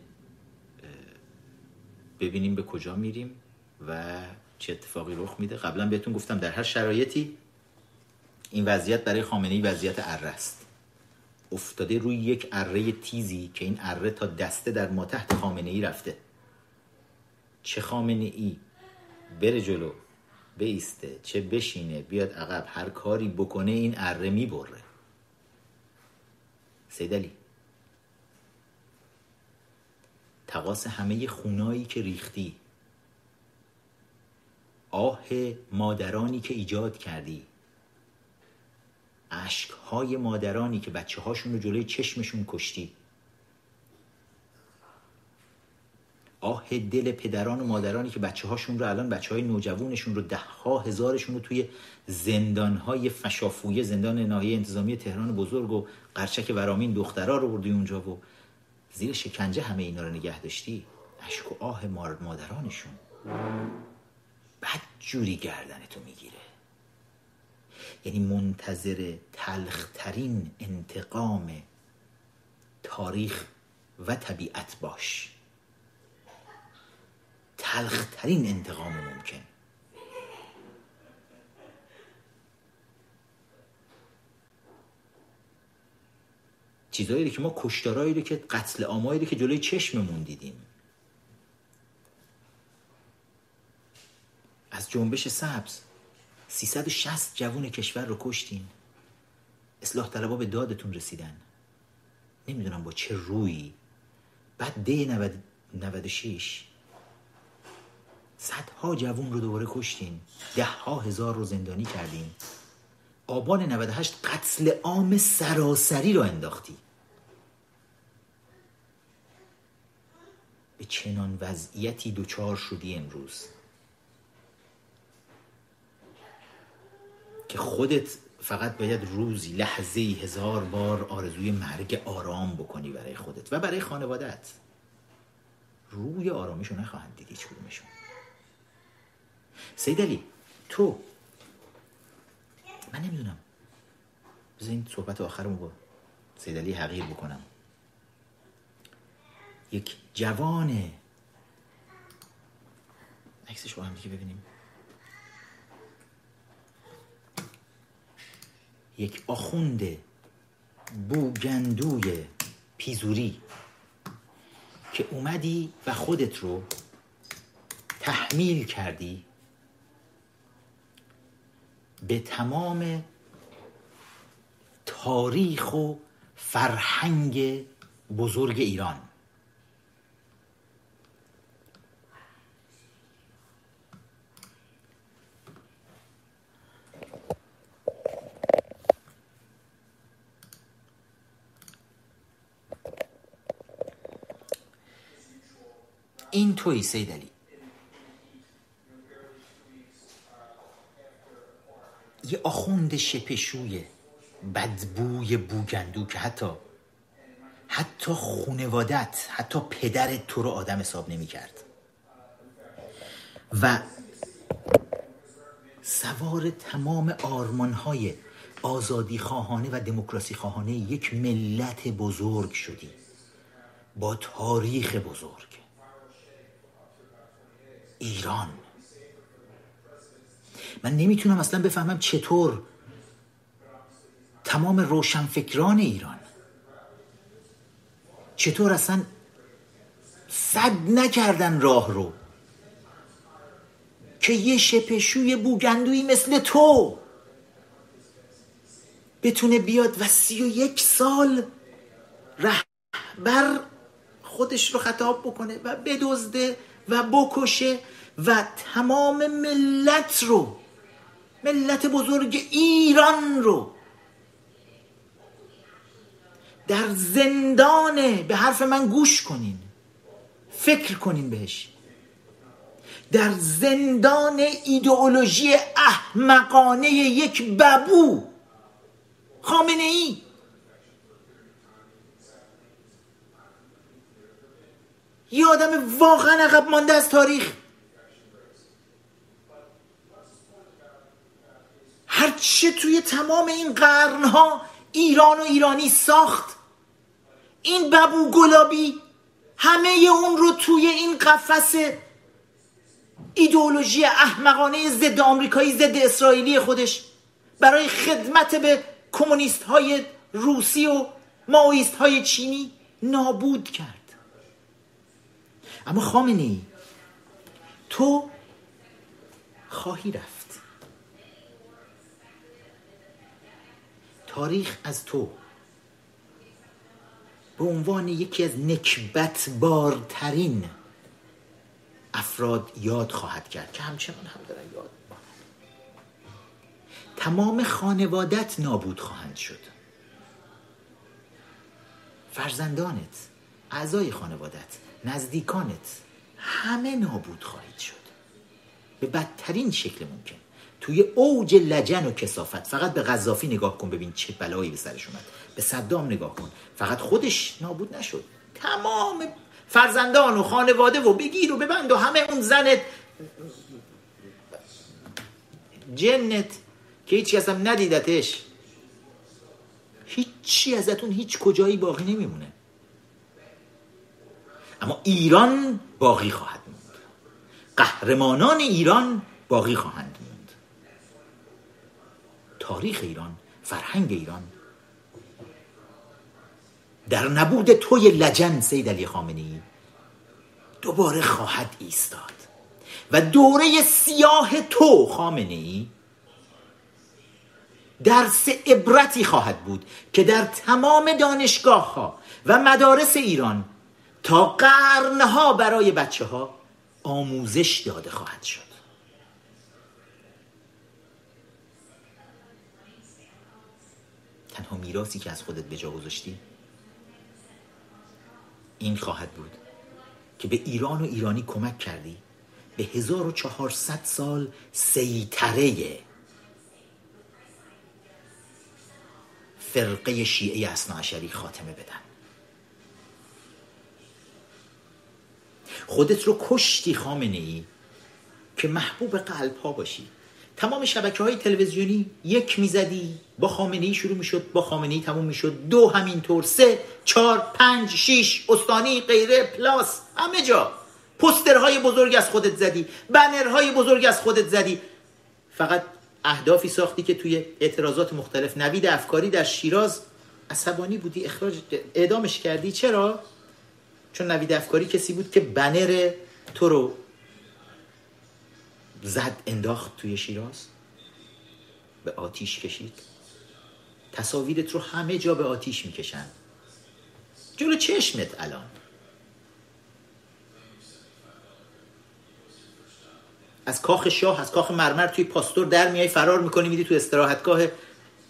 ببینیم به کجا میریم و چه اتفاقی رخ میده. قبلا بهتون گفتم در هر شرایطی این وضعیت برای خامنه ای وضعیت اره است. افتاده روی یک اره تیزی که این اره تا دسته در ما تحت خامنه ای رفته. چه خامنه ای؟ بره جلو بیسته چه بشینه بیاد عقب هر کاری بکنه این اره می‌بره. سیدلی تقاس همه خونایی که ریختی. آه مادرانی که ایجاد کردی. های مادرانی که بچه هاشون رو جلوی چشمشون کشتی. آه دل پدران و مادرانی که بچه هاشون رو الان بچه های نوجوانشون رو ده ها هزارشون رو توی زندان های فشافویه زندان ناحیه انتظامی تهران بزرگ و قرچک ورامین دخترها رو بردی اونجا و زیر شکنجه همه اینا رو نگه داشتی؟ اشک و آه مادرانشون. بد جوری گردن تو می‌گیره. یعنی منتظر تلخترین انتقام تاریخ و طبیعت باش. تلخترین انتقام ممکن. چیزایی که ما کشتارایی که قتل آمایی که جلوی چشممون دیدیم. از جنبش سبز 360 جوون کشور رو کشتین. اصلاح طلبا به دادتون رسیدن. نمی‌دونم با چه روی بعد ده 96 صدها جوون رو دوباره کشتین. ده ها هزار رو زندانی کردین. آبان 98 قتل عام سراسری رو انداختی. به چنان وضعیتی دوچار شدی امروز. که خودت فقط باید روزی لحظه هزار بار آرزوی مرگ آرام بکنی برای خودت و برای خانوادت روی آرامشو نخواهند دید هیچ کدومشون. سید علی تو. من نمی‌دونم. بذار این صحبت آخرمو با سید علی حقیر بکنم. یک جوان عکسش با هم دیگه ببینیم. یک آخوند بوگندوی پیزوری. که اومدی و خودت رو تحمیل کردی. به تمام تاریخ و فرهنگ بزرگ ایران. این توی سید علی. یه آخوند شپشوی بدبوی بوگندو که حتی حتی خونوادت حتی پدرت تو رو آدم حساب نمی کرد و سوار تمام آرمان های آزادی خواهانه و دموکراسی خواهانه یک ملت بزرگ شدی. با تاریخ بزرگ. ایران. من نمی‌تونم اصلا بفهمم چطور تمام روشنفکران ایران چطور اصلا صد نکردن راه رو که یه شپشوی بوگندویی مثل تو بتونه بیاد و سی و یک سال رهبر خودش رو خطاب بکنه و بدزده و بکشه و تمام ملت رو ملت بزرگ ایران رو در زندان به حرف من گوش کنین فکر کنین بهش. در زندان ایدئولوژی احمقانه یک ببو خامنه ای. یه آدم واقعا عقب مانده از تاریخ. هرچه توی تمام این قرنها ایران و ایرانی ساخت. این ببو گلابی همه اون رو توی این قفس ایدئولوژی احمقانه ضد آمریکایی ضد اسرائیلی خودش برای خدمت به کمونیست های روسی و ماویست های چینی نابود کرد. اما خامنی تو خواهی رفت. تاریخ از تو. به عنوان یکی از نکبت بارترین افراد یاد خواهد کرد که همچنان هم دارن یاد تمام خانوادت نابود خواهند شد. فرزندانت اعضای خانوادت نزدیکانت همه نابود خواهید شد. به بدترین شکل ممکن. توی اوج لجن و کسافت. فقط به غذافی نگاه کن ببین چه بلایی به سرش اومد. به صدام نگاه کن. فقط خودش نابود نشد. تمام فرزندان و خانواده و بگیر و ببند و همه اون زنت. جنت که هیچ کس هم ندیدتش. هیچی ازتون هیچ کجایی باقی نمیمونه. اما ایران باقی خواهد موند. قهرمانان ایران باقی خواهند تاریخ ایران فرهنگ ایران. در نبود توی لجن سید علی خامنی دوباره خواهد ایستاد و دوره سیاه تو خامنه ای درس عبرتی خواهد بود که در تمام دانشگاه ها و مدارس ایران تا قرنها برای بچه ها آموزش داده خواهد شد. تنها میراسی که از خودت به جا گذاشتی؟ این خواهد بود که به ایران و ایرانی کمک کردی. به 1400 سال سیطره فرقه شیعه اصناعشری خاتمه بدن. خودت رو کشتی خامنه ای که محبوب قلب ها باشی. تمام شبکه های تلویزیونی یک می‌زدی. با خامنه ای شروع می‌شد با خامنه ای تموم می‌شد. دو همینطور سه چهار پنج شیش استانی غیره پلاس همه جا. پسترهای بزرگ از خودت زدی بنرهای بزرگ از خودت زدی. فقط اهدافی ساختی که توی اعتراضات مختلف نوید افکاری در شیراز عصبانی بودی اخراج اعدامش کردی. چرا؟ چون نوید افکاری کسی بود که بنر تو رو زد انداخت توی شیراز به آتیش کشید. تصاویرت رو همه جا به آتیش می‌کشن. جلو چشمت الان. از کاخ شاه از کاخ مرمر توی پاستور در میای فرار می‌کنی میری تو استراحتگاه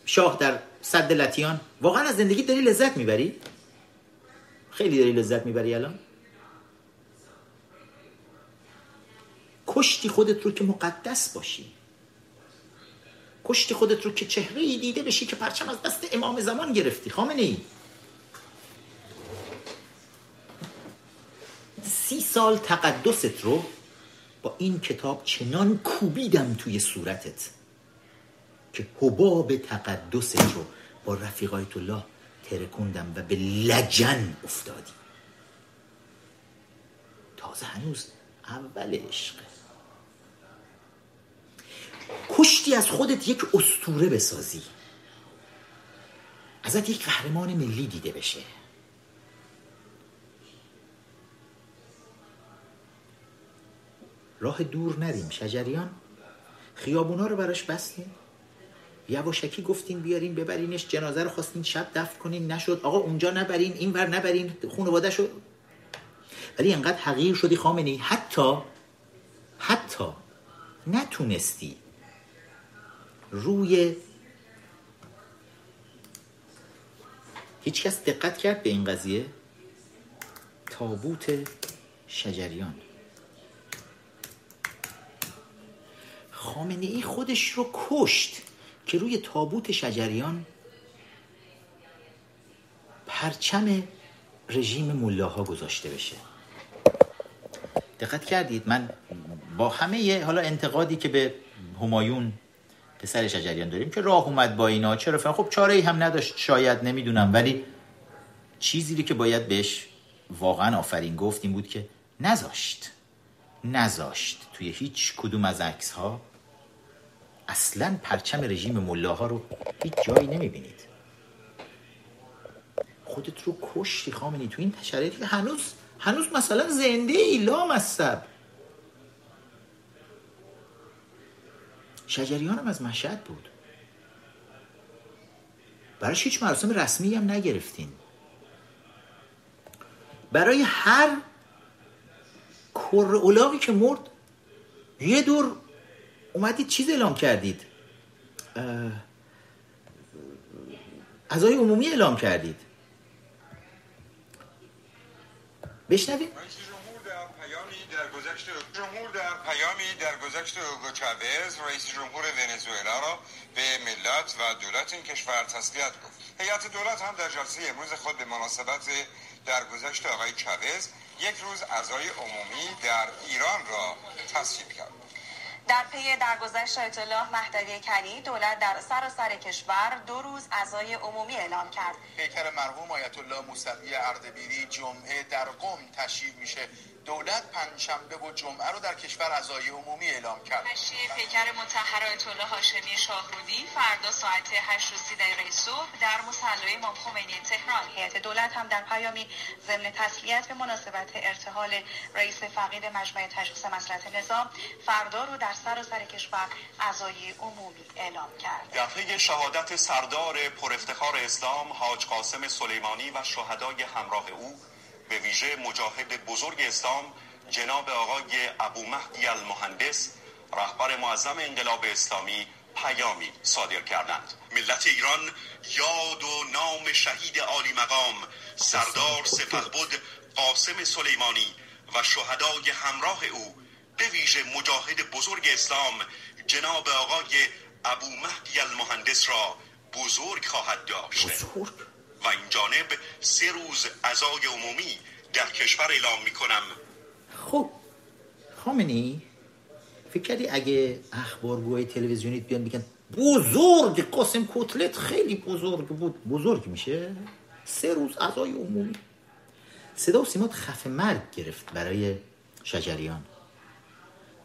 شاه در صد لتیان واقعا از زندگی داری لذت می‌بری؟ خیلی داری لذت می‌بری الان. کشتی خودت رو که مقدس باشی. کشتی خودت رو که چهره ای دیده بشی که پرچم از دست امام زمان گرفتی خامنه ای سی سال تقدست رو با این کتاب چنان کوبیدم توی صورتت که حباب تقدست رو با رفیقایت الله ترکوندم و به لجن افتادی. تازه هنوز اول عشق. کشتی از خودت یک استوره بسازی. ازت یک قهرمان ملی دیده بشه. راه دور نریم شجریان. خیابونا رو براش بستیم. یواشکی گفتین بیارین ببرینش جنازه رو خواستین شب دفن کنین نشد. آقا اونجا نبرین این ور نبرین خانواده شد ولی انقدر حقیر شدی خامنی حتی حتی نتونستی روی هیچ کس دقت کرد به این قضیه؟ تابوت شجریان. خامنه ای خودش رو کشت که روی تابوت شجریان پرچم رژیم ملاها گذاشته بشه. دقت کردید؟ من با همه حالا انتقادی که به همایون پسر شجریان داریم که راه اومد با اینا. چرا فهم؟ خب چاره ای هم نداشت. شاید نمی‌دونم ولی چیزی که باید بهش واقعا آفرین گفت این بود که نذاشت. نذاشت توی هیچ کدوم از عکس ها اصلا پرچم رژیم ملاها رو هیچ جایی نمی‌بینید. خودت رو کشتی خامنی تو این شرایطی هنوز هنوز مثلا زنده ای لا مصب شجریان هم از مشهد بود. براش هیچ مراسم رسمی هم نگرفتین. برای هر کر که مرد یه دور اومدید چیز اعلام کردید. اعضای عمومی اعلام کردید. بشنوید در گذشت جمهور در پیامی در گذشت اوگو چاوز رئیس جمهور ونزوئلا را به ملت و دولت این کشور تسلیت گفت. هیئت دولت هم در جلسه امروز خود به مناسبت در گذشت آقای چاوز یک روز اعضای عمومی در ایران را تصویب کرد. در پی درگذشت آیت الله مهدوی کنی دولت در سراسر کشور دو روز عزای عمومی اعلام کرد. پیکر مرحوم آیت الله موسوی اردبیلی جمعه در قم تشییع میشه. دولت پنجشنبه و جمعه رو در کشور عزای عمومی اعلام کرد. تشییع پیکر مطهر آیت الله هاشمی شاهرودی فردا ساعت 8 و 30 دقیقه صبح در مصلی امام خمینی تهران. هیئت دولت هم در پیامی ضمن تسلیت به مناسبت ارتحال رئیس فقید مجمع تشخیص مصلحت نظام فردا رو در سراسر کشور عزای عمومی اعلام کرد. در پی شهادت سردار پر افتخار اسلام حاج قاسم سلیمانی و شهدای همراه او به ویژه مجاهد بزرگ اسلام جناب آقای ابو مهدی المهندس رهبر معظم انقلاب اسلامی پیامی صادر کردند. ملت ایران یاد و نام شهید عالی مقام سردار سپهبد قاسم سلیمانی و شهدای همراه او به ویژه مجاهد بزرگ اسلام جناب آقای ابو مهدی المهندس را بزرگ خواهد داشت. بزرگ؟ و این جانب سه روز عزای عمومی در کشور اعلام می کنم خب خامنی فکر کردی اگه اخبارگوهای تلویزیونیت بیان بگن بزرگ قاسم کتلت خیلی بزرگ بود. بزرگ میشه؟ سه روز عزای عمومی. صدا و سیمات خف مرگ گرفت برای شجریان.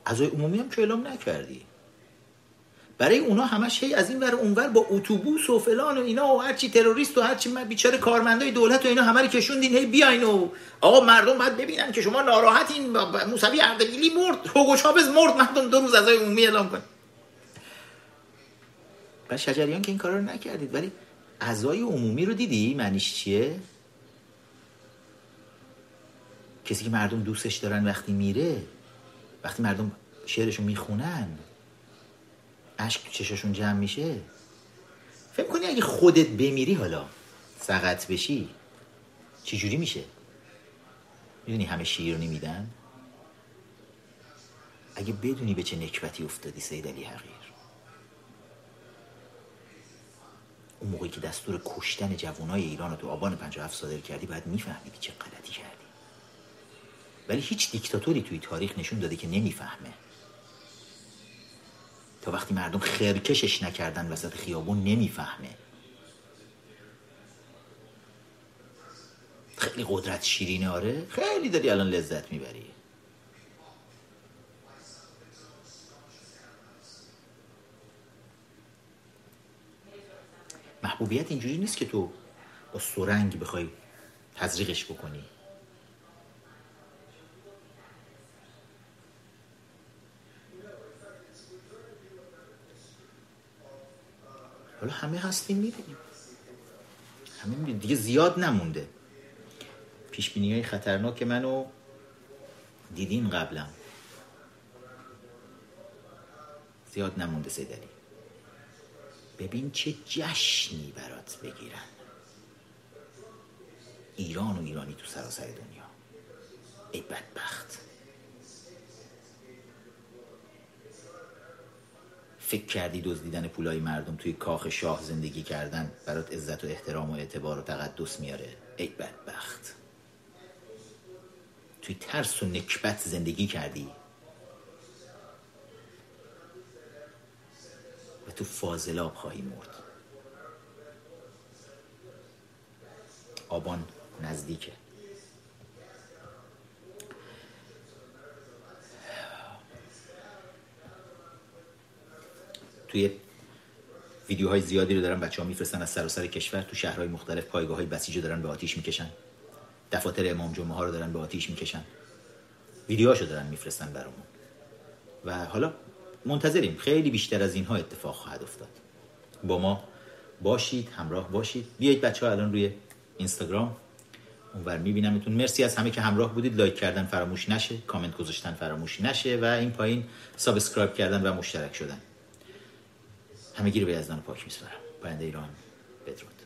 عزای عمومی هم که اعلام نکردی. برای اونا همش هی از این ور اونور با اتوبوس و فلان و اینا و هرچی تروریست و هرچی من بیچاره کارمندای دولت و اینا همه رو کشوندین هی بیاین و آقا مردم باید ببینن که شما ناراحتین موسوی اردبیلی مرد هوگو چاوز مرد مردم دو روز عزای عمومی اعلام کن. و شجریان که این کارا رو نکردید ولی عزای عمومی رو دیدی؟ معنیش چیه؟ کسی که مردم دوستش دارن وقتی میره وقتی مردم شعرشو می‌خونن. اشک تو چشاشون جمع میشه؟ فکر کنی اگه خودت بمیری حالا سقط بشی جوری میشه؟ می‌دونی همه شیر نمیدن؟ اگه بدونی به چه نکبتی افتادی سید علی حقیر. اون موقعی که دستور کشتن جوانای ایران رو تو آبان 57 صادر کردی باید میفهمیدی چه غلطی کردی. ولی هیچ دیکتاتوری توی تاریخ نشون داده که نمی‌فهمه. تا وقتی مردم خرکشش نکردن وسط خیابون نمی‌فهمه. خیلی قدرت شیرینه آره؟ خیلی داری الان لذت می‌بری. محبوبیت اینجوری نیست که تو با سرنگ بخوای تزریقش بکنی. حالا همه هستیم می‌بینیم. همه می‌بینیم. دیگه زیاد نمونده. پیش های خطرناک منو دیدین قبلا زیاد نمونده سیدلی ببین چه جشنی برات بگیرن. ایران و ایرانی تو سراسر دنیا. ای بدبخت. فکر کردی دزدیدن پولای مردم توی کاخ شاه زندگی کردن برات عزت و احترام و اعتبار و تقدس میاره؟ ای بدبخت. توی ترس و نکبت زندگی کردی. و تو فاضلاب خواهی مرد. آبان نزدیکه. توی ویدیوهای زیادی رو دارن بچه ها میفرستن از سراسر کشور. تو شهرهای مختلف پایگاه های بسیج رو دارن به آتیش می‌کشن. دفاتر امام جمعه ها رو دارن به آتیش می‌کشن. ویدیوهاشو دارن میفرستن برامون. و حالا منتظریم. خیلی بیشتر از اینها اتفاق خواهد افتاد. با ما باشید همراه باشید. بیایید بچه ها الان روی اینستاگرام. اونور میبینمتون. مرسی از همه که همراه بودید. لایک کردن فراموش نشه. کامنت گذاشتن فراموش نشه. و این پایین subscribe کردن و مشترک شدن. همگی رو به یزدان پاک میسپارم. پاینده ایران بدرود.